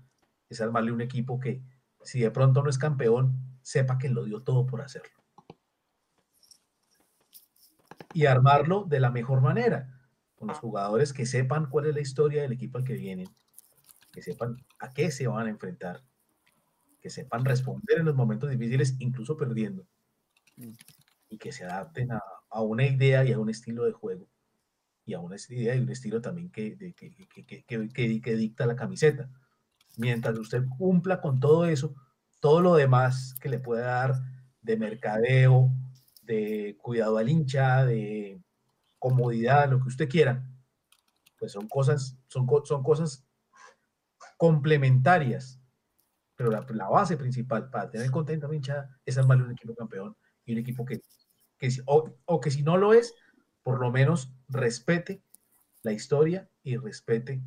es armarle un equipo que si de pronto no es campeón, sepa que lo dio todo por hacerlo. Y armarlo de la mejor manera, con los jugadores que sepan cuál es la historia del equipo al que vienen, que sepan a qué se van a enfrentar, que sepan responder en los momentos difíciles, incluso perdiendo, y que se adapten a, a una idea y a un estilo de juego, y a una idea y un estilo también que, que, que, que dicta la camiseta. Mientras usted cumpla con todo eso, todo lo demás que le pueda dar de mercadeo, de cuidado al hincha, de comodidad, lo que usted quiera, pues son cosas, son, son cosas complementarias. Pero la, base principal para tener contenta a la hinchada es armarle un equipo campeón y un equipo que, que o, o que si no lo es, por lo menos respete la historia y respete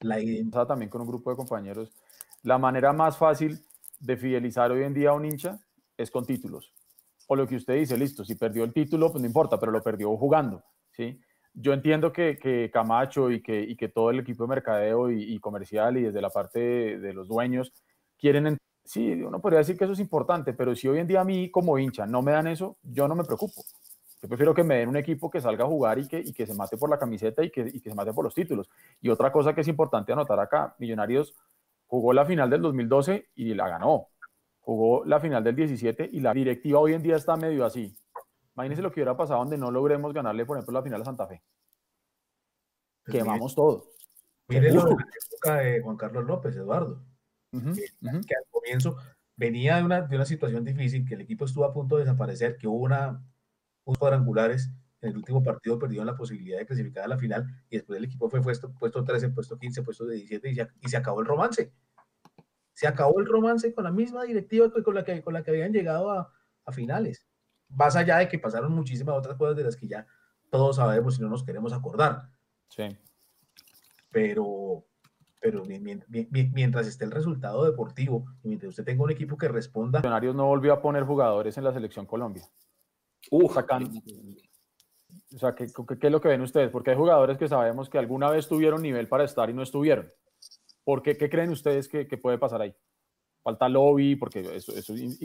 la identidad. También con un grupo de compañeros. La manera más fácil de fidelizar hoy en día a un hincha es con títulos. O lo que usted dice, listo, si perdió el título, pues no importa, pero lo perdió jugando, ¿sí? Yo entiendo que, que Camacho y que, y que, todo el equipo de mercadeo y, y, comercial y desde la parte de, de los dueños quieren, sí, uno podría decir que eso es importante, pero si hoy en día a mí como hincha no me dan eso, yo no me preocupo. Yo prefiero que me den un equipo que salga a jugar y que, y que se mate por la camiseta y que, y que se mate por los títulos. Y otra cosa que es importante anotar acá, Millonarios jugó la final del 2012 y la ganó. Jugó la final del 17 y la directiva hoy en día está medio así. Imagínense lo que hubiera pasado donde no logremos ganarle, por ejemplo, la final a Santa Fe. Pues Quemamos todo. Mire lo de la época de Juan Carlos López, Eduardo. Uh -huh, que, uh -huh. que, al comienzo venía de una, de una situación difícil, que el equipo estuvo a punto de desaparecer, que hubo una, unos cuadrangulares, en el último partido perdieron la posibilidad de clasificar a la final y después el equipo fue puesto, puesto 13, puesto 15, puesto 17 y se, y se acabó el romance. Se acabó el romance con la misma directiva con la que, con la que habían llegado a, a finales. Más allá de que pasaron muchísimas otras cosas de las que ya todos sabemos y no nos queremos acordar. Sí. Pero, pero mientras esté el resultado deportivo y mientras usted tenga un equipo que responda. Millonarios no volvió a poner jugadores en la selección Colombia. Uf, sacan, o sea, ¿qué, ¿qué, es lo que ven ustedes? Porque hay jugadores que sabemos que alguna vez tuvieron nivel para estar y no estuvieron. ¿Por qué, qué creen ustedes que, que, puede pasar ahí? Falta lobby, porque eso, eso es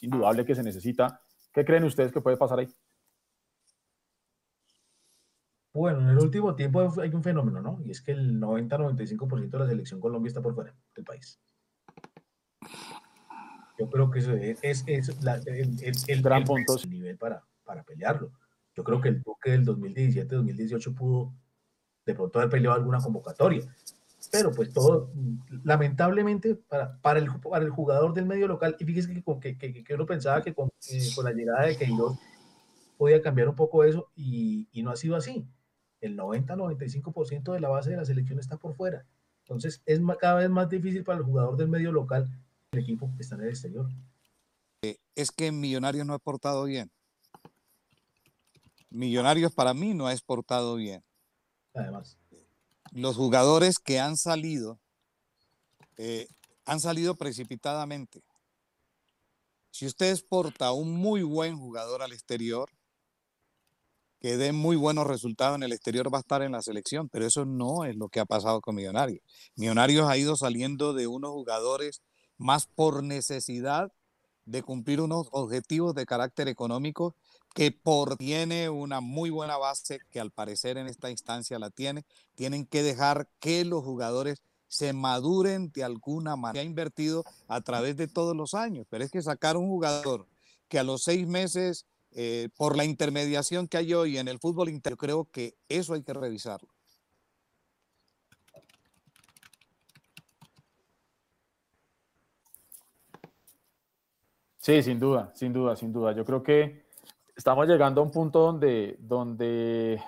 indudable que se necesita. ¿Qué creen ustedes que puede pasar ahí? Bueno, en el último tiempo hay un fenómeno, ¿no? Y es que el 90-95% de la selección Colombia está por fuera del país. Yo creo que eso es, es, es el, gran punto. El nivel para, para pelearlo. Yo creo que el Duque del 2017-2018 pudo de pronto haber peleado alguna convocatoria. Pero pues todo, lamentablemente, para, para, el, para el jugador del medio local, y fíjese que, que, que, uno pensaba que con, eh, con la llegada de Queiroz podía cambiar un poco eso, y, y no ha sido así. El 90-95% de la base de la selección está por fuera. Entonces es cada vez más difícil para el jugador del medio local el equipo que está en el exterior. Eh, es que Millonarios no ha portado bien. Millonarios para mí no ha exportado bien. Además. Los jugadores que han salido eh, han salido precipitadamente. Si usted exporta un muy buen jugador al exterior, que dé muy buenos resultados en el exterior va a estar en la selección, pero eso no es lo que ha pasado con Millonarios. Millonarios ha ido saliendo de unos jugadores más por necesidad de cumplir unos objetivos de carácter económico que por tiene una muy buena base, que al parecer en esta instancia la tiene, tienen que dejar que los jugadores se maduren de alguna manera. Se ha invertido a través de todos los años, pero es que sacar un jugador que a los seis meses, eh, por la intermediación que hay hoy en el fútbol interior, creo que eso hay que revisarlo. Sí, sin duda, sin duda, sin duda. Yo creo que estamos llegando a un punto donde, donde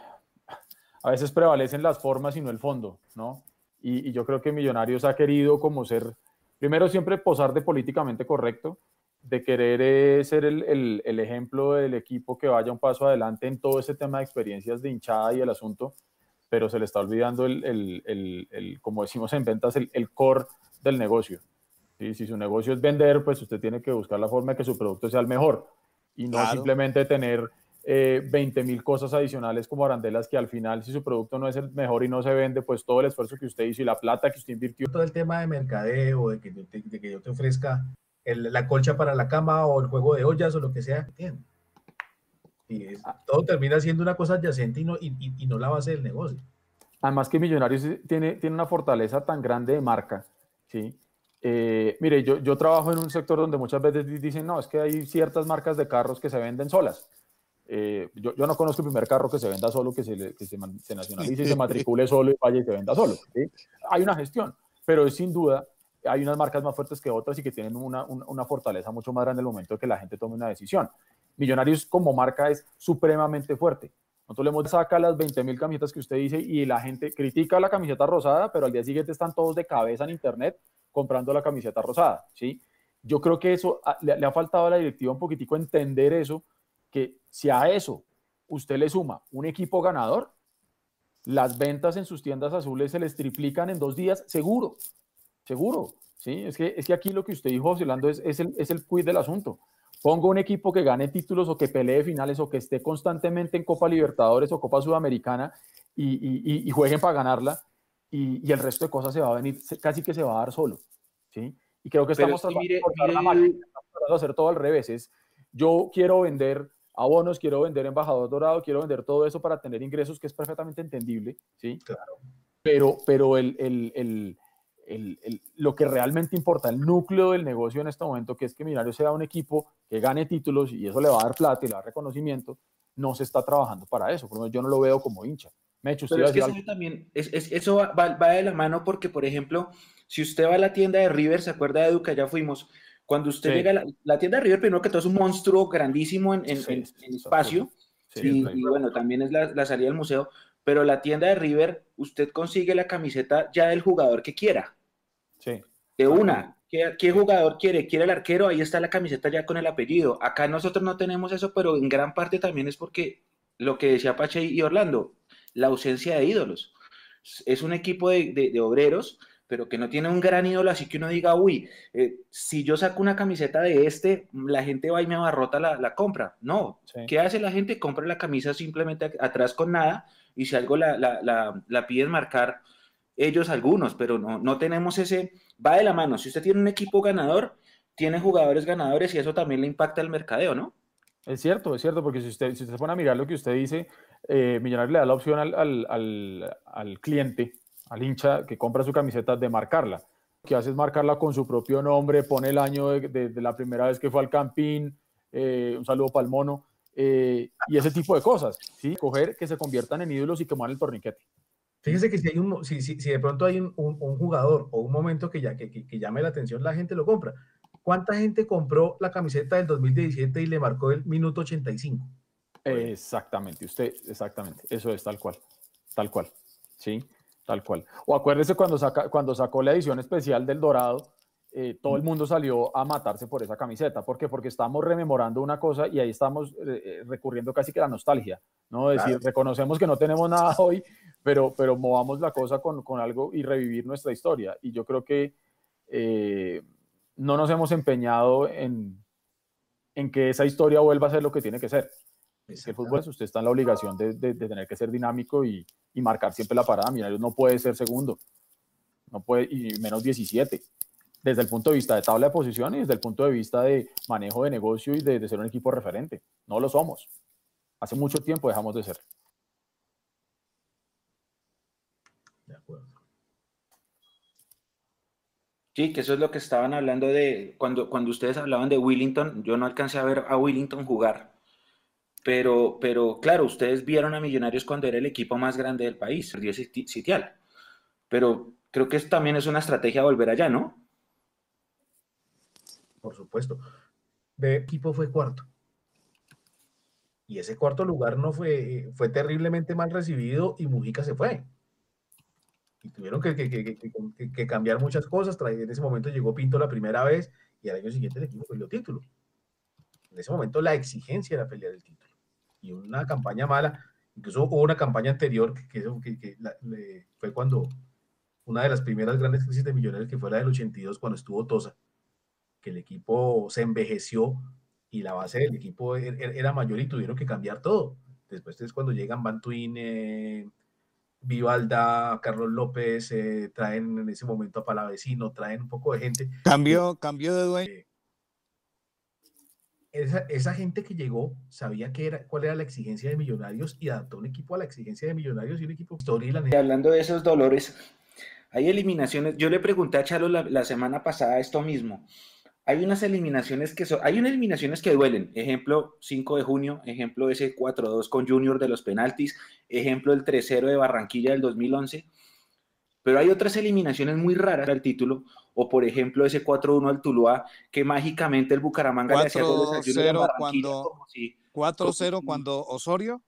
a veces prevalecen las formas y no el fondo, ¿no? Y, yo creo que Millonarios ha querido como ser, primero siempre posar de políticamente correcto, de querer eh, ser el, el, ejemplo del equipo que vaya un paso adelante en todo ese tema de experiencias de hinchada y el asunto, pero se le está olvidando el, como decimos en ventas, el, core del negocio. ¿sí? Si su negocio es vender, pues usted tiene que buscar la forma de que su producto sea el mejor y no simplemente tener eh, 20 mil cosas adicionales como arandelas que al final si su producto no es el mejor y no se vende, pues todo el esfuerzo que usted hizo y la plata que usted invirtió. Todo el tema de mercadeo, de que, de que yo te ofrezca la colcha para la cama o el juego de ollas o lo que sea, Y todo termina siendo una cosa adyacente y no, y, y, no la base del negocio. Además que Millonarios tiene, tiene una fortaleza tan grande de marca, ¿sí? Eh, mire, yo, yo trabajo en un sector donde muchas veces dicen, no, es que hay ciertas marcas de carros que se venden solas. Eh, yo, yo, no conozco el primer carro que se venda solo, que se, que se, se nacionalice y se [laughs] matricule solo y vaya y se venda solo. Hay una gestión, pero sin duda hay unas marcas más fuertes que otras y que tienen una, una, fortaleza mucho más grande en el momento de que la gente tome una decisión. Millonarios como marca es supremamente fuerte. Nosotros le hemos sacado las 20 mil camisetas que usted dice y la gente critica la camiseta rosada, pero al día siguiente están todos de cabeza en internet comprando la camiseta rosada, ¿sí? Yo creo que eso ah, le, ha faltado a la directiva un poquitico entender eso, que si a eso usted le suma un equipo ganador, las ventas en sus tiendas azules se les triplican en dos días, seguro, seguro, ¿sí? Es que, es que aquí lo que usted dijo, Orlando, es, es, el, es el quid del asunto. Pongo un equipo que gane títulos o que pelee finales o que esté constantemente en Copa Libertadores o Copa Sudamericana y, y jueguen para ganarla y, el resto de cosas se va a venir, casi que se va a dar solo, ¿sí? Y creo que estamos tratando de hacer todo al revés, es yo quiero vender abonos, quiero vender embajador dorado, quiero vender todo eso para tener ingresos, que es perfectamente entendible, ¿sí? Claro. Pero, pero el, el, el, el, lo que realmente importa, el núcleo del negocio en este momento, que es que Millonarios sea un equipo que gane títulos y eso le va a dar plata y le va a dar reconocimiento, no se está trabajando para eso, por lo menos yo no lo veo como hincha. Me hecho, Pero es que eso también, es, eso va, va, de la mano porque, por ejemplo, si usted va a la tienda de River, ¿se acuerda de Educa? Ya fuimos. Cuando usted llega a la, la, tienda de River, primero que todo es un monstruo grandísimo en, en, en, espacio. y, y, bueno, también es la, la, salida del museo. Pero la tienda de River, usted consigue la camiseta ya del jugador que quiera. Sí. De una. ¿Qué, ¿Qué, jugador quiere? ¿Quiere el arquero? Ahí está la camiseta ya con el apellido. Acá nosotros no tenemos eso, pero en gran parte también es porque lo que decía Pache y Orlando, la ausencia de ídolos. Es un equipo de, obreros, pero que no tiene un gran ídolo, así que uno diga, uy, eh, si yo saco una camiseta de este, la gente va y me abarrota la, la compra. No, ¿qué hace la gente? Compra la camisa simplemente atrás con nada y si algo la, la, la, piden marcar ellos algunos, pero no, no tenemos ese, va de la mano. Si usted tiene un equipo ganador, tiene jugadores ganadores y eso también le impacta al mercadeo, ¿no? Es cierto, es cierto, porque si usted, si usted se pone a mirar lo que usted dice, eh, Millonarios le da la opción al, al, al, al cliente al hincha que compra su camiseta de marcarla. Lo que hace es marcarla con su propio nombre, pone el año de, la primera vez que fue al Campín, eh, un saludo para el mono, eh, y ese tipo de cosas, ¿sí? Coger que se conviertan en ídolos y quemar el torniquete. Fíjese que si, hay un, si, si, si de pronto hay un, un, jugador o un momento que, ya, que, que, llame la atención, la gente lo compra. ¿Cuánta gente compró la camiseta del 2017 y le marcó el minuto 85? Exactamente, usted, exactamente, eso es tal cual, tal cual, ¿sí? Tal cual. O acuérdese cuando, saca, cuando sacó la edición especial del Dorado, eh, todo el mundo salió a matarse por esa camiseta. ¿Por qué? Porque estamos rememorando una cosa y ahí estamos eh, eh, recurriendo casi que a la nostalgia, ¿no? Es decir, reconocemos que no tenemos nada [laughs] hoy, pero, pero movamos la cosa con, con algo y revivir nuestra historia. Y yo creo que no nos hemos empeñado en, en que esa historia vuelva a ser lo que tiene que ser. Es que el fútbol, usted está en la obligación de, de, tener que ser dinámico y, y, marcar siempre la parada. Millonarios no puede ser segundo, no puede, y menos 17, desde el punto de vista de tabla de posiciones y desde el punto de vista de manejo de negocio y de, de ser un equipo referente. No lo somos. Hace mucho tiempo dejamos de ser. De acuerdo. Sí, que eso es lo que estaban hablando de cuando, cuando ustedes hablaban de Willington. Yo no alcancé a ver a Willington jugar pero, pero claro, ustedes vieron a Millonarios cuando era el equipo más grande del país, el sitial. Pero creo que también es una estrategia volver allá, ¿no? Por supuesto. De equipo fue cuarto. Y ese cuarto lugar no fue, fue terriblemente mal recibido y Mujica se fue. Y tuvieron que, que, cambiar muchas cosas. En ese momento llegó Pinto la primera vez y al año siguiente el equipo peleó título. En ese momento la exigencia era pelear el título y una campaña mala. Incluso hubo una campaña anterior que, que, fue cuando una de las primeras grandes crisis de Millonarios, que fue la del 82, cuando estuvo Tosa, que el equipo se envejeció y la base del equipo er, er, era mayor y tuvieron que cambiar todo. Después es cuando llegan Bantuin, eh, Vivalda, Carlos López, eh, traen en ese momento a Palavecino, traen un poco de gente. Cambió, cambió de dueño. Eh, esa, gente que llegó sabía que era, cuál era la exigencia de Millonarios y adaptó un equipo a la exigencia de Millonarios y un equipo historia. Y hablando de esos dolores, hay eliminaciones. Yo le pregunté a Chalo la, semana pasada esto mismo. Hay unas eliminaciones que son, hay unas eliminaciones que duelen. Ejemplo, 5 de junio, ejemplo ese 4-2 con Junior de los penaltis, ejemplo el 3-0 de Barranquilla del 2011 pero hay otras eliminaciones muy raras al título, o por ejemplo ese 4-1 al Tuluá, que mágicamente el Bucaramanga le hacía cuando 4-0 cuando Osorio.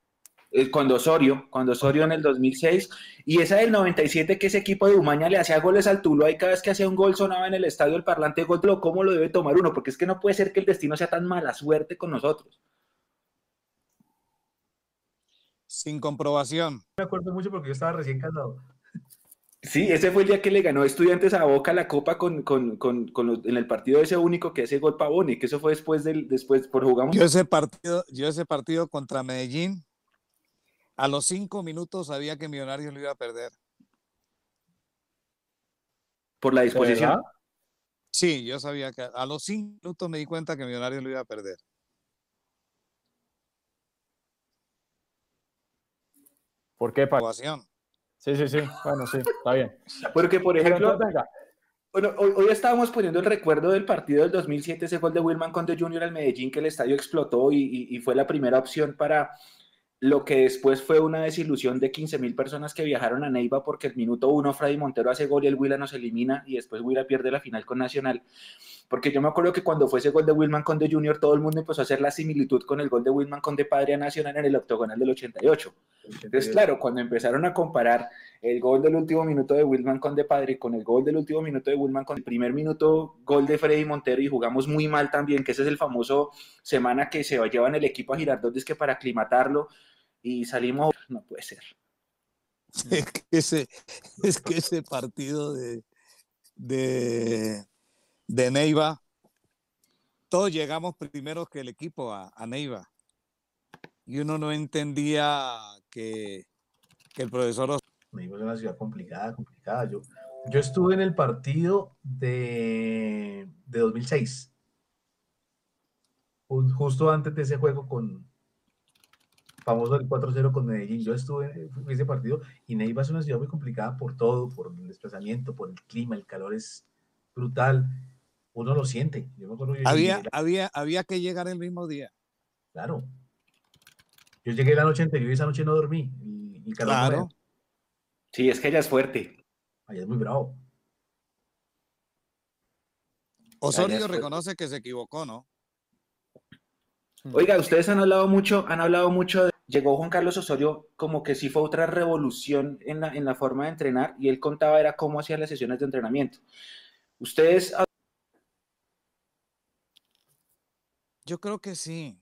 Eh, cuando Osorio, cuando Osorio en el 2006, y esa del 97 que ese equipo de Umaña le hacía goles al Tuluá y cada vez que hacía un gol sonaba en el estadio el parlante gol, ¿cómo lo debe tomar uno? Porque es que no puede ser que el destino sea tan mala suerte con nosotros. Sin comprobación. Me acuerdo mucho porque yo estaba recién casado. Sí, ese fue el día que le ganó Estudiantes a Boca la Copa con, con, con, con en el partido ese único que ese gol Pavone, que eso fue después del, después por jugamos. Yo ese partido, yo ese partido contra Medellín, a los cinco minutos sabía que Millonarios lo iba a perder. ¿Por la disposición? Sí, yo sabía que a los cinco minutos me di cuenta que Millonarios lo iba a perder. ¿Por qué? Sí, sí, sí. Bueno, sí, está bien. Porque, por ejemplo, bueno, hoy, estábamos poniendo el recuerdo del partido del 2007, ese gol de Wilman Conde Jr. al Medellín, que el estadio explotó y, y, fue la primera opción para lo que después fue una desilusión de 15 mil personas que viajaron a Neiva porque el minuto uno Freddy Montero hace gol y el Huila nos elimina y después Huila pierde la final con Nacional. Porque yo me acuerdo que cuando fue ese gol de Wilman Conde Jr., todo el mundo empezó a hacer la similitud con el gol de Wilman Conde Padre a Nacional en el octogonal del 88. Entonces, claro, cuando empezaron a comparar el gol del último minuto de Wilman Conde Padre con el gol del último minuto de Wilman con el primer minuto, gol de Freddy Montero y jugamos muy mal también, que ese es el famoso semana que se llevan el equipo a Girardot, es que para aclimatarlo y salimos, no puede ser. [laughs] Es que ese, es que ese partido de, de, de Neiva, todos llegamos primero que el equipo a, Neiva. Y uno no entendía que, el profesor... Neiva es una ciudad complicada, complicada. Yo, yo estuve en el partido de, de 2006, justo antes de ese juego con famoso el 4-0 con Medellín. Yo estuve en ese partido y Neiva es una ciudad muy complicada por todo, por el desplazamiento, por el clima, el calor es brutal. Uno lo siente. Yo me acuerdo, yo Había, llegué- había, había que llegar el mismo día. claro. Yo llegué la noche anterior y esa noche no dormí. Y, y Claro. era. Sí, es que ella es fuerte. Allá es muy bravo. Osorio reconoce que se equivocó, ¿no? Oiga, ustedes han hablado mucho, han hablado mucho de... Llegó Juan Carlos Osorio como que sí fue otra revolución en la, en la forma de entrenar y él contaba era cómo hacía las sesiones de entrenamiento. Ustedes Yo creo que sí.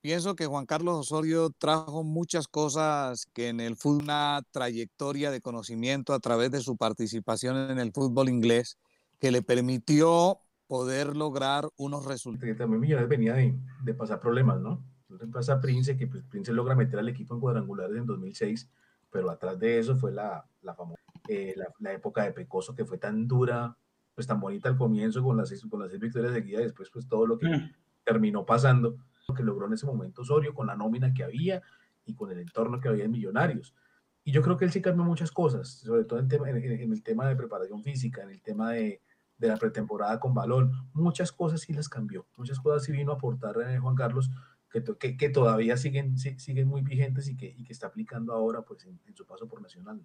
Pienso que Juan Carlos Osorio trajo muchas cosas que en el fútbol, una trayectoria de conocimiento a través de su participación en el fútbol inglés que le permitió poder lograr unos resultados. también Millonarios venía de, de pasar problemas, ¿no? Entonces pasa Prince, que pues, Prince logra meter al equipo en cuadrangulares en 2006, pero atrás de eso fue la, la famosa, eh, la, la época de Pecoso, que fue tan dura, pues tan bonita al comienzo con las seis, con las seis victorias seguidas, y después pues todo lo que Mm. terminó pasando, lo que logró en ese momento Osorio, con la nómina que había y con el entorno que había en Millonarios. Y yo creo que él sí cambió muchas cosas, sobre todo en, tema- en- el tema de preparación física, en el tema de, de la pretemporada con balón, muchas cosas sí las cambió, muchas cosas sí vino a aportar eh, Juan Carlos que, que, que todavía siguen, siguen muy vigentes y que, y que está aplicando ahora pues en, en su paso por Nacional.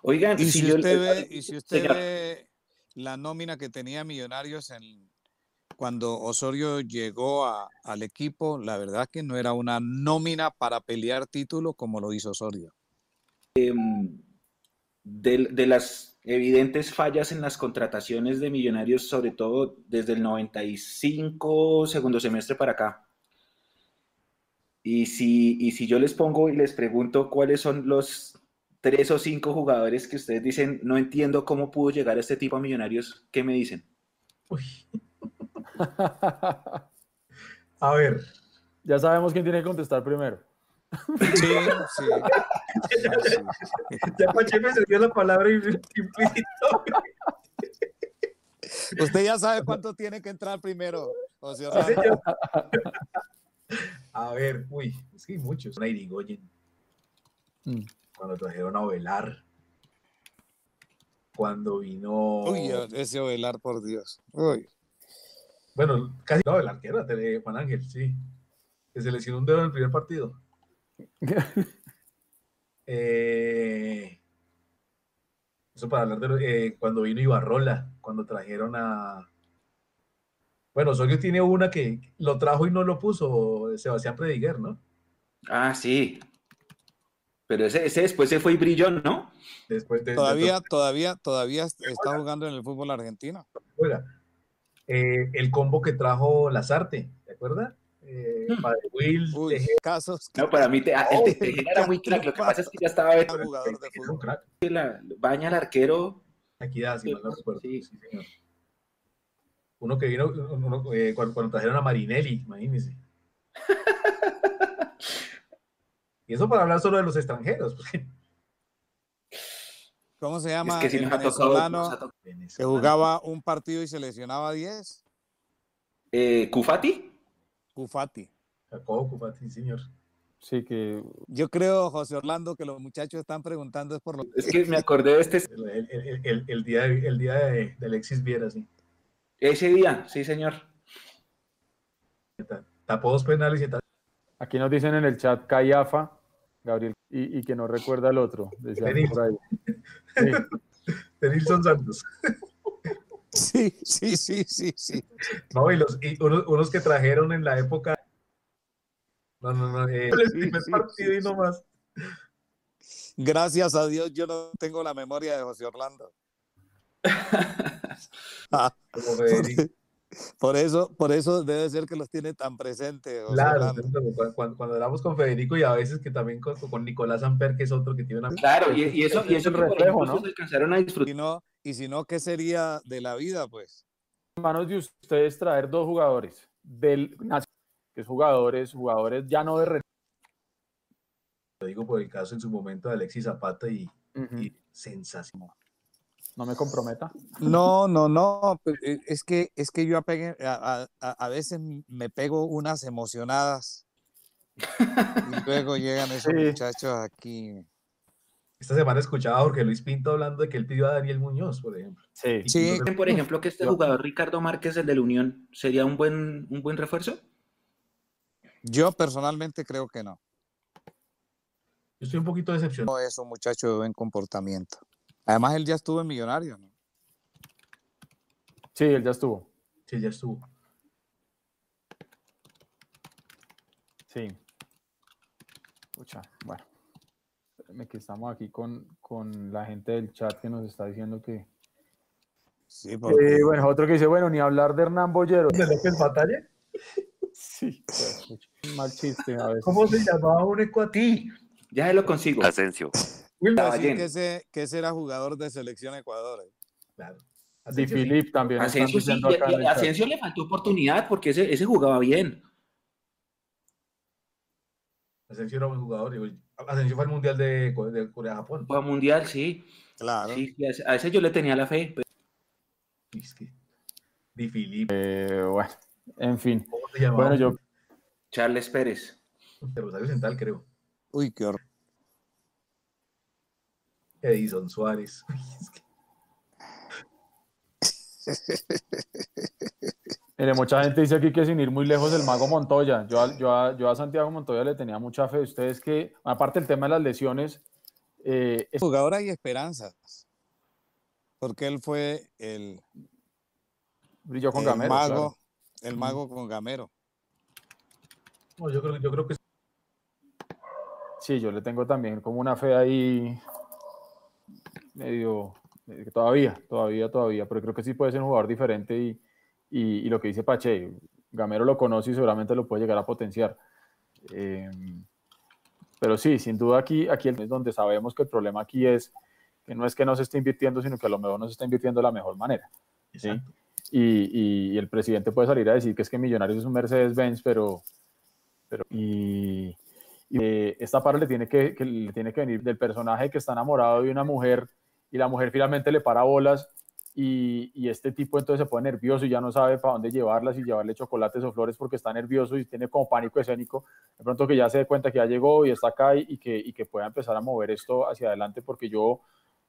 Oigan, Y si si yo- usted ve, y si usted ve la nómina que tenía Millonarios en, cuando Osorio llegó a- al equipo, la verdad que no era una nómina para pelear título como lo hizo Osorio. de, de las evidentes fallas en las contrataciones de Millonarios, sobre todo desde el 95, segundo semestre para acá. Y si, y si yo les pongo y les pregunto cuáles son los tres o cinco jugadores que ustedes dicen, no entiendo cómo pudo llegar a este tipo a Millonarios, ¿qué me dicen? Uy, [laughs] a ver, ya sabemos quién tiene que contestar primero. Sí, sí. ya Pacheco se dio la palabra implícito. Usted ya sabe cuánto tiene que entrar primero, Sí. A ver, uy, es que hay muchos. Una Irigoyen, Mm. Cuando trajeron a Ovelar, cuando vino, Uy, ese Ovelar, por Dios. Uy. bueno, casi no, el arquero, de Juan Ángel, sí, que se lesionó un dedo en el primer partido. [laughs] Eh, eso para hablar de eh, cuando vino Ibarrola, cuando trajeron a. Bueno, Osorio tiene una que lo trajo y no lo puso, Sebastián Prediguer, ¿no? Ah, sí. Pero ese, ese después se fue y brilló, ¿no? Después de. de- Todavía, todavía, todavía está jugando en el fútbol argentino. Eh, el combo que trajo Lazarte, ¿te acuerdas? Eh, Hmm. Padre Will, Uy, Tejeda, casos que No, para mí te- ah, el Oh, Tejeda era muy crack. Lo que pasa es que ya estaba era jugador de fútbol. crack. la baña al arquero. Equidad, si mal no recuerdo. Sí. Sí, señor. Uno que vino uno, eh, cuando, cuando trajeron a Marinelli, imagínense. [laughs] y eso para hablar solo de los extranjeros. porque [laughs] ¿Cómo se Es llama? que si el nos ha tocado. venezolano nos ha tocado. que jugaba un partido y se lesionaba 10. Eh, ¿Cufati? Cufati. Jacobo Cufati, señor. Sí, que Yo creo, José Orlando, que los muchachos están preguntando es por lo Es que me acordé de este. El, el- el- el- el día, de, el día de, de Alexis Viera, sí. Ese día, sí, señor. Tapó dos penales y tal. aquí nos dicen en el chat Callafa, Gabriel, y, y que no recuerda el otro. por ahí. [laughs] Sí. De Nilson Santos. Sí, sí, sí, sí, sí. No, y, los, y unos, unos que trajeron en la época. No, no, no. eh, el primer sí, partido sí, y no más. Gracias a Dios yo no tengo la memoria de José Orlando. [laughs] Ah, Como. Por eso, por eso debe ser que los tiene tan presentes. José Claro, cuando, cuando- cuando hablamos con Federico y a veces que también con, con Nicolás Amper, que es otro que tiene una... Claro, y, y eso, y eso que, reflejo, ¿no? alcanzaron a disfrutar. Y no, y si no, ¿qué sería de la vida, pues? En manos de ustedes traer dos jugadores del que es jugadores, jugadores ya no de re- Lo digo por el caso en su momento de Alexis Zapata y, Ujú. y sensacional. No me comprometa. No, no, no. pe- eh, Es que, es que yo apegue- a, a- veces me pego unas emocionadas y luego llegan esos Sí. muchachos aquí. Esta semana escuchaba a Jorge Luis Pinto hablando de que él pidió a Daniel Muñoz, por ejemplo. Sí. Por ejemplo, que este jugador Ricardo Márquez, el de la Unión, ¿sería un buen, un buen refuerzo? yo personalmente creo que no. Yo estoy un poquito decepcionado. No es un muchacho de buen comportamiento. Además, él ya estuvo en Millonario, ¿no? Sí, él ya estuvo. Sí, ya estuvo. Sí. Pucha, bueno. Espérenme que estamos aquí con, con la gente del chat que nos está diciendo que. Sí, porque Eh, bueno, otro que dice, bueno, ni hablar de Hernán Bollero. ¿De López Batalla? Sí, pues, mal chiste a veces. ¿Cómo se llamaba un ecuatí? Ya lo consigo. Asensio. Que ese, que ese era jugador de selección Ecuador. ¿eh? Claro. Di. Filip también. Asensio sí, a. Asensio le faltó oportunidad porque ese, ese jugaba bien. Asensio era buen jugador. Asensio fue al Mundial de, de Corea-Japón. Jugaba mundial, sí. Claro. sí, a, ese, a ese yo le tenía la fe. pero- Es que- Di Filip. Eh, bueno, en fin. ¿Cómo se llamaba? Bueno, yo Charles Pérez. De Rosario Central, creo. Uy, qué horror. Edison Suárez. [laughs] Mire, mucha gente dice aquí que sin ir muy lejos el mago Montoya. Yo a, yo a- yo a Santiago Montoya le tenía mucha fe. Ustedes que, aparte del tema de las lesiones, eh, es- jugador hay esperanzas. Porque él fue el, brilló con el Gamero. mago, claro. el mago con Gamero. No, yo, creo, yo creo que Sí, yo le tengo también como una fe ahí medio, eh, todavía, todavía, todavía, pero creo que sí puede ser un jugador diferente y, y- y lo que dice Pache, Gamero lo conoce y seguramente lo puede llegar a potenciar. Eh, pero sí, sin duda aquí, aquí es donde sabemos que el problema aquí es que no es que no se esté invirtiendo, sino que a lo mejor no se está invirtiendo de la mejor manera. ¿sí? Y- y el presidente puede salir a decir que es que Millonarios es un Mercedes-Benz, pero, pero y, y, eh, esta parte le tiene que, que le tiene que venir del personaje que está enamorado de una mujer y la mujer finalmente le para bolas y, y este tipo entonces se pone nervioso y ya no sabe para dónde llevarlas y llevarle chocolates o flores porque está nervioso y tiene como pánico escénico. De pronto que ya se dé cuenta que ya llegó y está acá y, y que, y que pueda empezar a mover esto hacia adelante porque yo,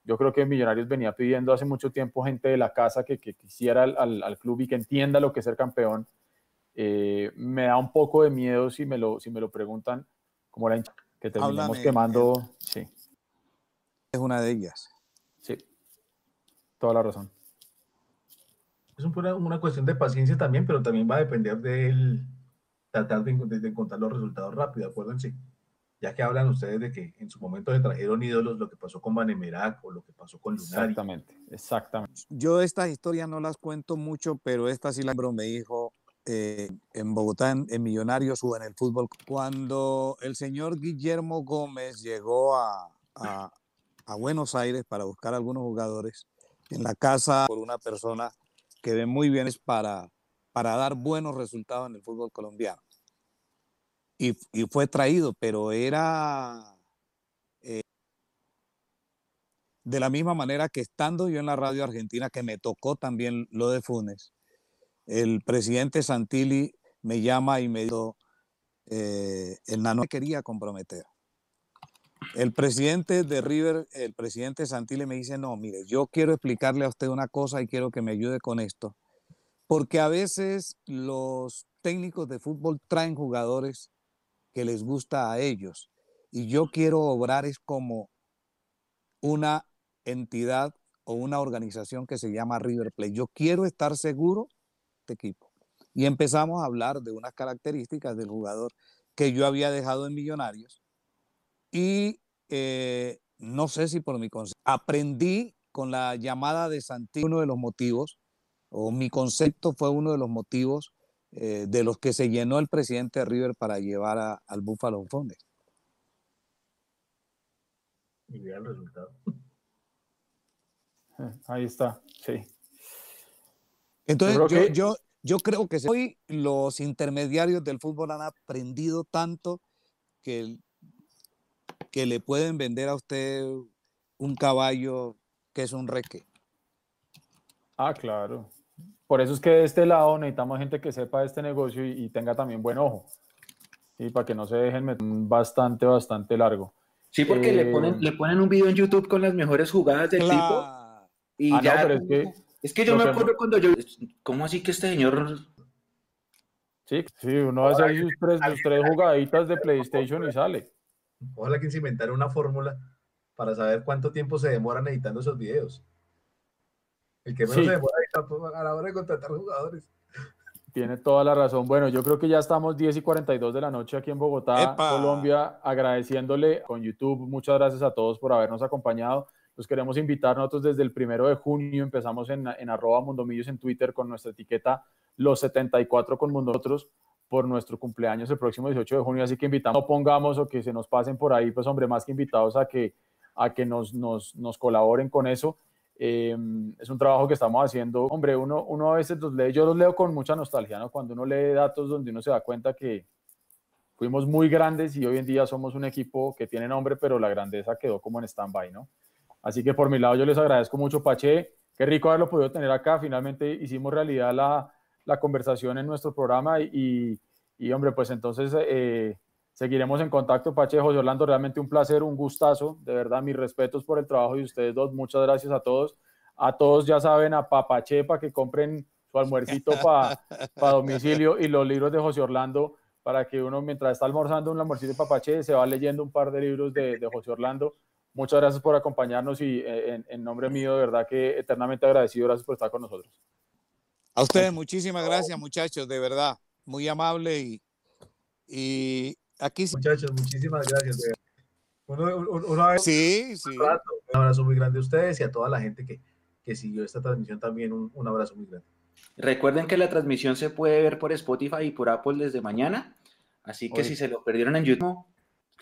yo creo que Millonarios venía pidiendo hace mucho tiempo gente de la casa que, que quisiera al, al- al club y que entienda lo que es ser campeón. Eh, me da un poco de miedo si me lo, si me lo preguntan, como la que terminemos Háblame, quemando. Sí, Es una de ellas. Toda la razón. Es un- una, una cuestión de paciencia también, pero también va a depender de él tratar de, de- de encontrar los resultados rápido, acuérdense. Ya que hablan ustedes de que en su momento se trajeron ídolos, lo que pasó con Vanemerac o lo que pasó con Lunari. Exactamente, exactamente. Yo estas historias no las cuento mucho, pero esta sí la me dijo eh, en Bogotá, en, en Millonarios o en el fútbol. Cuando el señor Guillermo Gómez llegó a, a- a Buenos Aires para buscar algunos jugadores, en la casa por una persona que ve muy bien para, para dar buenos resultados en el fútbol colombiano. Y, fue traído, pero era eh, de la misma manera que estando yo en la radio argentina, que me tocó también lo de Funes, el presidente Santilli me llama y me dijo, eh, el nano quería comprometer. El presidente de River, el presidente Santilli me dice, no, mire, yo quiero explicarle a usted una cosa y quiero que me ayude con esto, porque a veces los técnicos de fútbol traen jugadores que les gusta a ellos y yo quiero obrar es como una entidad o una organización que se llama River Plate. Yo quiero estar seguro de equipo. Y empezamos a hablar de unas características del jugador que yo había dejado en Millonarios. Y eh, no sé si por mi consejo, aprendí con la llamada de Santi, uno de los motivos o mi concepto fue uno de los motivos eh, de los que se llenó el presidente de River para llevar al Buffalo Fondes. Y vea el resultado. Ahí está, sí. Entonces, yo, yo, yo, creo que hoy los intermediarios del fútbol han aprendido tanto que, que le pueden vender a usted un caballo que es un reque. Ah, claro. Por eso es que de este lado necesitamos gente que sepa de este negocio y, tenga también buen ojo. Y para que no se dejen meter bastante, bastante largo. Sí, porque le, ponen, eh, le ponen un video en YouTube con las mejores jugadas del tipo. Y ah, ya, es que, es que yo me acuerdo cuando yo. ¿Cómo así que este señor Sí, sí, uno hace ahí sus tres, sus tres jugaditas de PlayStation y sale. Ojalá que se inventara una fórmula para saber cuánto tiempo se demoran editando esos videos. El que menos se demora pues, a la hora de contratar jugadores. Tiene toda la razón. Bueno, yo creo que ya estamos 10 y 42 de la noche aquí en Bogotá, Colombia, agradeciéndole con YouTube. Muchas gracias a todos por habernos acompañado. Los queremos invitar nosotros desde el primero de junio. Empezamos en, en arroba mundomillos en Twitter con nuestra etiqueta Los 74 con Mundootros por nuestro cumpleaños el próximo 18 de junio. Así que invitamos, no pongamos o que se nos pasen por ahí, pues hombre, más que invitados a que, a que nos, nos, nos colaboren con eso. Em, es un trabajo que estamos haciendo. Hombre, uno, uno a veces los lee, yo los leo con mucha nostalgia, ¿no? Cuando uno lee datos donde uno se da cuenta que fuimos muy grandes y hoy en día somos un equipo que tiene nombre, pero la grandeza quedó como en stand-by, ¿no? Así que por mi lado yo les agradezco mucho, Pache. Qué rico haberlo podido tener acá. Finalmente hicimos realidad la, la conversación en nuestro programa y, y hombre, pues entonces eh, Seguiremos en contacto, Pache, José Orlando, realmente un placer, un gustazo, de verdad, mis respetos por el trabajo de ustedes dos, muchas gracias a todos. A todos ya saben, a Papache, para que compren su almuercito para domicilio y los libros de José Orlando, para que uno mientras está almorzando un almuercito de Papache se va leyendo un par de libros de, José Orlando. Muchas gracias por acompañarnos y eh, en, nombre mío, de verdad que eternamente agradecido, gracias por estar con nosotros. A ustedes, muchísimas gracias, muchachos, de verdad, muy amable y, y Aquí Muchachos, muchísimas gracias. Uno, sí, sí. Un, abrazo muy grande a ustedes y a toda la gente que, que siguió esta transmisión también. Un, un, abrazo muy grande. Recuerden que la transmisión se puede ver por Spotify y por Apple desde mañana. Así que si se lo perdieron en YouTube,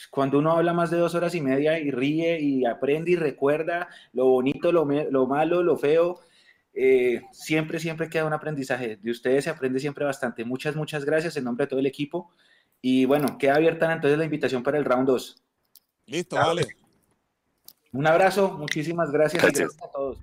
cuando uno habla más de dos horas y media y ríe y aprende y recuerda lo bonito, lo, lo malo, lo feo, eh, siempre, siempre queda un aprendizaje. De ustedes se aprende siempre bastante. Muchas, muchas gracias en nombre de todo el equipo. Y bueno, queda abierta entonces la invitación para el round 2. Listo, vale. Un abrazo, muchísimas gracias, gracias. a todos.